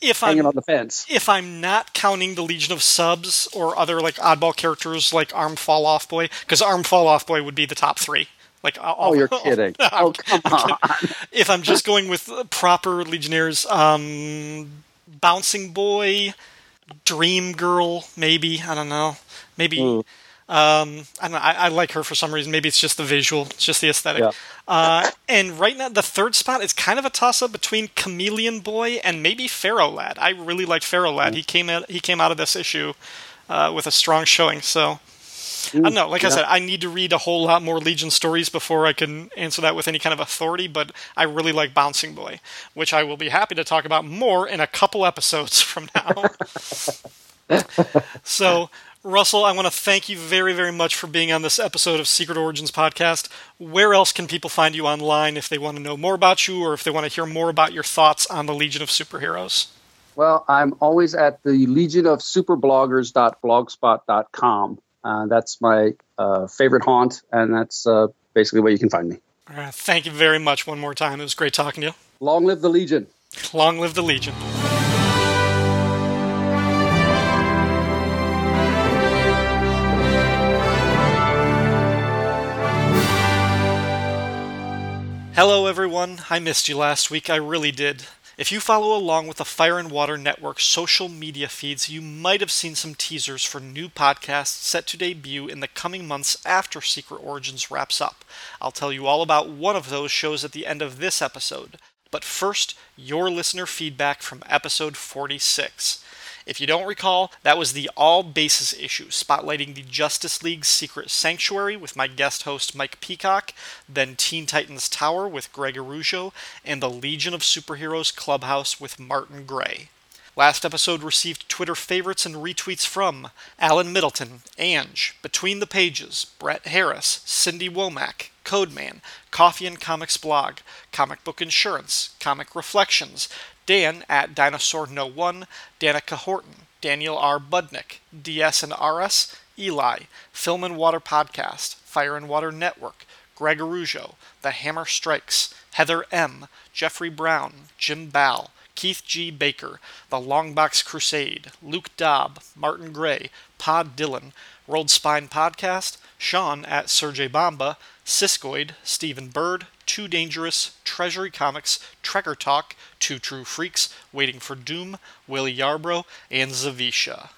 if hanging I'm on the fence. If I'm not counting the Legion of Subs or other like oddball characters like Arm Fall Off Boy, because Arm Fall Off Boy would be the top three. Like, oh, you're kidding! oh, come on. if I'm just going with proper Legionnaires, um, Bouncing Boy, Dream Girl, maybe I don't know, maybe. Mm. Um, I don't know. I, I, like her for some reason. Maybe it's just the visual. It's just the aesthetic. Yeah. Uh, and right now, the third spot is kind of a toss up between Chameleon Boy and maybe Ferro Lad. I really like Ferro Lad. Mm. He came out. He came out of this issue uh, with a strong showing. So I don't know. Like yeah. I said, I need to read a whole lot more Legion stories before I can answer that with any kind of authority. But I really like Bouncing Boy, which I will be happy to talk about more in a couple episodes from now. so Russell, I want to thank you very, very much for being on this episode of Secret Origins podcast. Where else can people find you online if they want to know more about you or if they want to hear more about your thoughts on the Legion of Superheroes? Well, I'm always at the Legion of Superbloggers.blogspot.com. Uh, that's my uh, favorite haunt, and that's uh, basically where you can find me. thank you very much one more time. It was great talking to you. Long live the Legion. Long live the Legion. Hello, everyone. I missed you last week. I really did. If you follow along with the Fire and Water Network social media feeds, you might have seen some teasers for new podcasts set to debut in the coming months after Secret Origins wraps up. I'll tell you all about one of those shows at the end of this episode. But first, your listener feedback from episode 46. If you don't recall, that was the All Bases issue, spotlighting the Justice League's Secret Sanctuary with my guest host Mike Peacock, then Teen Titans Tower with Greg Araujo, and the Legion of Superheroes Clubhouse with Martin Gray. Last episode received Twitter favorites and retweets from Alan Middleton, Anj, Between the Pages, Brett Harris, Cindy Womack, Codeman, Coffee and Comics Blog, Comic Book Insurance, Comic Reflections, Dan at Dinosaur No One, Danica Horton, Daniel R. Budnick, DS and RS, Eli, Film and Water Podcast, Fire and Water Network, Greg Araujo, The Hammer Strikes, Heather M., Jeffrey Brown, Jim Ball, Keith G. Baker, The Longbox Crusade, Luke Dobb, Martin Gray, Pod Dylan, Rolled Spine Podcast, Sean at Sergey Bamba, Siskoid, Stephen Bird, Too Dangerous, Treasury Comics, Trekker Talk, Two True Freaks, Waiting for Doom, Willie Yarbrough, and Zavisha.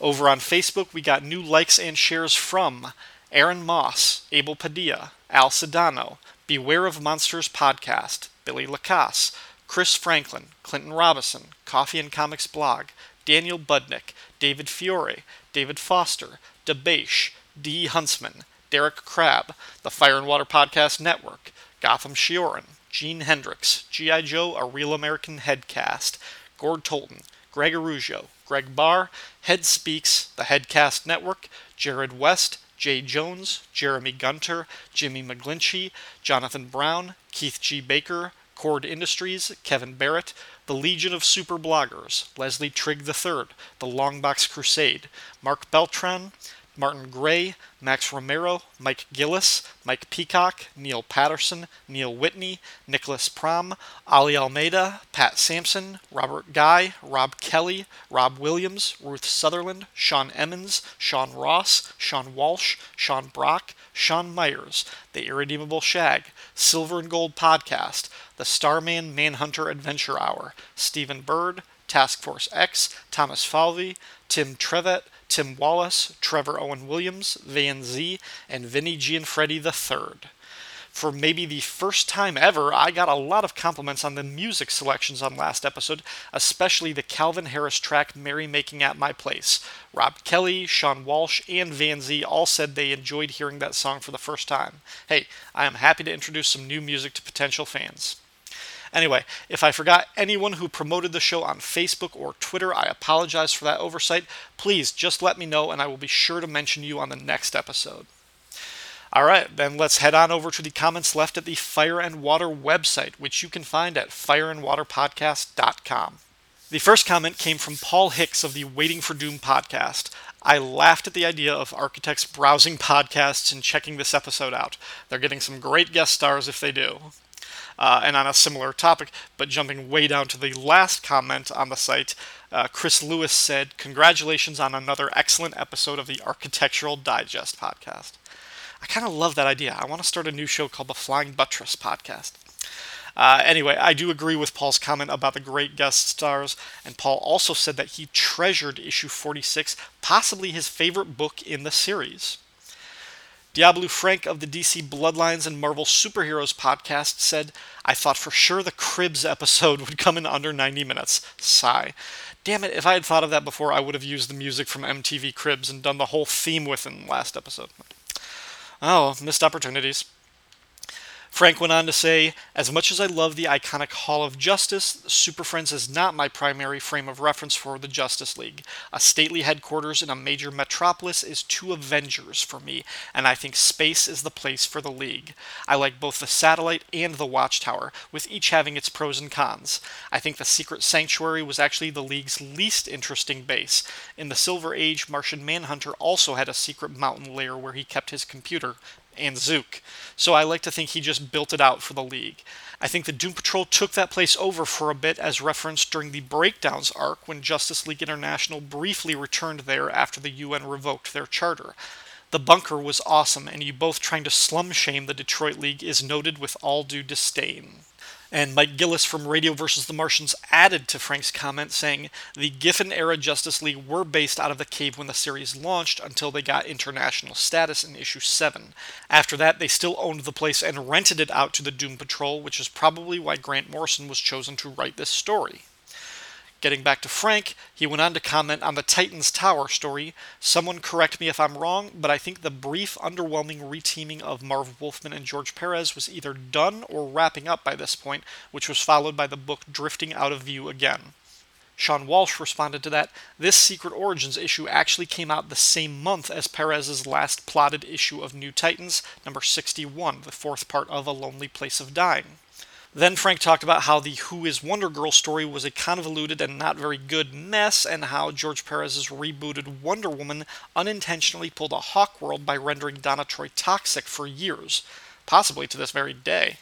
Over on Facebook, we got new likes and shares from Aaron Moss, Abel Padilla, Al Sedano, Beware of Monsters Podcast, Billy Lacasse, Chris Franklin, Clinton Robinson, Coffee and Comics Blog, Daniel Budnick, David Fiore, David Foster, DeBaish, D. Huntsman, Derek Crabb, the Fire and Water Podcast Network, Gotham Shioran, Gene Hendricks, G.I. Joe, A Real American Headcast, Gord Tolton, Greg Araujo, Greg Barr, Head Speaks, the Headcast Network, Jared West, Jay Jones, Jeremy Gunter, Jimmy McGlinchey, Jonathan Brown, Keith G. Baker, Kord Industries, Kevin Barrett, the Legion of Super Bloggers, Leslie Trigg III, the Longbox Crusade, Mark Beltran, Martin Gray, Max Romero, Mike Gillis, Mike Peacock, Neil Patterson, Neil Whitney, Nicholas Prom, Ali Almeida, Pat Sampson, Robert Guy, Rob Kelly, Rob Williams, Ruth Sutherland, Sean Emmons, Sean Ross, Sean Walsh, Sean Brock, Sean Myers, The Irredeemable Shag, Silver and Gold Podcast, The Starman Manhunter Adventure Hour, Stephen Bird, Task Force X, Thomas Falvey, Tim Trevet, Tim Wallace, Trevor Owen Williams, Van Z, and Vinny Gianfreddi III. For maybe the first time ever, I got a lot of compliments on the music selections on last episode, especially the Calvin Harris track Merry Making at My Place. Rob Kelly, Sean Walsh, and Van Zee all said they enjoyed hearing that song for the first time. Hey, I am happy to introduce some new music to potential fans. Anyway, if I forgot anyone who promoted the show on Facebook or Twitter, I apologize for that oversight. Please just let me know and I will be sure to mention you on the next episode. All right, then let's head on over to the comments left at the Fire and Water website, which you can find at fireandwaterpodcast.com. The first comment came from Paul Hicks of the Waiting for Doom podcast. I laughed at the idea of architects browsing podcasts and checking this episode out. They're getting some great guest stars if they do. Uh, and on a similar topic, but jumping way down to the last comment on the site, uh, Chris Lewis said, Congratulations on another excellent episode of the Architectural Digest podcast. I kind of love that idea. I want to start a new show called the Flying Buttress podcast. Uh, anyway, I do agree with Paul's comment about the great guest stars, and Paul also said that he treasured issue 46, possibly his favorite book in the series. Diablo Frank of the DC Bloodlines and Marvel Superheroes podcast said, I thought for sure the Cribs episode would come in under 90 minutes. Sigh. Damn it, if I had thought of that before, I would have used the music from MTV Cribs and done the whole theme with within last episode. Oh, missed opportunities. Frank went on to say, As much as I love the iconic Hall of Justice, Super Friends is not my primary frame of reference for the Justice League. A stately headquarters in a major metropolis is too Avengers for me, and I think space is the place for the League. I like both the satellite and the Watchtower, with each having its pros and cons. I think the Secret Sanctuary was actually the League's least interesting base. In the Silver Age, Martian Manhunter also had a secret mountain lair where he kept his computer, and Zook. So I like to think he just built it out for the League. I think the Doom Patrol took that place over for a bit as referenced during the Breakdowns arc when Justice League International briefly returned there after the UN revoked their charter. The bunker was awesome, and you both trying to slum shame the Detroit League is noted with all due disdain. And Mike Gillis from Radio vs. the Martians added to Frank's comment, saying the Giffen era Justice League were based out of the cave when the series launched until they got international status in issue 7. After that, they still owned the place and rented it out to the Doom Patrol, which is probably why Grant Morrison was chosen to write this story. Getting back to Frank, he went on to comment on the Titans Tower story. Someone correct me if I'm wrong, but I think the brief, underwhelming reteaming of Marv Wolfman and George Perez was either done or wrapping up by this point, which was followed by the book drifting out of view again. Sean Walsh responded to that. This Secret Origins issue actually came out the same month as Perez's last plotted issue of New Titans, number 61, the fourth part of A Lonely Place of Dying. Then Frank talked about how the Who is Wonder Girl story was a convoluted and not very good mess, and how George Perez's rebooted Wonder Woman unintentionally pulled a Hawk World by rendering Donna Troy toxic for years, possibly to this very day.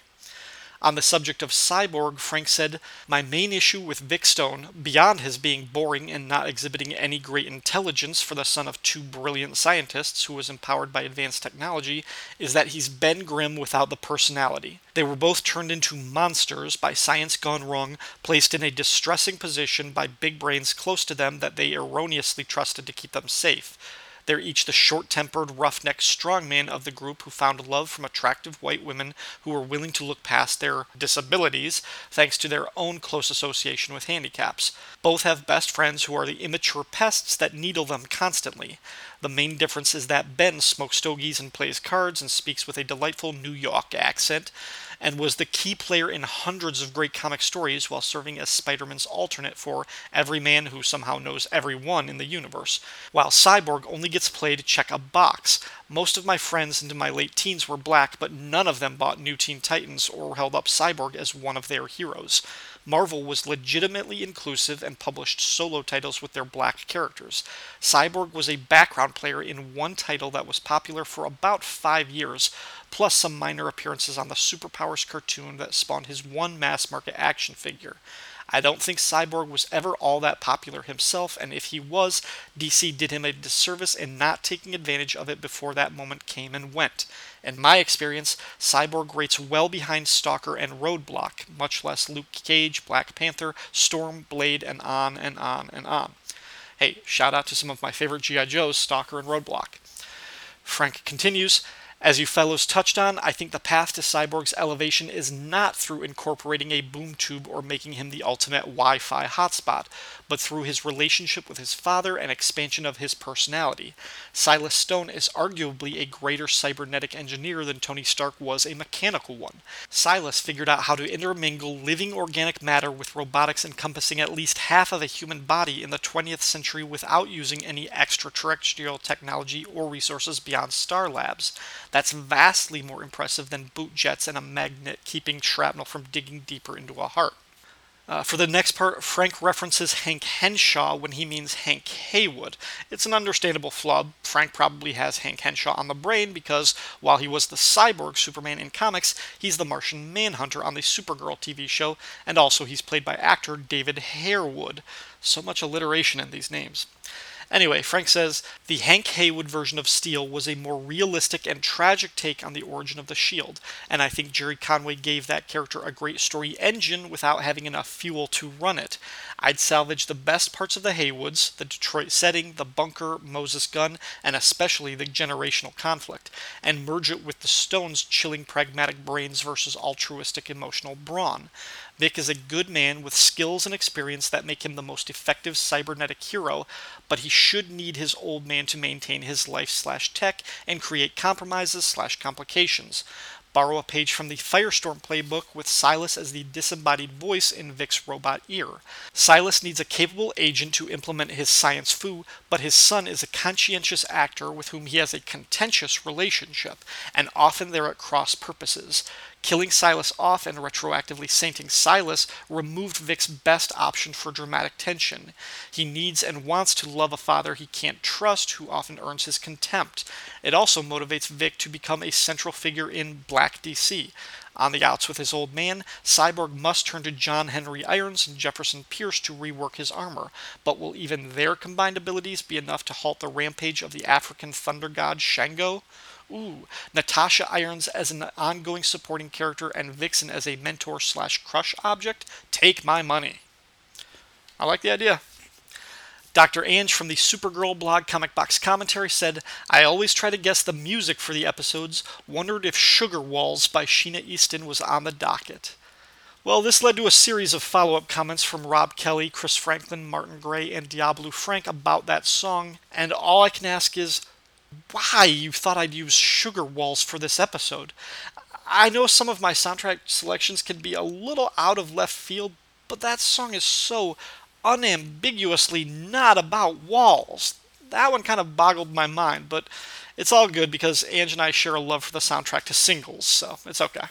On the subject of Cyborg, Frank said, My main issue with Vic Stone, beyond his being boring and not exhibiting any great intelligence for the son of two brilliant scientists who was empowered by advanced technology, is that he's Ben Grimm without the personality. They were both turned into monsters by science gone wrong, placed in a distressing position by big brains close to them that they erroneously trusted to keep them safe. They're each the short tempered, roughneck strongman of the group who found love from attractive white women who were willing to look past their disabilities thanks to their own close association with handicaps. Both have best friends who are the immature pests that needle them constantly. The main difference is that Ben smokes stogies and plays cards and speaks with a delightful New York accent, and was the key player in hundreds of great comic stories while serving as Spider Man's alternate for every man who somehow knows everyone in the universe. While Cyborg only gets played check a box, most of my friends into my late teens were black, but none of them bought New Teen Titans or held up Cyborg as one of their heroes. Marvel was legitimately inclusive and published solo titles with their black characters. Cyborg was a background player in one title that was popular for about five years, plus some minor appearances on the Superpowers cartoon that spawned his one mass market action figure. I don't think Cyborg was ever all that popular himself, and if he was, DC did him a disservice in not taking advantage of it before that moment came and went. In my experience, Cyborg rates well behind Stalker and Roadblock, much less Luke Cage, Black Panther, Storm, Blade, and on and on and on. Hey, shout out to some of my favorite G.I. Joes, Stalker and Roadblock. Frank continues, As you fellows touched on, I think the path to Cyborg's elevation is not through incorporating a boom tube or making him the ultimate Wi Fi hotspot, but through his relationship with his father and expansion of his personality. Silas Stone is arguably a greater cybernetic engineer than Tony Stark was a mechanical one. Silas figured out how to intermingle living organic matter with robotics encompassing at least half of a human body in the 20th century without using any extraterrestrial technology or resources beyond Star Labs. That's vastly more impressive than boot jets and a magnet keeping shrapnel from digging deeper into a heart. Uh, for the next part, Frank references Hank Henshaw when he means Hank Heywood. It's an understandable flub. Frank probably has Hank Henshaw on the brain because while he was the cyborg Superman in comics, he's the Martian Manhunter on the Supergirl TV show, and also he's played by actor David Harewood. So much alliteration in these names. Anyway, Frank says the Hank Heywood version of Steel was a more realistic and tragic take on the origin of the Shield, and I think Gerry Conway gave that character a great story engine without having enough fuel to run it. I'd salvage the best parts of the Heywoods, the Detroit setting, the bunker, Moses gun, and especially the generational conflict, and merge it with the Stones' chilling pragmatic brains versus altruistic emotional brawn. Vic is a good man with skills and experience that make him the most effective cybernetic hero, but he should need his old man to maintain his life slash tech and create compromises slash complications. Borrow a page from the Firestorm playbook with Silas as the disembodied voice in Vic's robot ear. Silas needs a capable agent to implement his science foo, but his son is a conscientious actor with whom he has a contentious relationship, and often they're at cross purposes. Killing Silas off and retroactively sainting Silas removed Vic's best option for dramatic tension. He needs and wants to love a father he can't trust, who often earns his contempt. It also motivates Vic to become a central figure in Black DC. On the outs with his old man, Cyborg must turn to John Henry Irons and Jefferson Pierce to rework his armor, but will even their combined abilities be enough to halt the rampage of the African thunder god Shango? Ooh, Natasha Irons as an ongoing supporting character and Vixen as a mentor slash crush object. Take my money. I like the idea. Dr. Anj from the Supergirl blog Comic Box Commentary said, I always try to guess the music for the episodes, wondered if Sugar Walls by Sheena Easton was on the docket. Well, this led to a series of follow up comments from Rob Kelly, Chris Franklin, Martin Gray, and Diabolu Frank about that song, and all I can ask is, why you thought I'd use Sugar Walls for this episode. I know some of my soundtrack selections can be a little out of left field, but that song is so unambiguously not about walls. That one kind of boggled my mind, but it's all good because Anj and I share a love for the soundtrack to singles, so it's okay.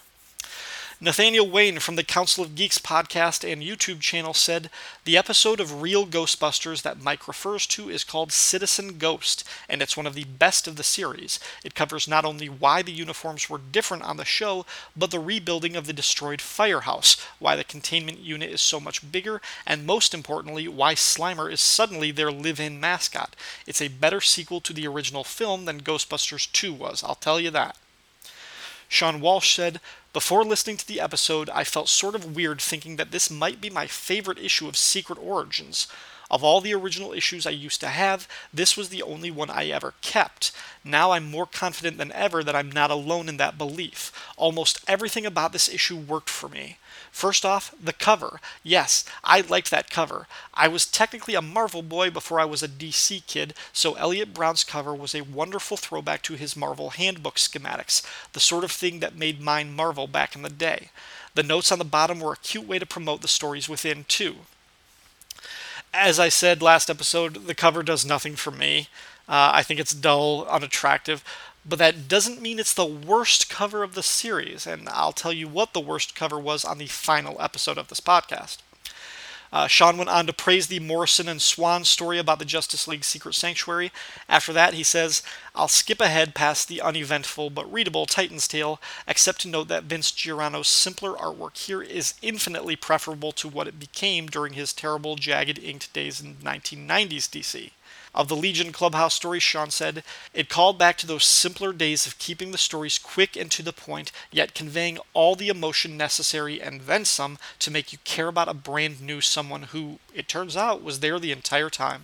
Nathaniel Wayne from the Council of Geeks podcast and YouTube channel said the episode of Real Ghostbusters that Mike refers to is called Citizen Ghost, and it's one of the best of the series. It covers not only why the uniforms were different on the show, but the rebuilding of the destroyed firehouse, why the containment unit is so much bigger, and most importantly, why Slimer is suddenly their live in mascot. It's a better sequel to the original film than Ghostbusters 2 was, I'll tell you that. Sean Walsh said, Before listening to the episode, I felt sort of weird thinking that this might be my favorite issue of Secret Origins. Of all the original issues I used to have, this was the only one I ever kept. Now I'm more confident than ever that I'm not alone in that belief. Almost everything about this issue worked for me. First off, the cover. Yes, I liked that cover. I was technically a Marvel boy before I was a DC kid, so Elliot Brown's cover was a wonderful throwback to his Marvel handbook schematics, the sort of thing that made mine Marvel back in the day. The notes on the bottom were a cute way to promote the stories within, too. As I said last episode, the cover does nothing for me. Uh, I think it's dull, unattractive, but that doesn't mean it's the worst cover of the series, and I'll tell you what the worst cover was on the final episode of this podcast. Uh, Sean went on to praise the Morrison and Swan story about the Justice League Secret Sanctuary. After that, he says, I'll skip ahead past the uneventful but readable Titan's Tale, except to note that Vince Giarrano's simpler artwork here is infinitely preferable to what it became during his terrible, jagged inked days in 1990s DC. Of the Legion Clubhouse story, Sean said, It called back to those simpler days of keeping the stories quick and to the point, yet conveying all the emotion necessary and then some to make you care about a brand new someone who, it turns out, was there the entire time.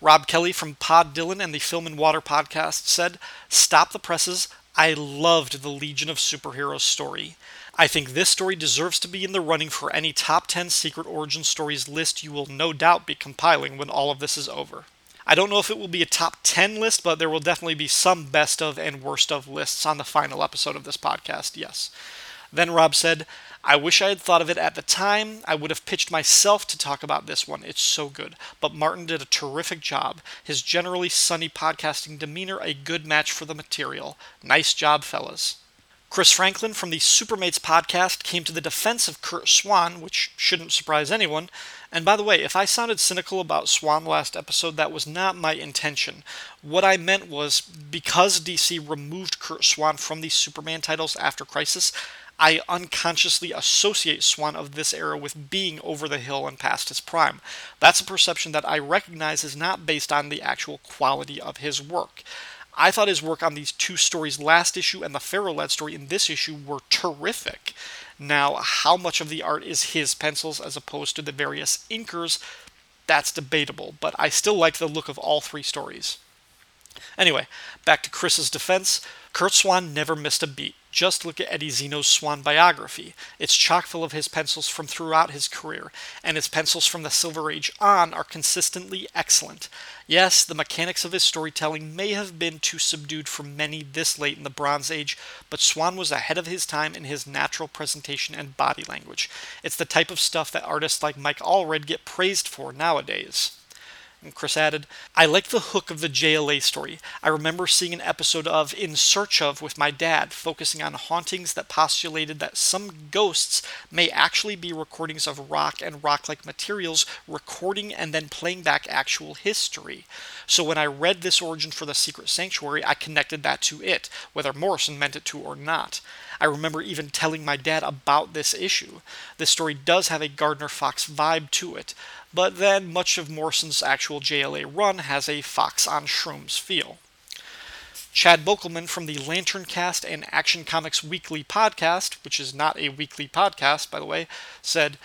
Rob Kelly from Pod Dylan and the Film and Water podcast said, Stop the presses. I loved the Legion of Superheroes story. I think this story deserves to be in the running for any top 10 Secret Origin stories list you will no doubt be compiling when all of this is over. I don't know if it will be a top 10 list, but there will definitely be some best of and worst of lists on the final episode of this podcast, yes. Then Rob said, I wish I had thought of it at the time. I would have pitched myself to talk about this one. It's so good. But Martin did a terrific job. His generally sunny podcasting demeanor, a good match for the material. Nice job, fellas. Chris Franklin from the Supermates podcast came to the defense of Curt Swan, which shouldn't surprise anyone. And by the way, if I sounded cynical about Swan last episode, that was not my intention. What I meant was because DC removed Curt Swan from the Superman titles after Crisis, I unconsciously associate Swan of this era with being over the hill and past his prime. That's a perception that I recognize is not based on the actual quality of his work. I thought his work on these two stories last issue and the Ferro Lad story in this issue were terrific. Now, how much of the art is his pencils as opposed to the various inkers, that's debatable, but I still like the look of all three stories. Anyway, back to Chris's defense. Curt Swan never missed a beat. Just look at Eddy Zeno's Swan biography. It's chock full of his pencils from throughout his career, and his pencils from the Silver Age on are consistently excellent. Yes, the mechanics of his storytelling may have been too subdued for many this late in the Bronze Age, but Swan was ahead of his time in his natural presentation and body language. It's the type of stuff that artists like Mike Allred get praised for nowadays. Chris added, I like the hook of the JLA story. I remember seeing an episode of In Search of with my dad, focusing on hauntings that postulated that some ghosts may actually be recordings of rock and rock like materials, recording and then playing back actual history. So when I read this origin for the Secret Sanctuary, I connected that to it, whether Morrison meant it to or not. I remember even telling my dad about this issue. This story does have a Gardner Fox vibe to it, but then much of Morrison's actual JLA run has a Fox on Shrooms feel. Chad Bokelman from the Lantern Cast and Action Comics Weekly podcast, which is not a weekly podcast, by the way, said,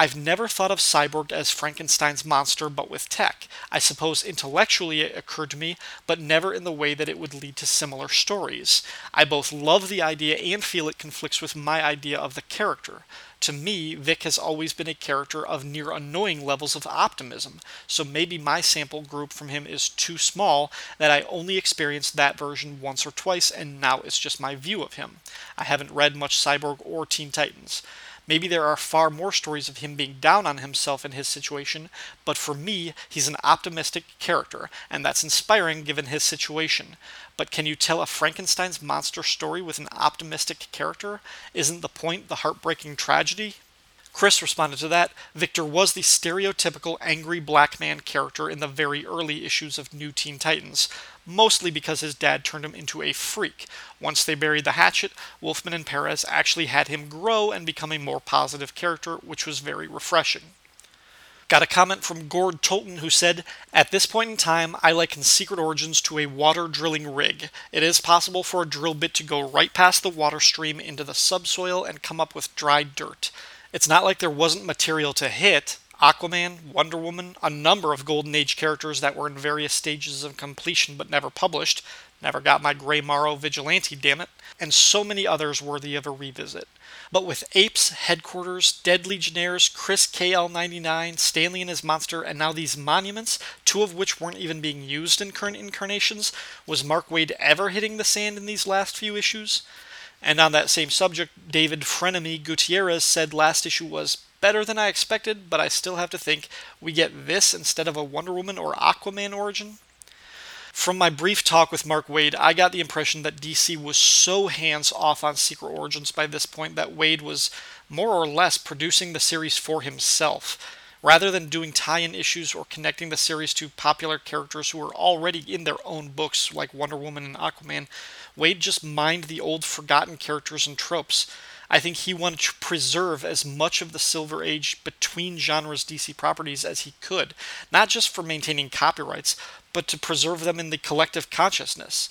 I've never thought of Cyborg as Frankenstein's monster, but with tech. I suppose intellectually it occurred to me, but never in the way that it would lead to similar stories. I both love the idea and feel it conflicts with my idea of the character. To me, Vic has always been a character of near annoying levels of optimism, so maybe my sample group from him is too small that I only experienced that version once or twice, and now it's just my view of him. I haven't read much Cyborg or Teen Titans. Maybe there are far more stories of him being down on himself in his situation, but for me, he's an optimistic character, and that's inspiring given his situation. But can you tell a Frankenstein's monster story with an optimistic character? Isn't the point the heartbreaking tragedy? Chris responded to that Victor was the stereotypical angry black man character in the very early issues of New Teen Titans, mostly because his dad turned him into a freak. Once they buried the hatchet, Wolfman and Perez actually had him grow and become a more positive character, which was very refreshing. Got a comment from Gord Tolton who said, At this point in time, I liken Secret Origins to a water drilling rig. It is possible for a drill bit to go right past the water stream into the subsoil and come up with dry dirt. It's not like there wasn't material to hit. Aquaman, Wonder Woman, a number of Golden Age characters that were in various stages of completion but never published. Never got my Gray Morrow Vigilante, damn it. And so many others worthy of a revisit. But with Apes, Headquarters, Dead Legionnaires, Chris KL99, Stanley and his monster, and now these monuments, two of which weren't even being used in current incarnations, was Mark Waid ever hitting the sand in these last few issues? And on that same subject, David Frenemy Gutierrez said last issue was better than I expected, but I still have to think we get this instead of a Wonder Woman or Aquaman origin. From my brief talk with Mark Waid, I got the impression that DC was so hands off on Secret Origins by this point that Waid was more or less producing the series for himself. Rather than doing tie in issues or connecting the series to popular characters who were already in their own books, like Wonder Woman and Aquaman, Waid just mined the old forgotten characters and tropes. I think he wanted to preserve as much of the Silver Age between genres DC properties as he could, not just for maintaining copyrights, but to preserve them in the collective consciousness.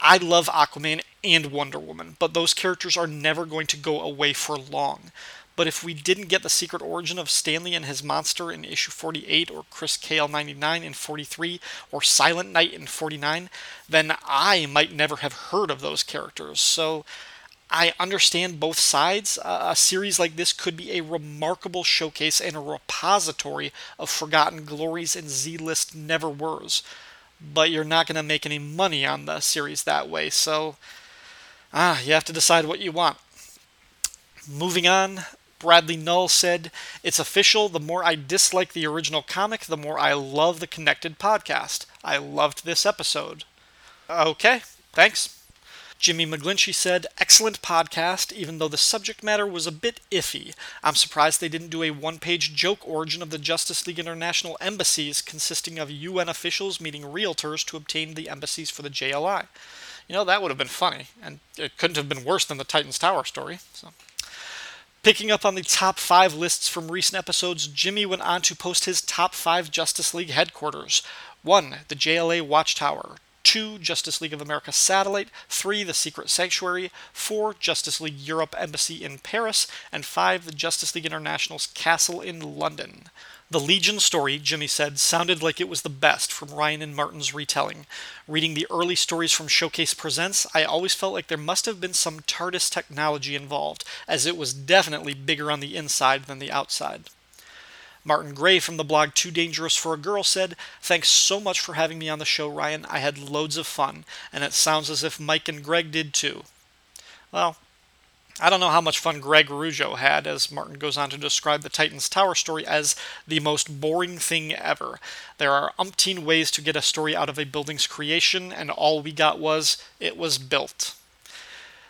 I love Aquaman and Wonder Woman, but those characters are never going to go away for long. But if we didn't get the secret origin of Stanley and his monster in issue 48, or Chris Kale 99 in 43, or Silent Night in 49, then I might never have heard of those characters. So I understand both sides. Uh, a series like this could be a remarkable showcase and a repository of forgotten glories and Z list never were's. But you're not going to make any money on the series that way, so ah, you have to decide what you want. Moving on, Bradley Null said, It's official. The more I dislike the original comic, the more I love the connected podcast. I loved this episode. Okay, thanks. Jimmy McGlinchey said, Excellent podcast, even though the subject matter was a bit iffy. I'm surprised they didn't do a one page joke origin of the Justice League International embassies consisting of UN officials meeting realtors to obtain the embassies for the JLI. You know, that would have been funny, and it couldn't have been worse than the Titans Tower story. So. Picking up on the top five lists from recent episodes, Jimmy went on to post his top five Justice League headquarters. 1. The JLA Watchtower. 2. Justice League of America Satellite, 3. The Secret Sanctuary, 4. Justice League Europe Embassy in Paris, and 5. The Justice League International's Castle in London. The Legion story, Jimmy said, sounded like it was the best from Ryan and Martin's retelling. Reading the early stories from Showcase Presents, I always felt like there must have been some TARDIS technology involved, as it was definitely bigger on the inside than the outside. Martin Gray from the blog Too Dangerous for a Girl said, Thanks so much for having me on the show, Ryan. I had loads of fun, and it sounds as if Mike and Greg did too. Well, I don't know how much fun Greg Araujo had, as Martin goes on to describe the Titans Tower story as the most boring thing ever. There are umpteen ways to get a story out of a building's creation, and all we got was, it was built.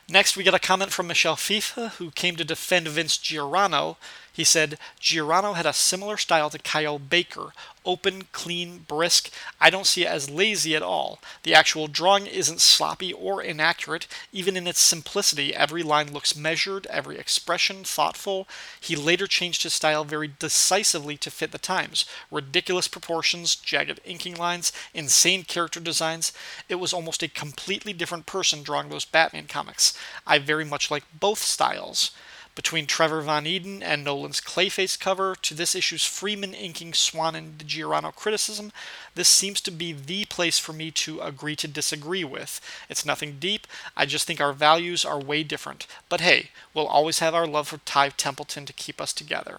Next, we get a comment from Michel Fiffe, who came to defend Vince Giarrano, he said, Giarrano had a similar style to Kyle Baker open, clean, brisk. I don't see it as lazy at all. The actual drawing isn't sloppy or inaccurate. Even in its simplicity, every line looks measured, every expression thoughtful. He later changed his style very decisively to fit the times. Ridiculous proportions, jagged inking lines, insane character designs. It was almost a completely different person drawing those Batman comics. I very much like both styles. Between Trevor Von Eeden and Nolan's Clayface cover to this issue's Freeman inking Swan and the Giarrano criticism, this seems to be the place for me to agree to disagree with. It's nothing deep, I just think our values are way different. But hey, we'll always have our love for Ty Templeton to keep us together.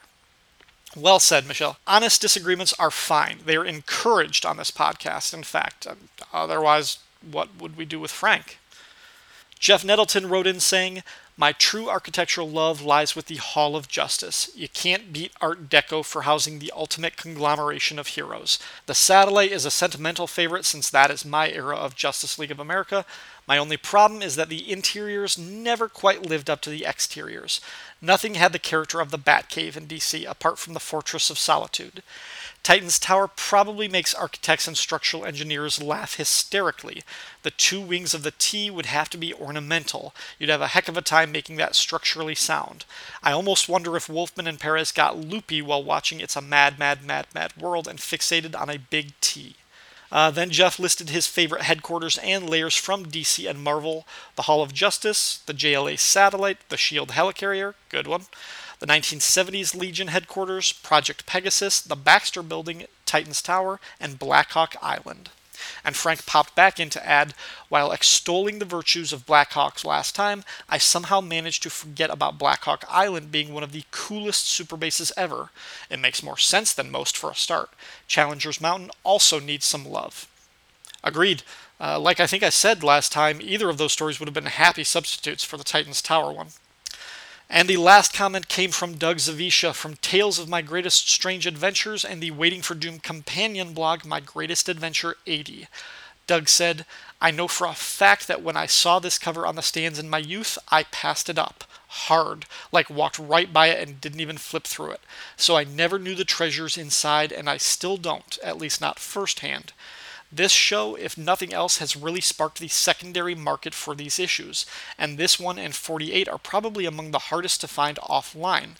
Well said, Michel. Honest disagreements are fine. They are encouraged on this podcast, in fact. Um, otherwise, what would we do with Frank? Jeff Nettleton wrote in saying, my true architectural love lies with the Hall of Justice. You can't beat Art Deco for housing the ultimate conglomeration of heroes. The Satellite is a sentimental favorite since that is my era of Justice League of America. My only problem is that the interiors never quite lived up to the exteriors. Nothing had the character of the Batcave in DC apart from the Fortress of Solitude. Titan's Tower probably makes architects and structural engineers laugh hysterically. The two wings of the T would have to be ornamental. You'd have a heck of a time making that structurally sound. I almost wonder if Wolfman and Perez got loopy while watching It's a Mad, Mad, Mad, Mad World and fixated on a big T. Uh, then Jeff listed his favorite headquarters and layers from DC and Marvel the Hall of Justice, the JLA Satellite, the SHIELD Helicarrier, good one, the 1970s Legion headquarters, Project Pegasus, the Baxter Building, Titans Tower, and Blackhawk Island. And Frank popped back in to add, while extolling the virtues of Blackhawk's last time, I somehow managed to forget about Blackhawk Island being one of the coolest super bases ever. It makes more sense than most for a start. Challenger's Mountain also needs some love. Agreed. Uh, like I think I said last time, either of those stories would have been happy substitutes for the Titans Tower one. And the last comment came from Doug Zawisza from Tales of My Greatest Strange Adventures and the Waiting for Doom companion blog, My Greatest Adventure 80. Doug said, I know for a fact that when I saw this cover on the stands in my youth, I passed it up. Hard. Like walked right by it and didn't even flip through it. So I never knew the treasures inside, and I still don't, at least not firsthand. This show, if nothing else, has really sparked the secondary market for these issues, and this one and 48 are probably among the hardest to find offline.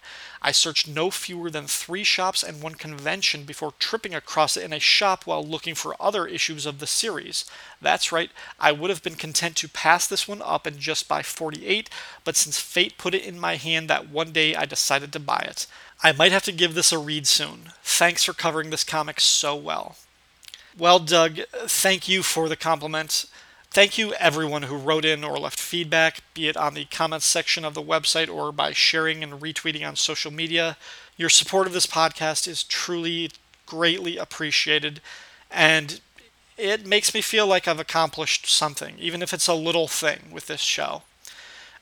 I searched no fewer than three shops and one convention before tripping across it in a shop while looking for other issues of the series. That's right, I would have been content to pass this one up and just buy 48, but since fate put it in my hand that one day I decided to buy it. I might have to give this a read soon. Thanks for covering this comic so well. Well, Doug, thank you for the compliment. Thank you, everyone who wrote in or left feedback, be it on the comments section of the website or by sharing and retweeting on social media. Your support of this podcast is truly greatly appreciated, and it makes me feel like I've accomplished something, even if it's a little thing with this show.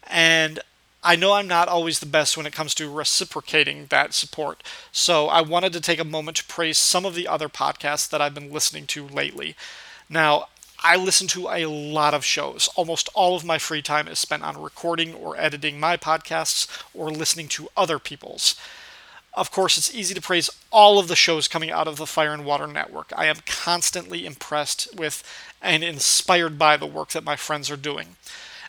And I know I'm not always the best when it comes to reciprocating that support, so I wanted to take a moment to praise some of the other podcasts that I've been listening to lately. Now, I listen to a lot of shows. Almost all of my free time is spent on recording or editing my podcasts or listening to other people's. Of course, it's easy to praise all of the shows coming out of the Fire and Water Network. I am constantly impressed with and inspired by the work that my friends are doing.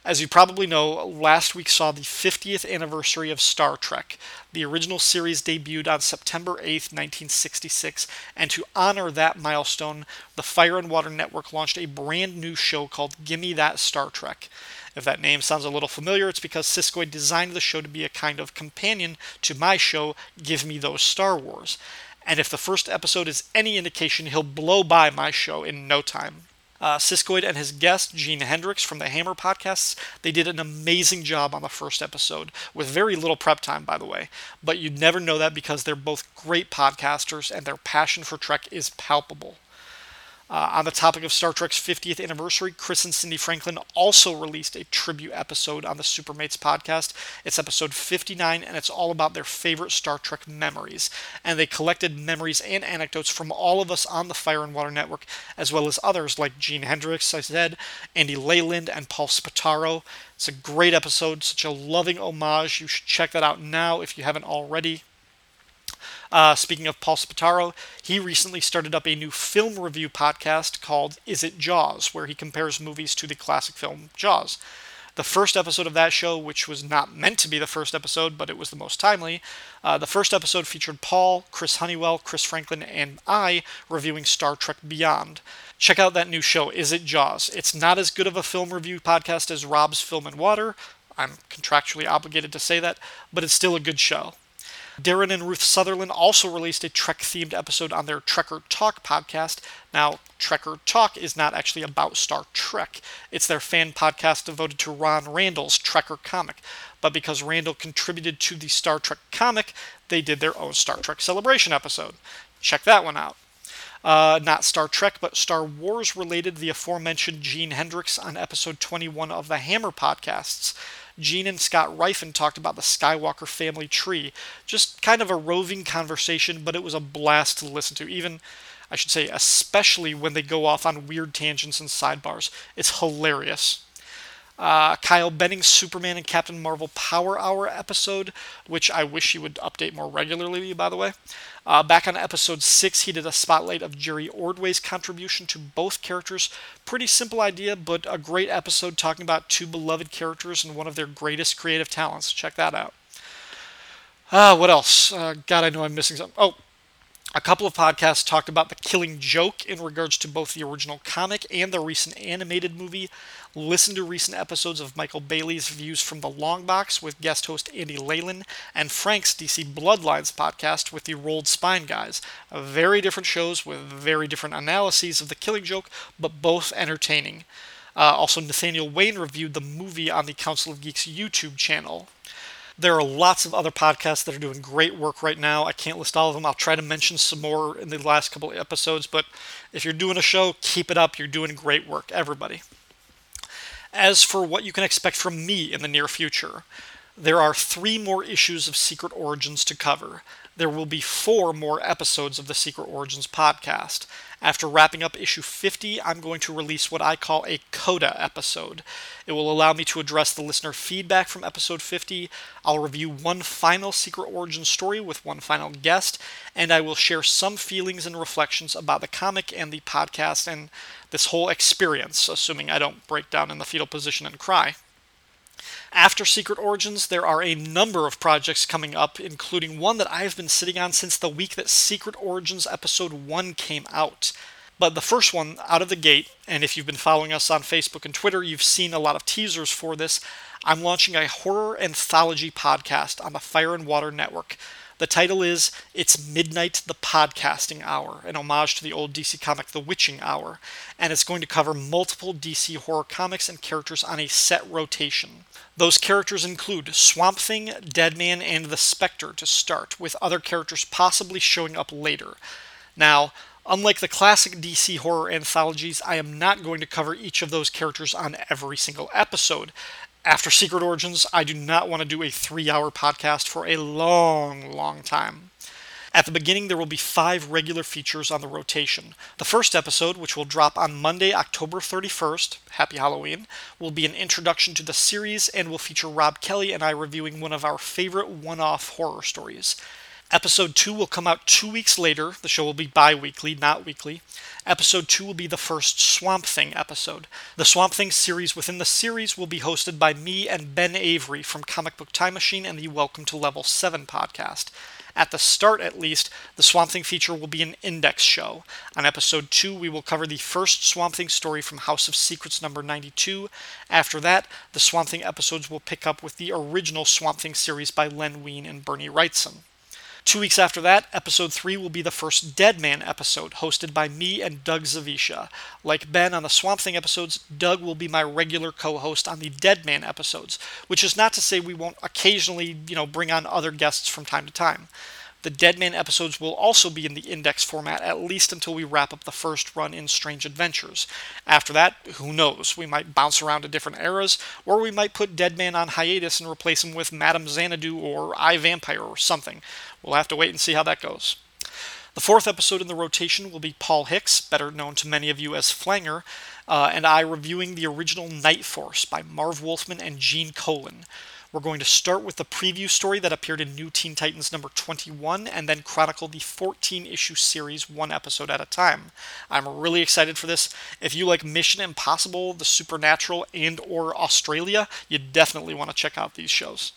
As you probably know, last week saw the 50th anniversary of Star Trek. The original series debuted on September 8, 1966, and to honor that milestone, the Fire and Water Network launched a brand new show called Gimme That Star Trek. If that name sounds a little familiar, it's because Siskoid designed the show to be a kind of companion to my show, Give Me Those Star Wars. And if the first episode is any indication, he'll blow by my show in no time. Uh, Siskoid and his guest, Gene Hendricks from the Hammer podcasts, they did an amazing job on the first episode, with very little prep time, by the way. But you'd never know that because they're both great podcasters and their passion for Trek is palpable. Uh, on the topic of Star Trek's 50th anniversary, Chris and Cindy Franklin also released a tribute episode on the Supermates podcast. It's episode 59, and it's all about their favorite Star Trek memories. And they collected memories and anecdotes from all of us on the Fire and Water Network, as well as others like Gene Hendricks, I said, Andy Leyland, and Paul Spataro. It's a great episode, such a loving homage. You should check that out now if you haven't already. Uh, speaking of Paul Spataro, he recently started up a new film review podcast called Is It Jaws, where he compares movies to the classic film Jaws. The first episode of that show, which was not meant to be the first episode, but it was the most timely, uh, the first episode featured Paul, Chris Honeywell, Chris Franklin, and I reviewing Star Trek Beyond. Check out that new show, Is It Jaws? It's not as good of a film review podcast as Rob's Film and Water. I'm contractually obligated to say that, but it's still a good show. Darren and Ruth Sutherland also released a Trek themed episode on their Trekker Talk podcast. Now, Trekker Talk is not actually about Star Trek, it's their fan podcast devoted to Ron Randall's Trekker comic. But because Randall contributed to the Star Trek comic, they did their own Star Trek celebration episode. Check that one out. Uh, not Star Trek, but Star Wars related, the aforementioned Gene Hendricks on episode 21 of the Hammer podcasts. Gene and Scott Rifen talked about the Skywalker family tree. Just kind of a roving conversation, but it was a blast to listen to. Even, I should say, especially when they go off on weird tangents and sidebars. It's hilarious. Uh, Kyle Benning's Superman and Captain Marvel Power Hour episode, which I wish he would update more regularly, by the way. Uh, back on episode 6, he did a spotlight of Jerry Ordway's contribution to both characters. Pretty simple idea, but a great episode talking about two beloved characters and one of their greatest creative talents. Check that out. Uh, what else? Uh, God, I know I'm missing something. Oh, a couple of podcasts talked about the killing joke in regards to both the original comic and the recent animated movie. Listen to recent episodes of Michael Bailey's Views from the Long Box with guest host Andy Leyland and Frank's DC Bloodlines podcast with the Rolled Spine guys. Very different shows with very different analyses of the killing joke, but both entertaining. Uh, also, Nathaniel Wayne reviewed the movie on the Council of Geeks YouTube channel. There are lots of other podcasts that are doing great work right now. I can't list all of them. I'll try to mention some more in the last couple of episodes, but if you're doing a show, keep it up. You're doing great work, everybody. As for what you can expect from me in the near future, there are three more issues of Secret Origins to cover. there will be four more episodes of the Secret Origins podcast. After wrapping up issue 50, I'm going to release what I call a coda episode. It will allow me to address the listener feedback from episode 50. I'll review one final Secret Origin story with one final guest, and I will share some feelings and reflections about the comic and the podcast and this whole experience, assuming I don't break down in the fetal position and cry. After Secret Origins, there are a number of projects coming up, including one that I've been sitting on since the week that Secret Origins Episode 1 came out. But the first one out of the gate, and if you've been following us on Facebook and Twitter, you've seen a lot of teasers for this. I'm launching a horror anthology podcast on the Fire and Water Network. The title is It's Midnight the Podcasting Hour, an homage to the old DC comic The Witching Hour, and it's going to cover multiple DC horror comics and characters on a set rotation. Those characters include Swamp Thing, Deadman, and the Spectre to start, with other characters possibly showing up later. Now, Unlike the classic DC horror anthologies, I am not going to cover each of those characters on every single episode. After Secret Origins, I do not want to do a three hour podcast for a long, long time. At the beginning, there will be five regular features on the rotation. The first episode, which will drop on Monday, October 31st, Happy Halloween, will be an introduction to the series and will feature Rob Kelly and I reviewing one of our favorite one off horror stories. Episode 2 will come out two weeks later. The show will be bi weekly, not weekly. Episode 2 will be the first Swamp Thing episode. The Swamp Thing series within the series will be hosted by me and Ben Avery from Comic Book Time Machine and the Welcome to Level 7 podcast. At the start, at least, the Swamp Thing feature will be an index show. On episode 2, we will cover the first Swamp Thing story from House of Secrets number 92. After that, the Swamp Thing episodes will pick up with the original Swamp Thing series by Len Wein and Bernie Wrightson. Two weeks after that, episode 3 will be the first Deadman episode, hosted by me and Doug Zawisza. Like Ben on the Swamp Thing episodes, Doug will be my regular co host on the Deadman episodes, which is not to say we won't occasionally, you know, bring on other guests from time to time. The Deadman episodes will also be in the index format at least until we wrap up the first run in Strange Adventures. After that, who knows? We might bounce around to different eras, or we might put Deadman on hiatus and replace him with Madame Xanadu or I Vampire or something. We'll have to wait and see how that goes. The fourth episode in the rotation will be Paul Hicks, better known to many of you as Flanger, uh, and I reviewing the original Night Force by Marv Wolfman and Gene Colan. We're going to start with the preview story that appeared in New Teen Titans number 21 and then chronicle the 14 issue series one episode at a time. I'm really excited for this. If you like Mission Impossible, The Supernatural, and or Australia, you definitely want to check out these shows.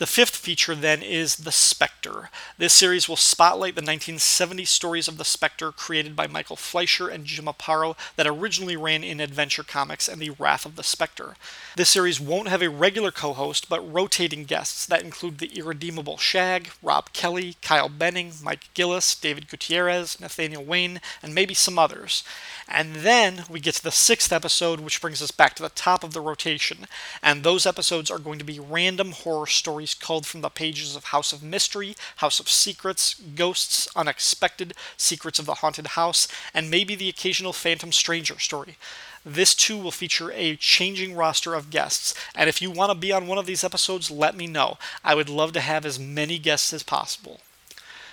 The fifth feature then is The Spectre. This series will spotlight the 1970 stories of the Spectre created by Michael Fleisher and Jim Aparo that originally ran in Adventure Comics and The Wrath of the Spectre. This series won't have a regular co host, but rotating guests that include the irredeemable Shag, Rob Kelly, Kyle Benning, Mike Gillis, David Gutierrez, Nathaniel Wayne, and maybe some others. And then we get to the sixth episode, which brings us back to the top of the rotation. And those episodes are going to be random horror stories culled from the pages of House of Mystery, House of Secrets, Ghosts, Unexpected, Secrets of the Haunted House, and maybe the occasional Phantom Stranger story. This too will feature a changing roster of guests, and if you want to be on one of these episodes, let me know. I would love to have as many guests as possible.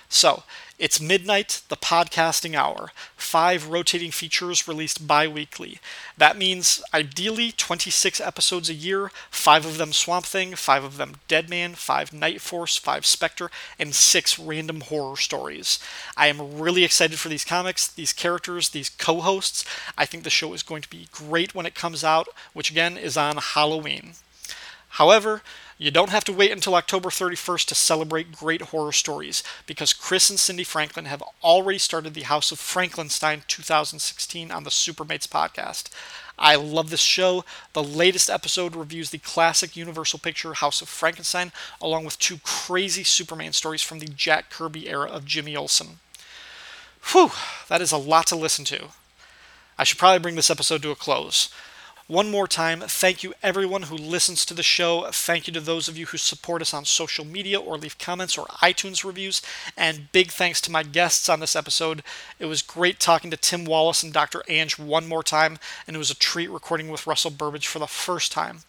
So, it's midnight, the podcasting hour. Five rotating features released bi weekly. That means ideally 26 episodes a year, five of them Swamp Thing, five of them Deadman, five Night Force, five Spectre, and six random horror stories. I am really excited for these comics, these characters, these co hosts. I think the show is going to be great when it comes out, which again is on Halloween. However, you don't have to wait until October 31st to celebrate great horror stories, because Chris and Cindy Franklin have already started the House of Frankenstein 2016 on the Supermates podcast. I love this show. The latest episode reviews the classic Universal picture House of Frankenstein, along with two crazy Superman stories from the Jack Kirby era of Jimmy Olsen. Whew, that is a lot to listen to. I should probably bring this episode to a close. One more time, thank you everyone who listens to the show. Thank you to those of you who support us on social media or leave comments or iTunes reviews. And big thanks to my guests on this episode. It was great talking to Tim Wallace and Dr. Anj one more time, and it was a treat recording with Russell Burbage for the first time.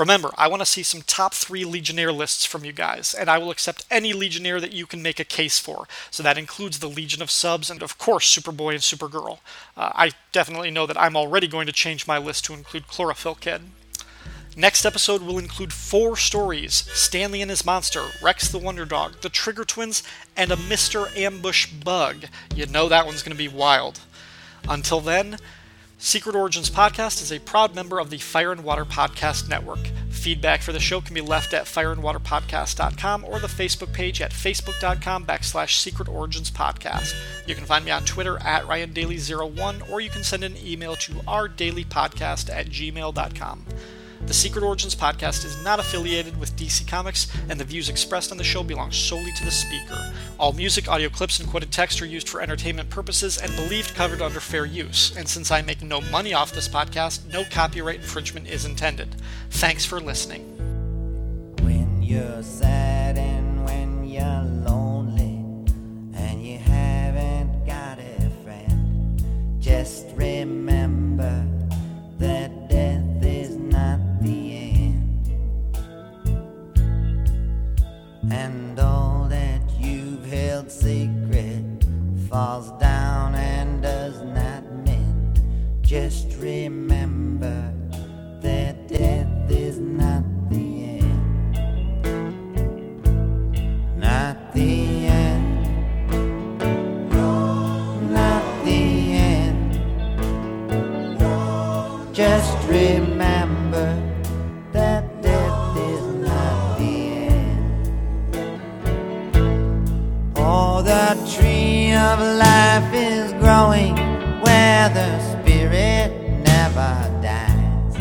Remember, I want to see some top three Legionnaire lists from you guys, and I will accept any Legionnaire that you can make a case for. So that includes the Legion of Subs and, of course, Superboy and Supergirl. Uh, I definitely know that I'm already going to change my list to include Chlorophyll Kid. Next episode will include four stories Stanley and his monster, Rex the Wonder Dog, the Trigger Twins, and a Mr. Ambush Bug. You know that one's going to be wild. Until then, Secret Origins Podcast is a proud member of the Fire and Water Podcast Network. Feedback for the show can be left at fireandwaterpodcast.com or the Facebook page at facebook.com backslash Secret Origins Podcast. You can find me on Twitter at RyanDaily01 or you can send an email to ourdailypodcast at gmail.com. The Secret Origins podcast is not affiliated with DC Comics, and the views expressed on the show belong solely to the speaker. All music, audio clips, and quoted text are used for entertainment purposes and believed covered under fair use. And since I make no money off this podcast, no copyright infringement is intended. Thanks for listening. When you're sad and when you're lonely and you haven't got a friend, just remember secret falls down and does not mend. Just remember that death is not the end. Not the end. Not the end. Just remember The tree of life is growing where the spirit never dies,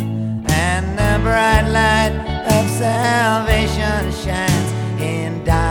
and the bright light of salvation shines in darkness.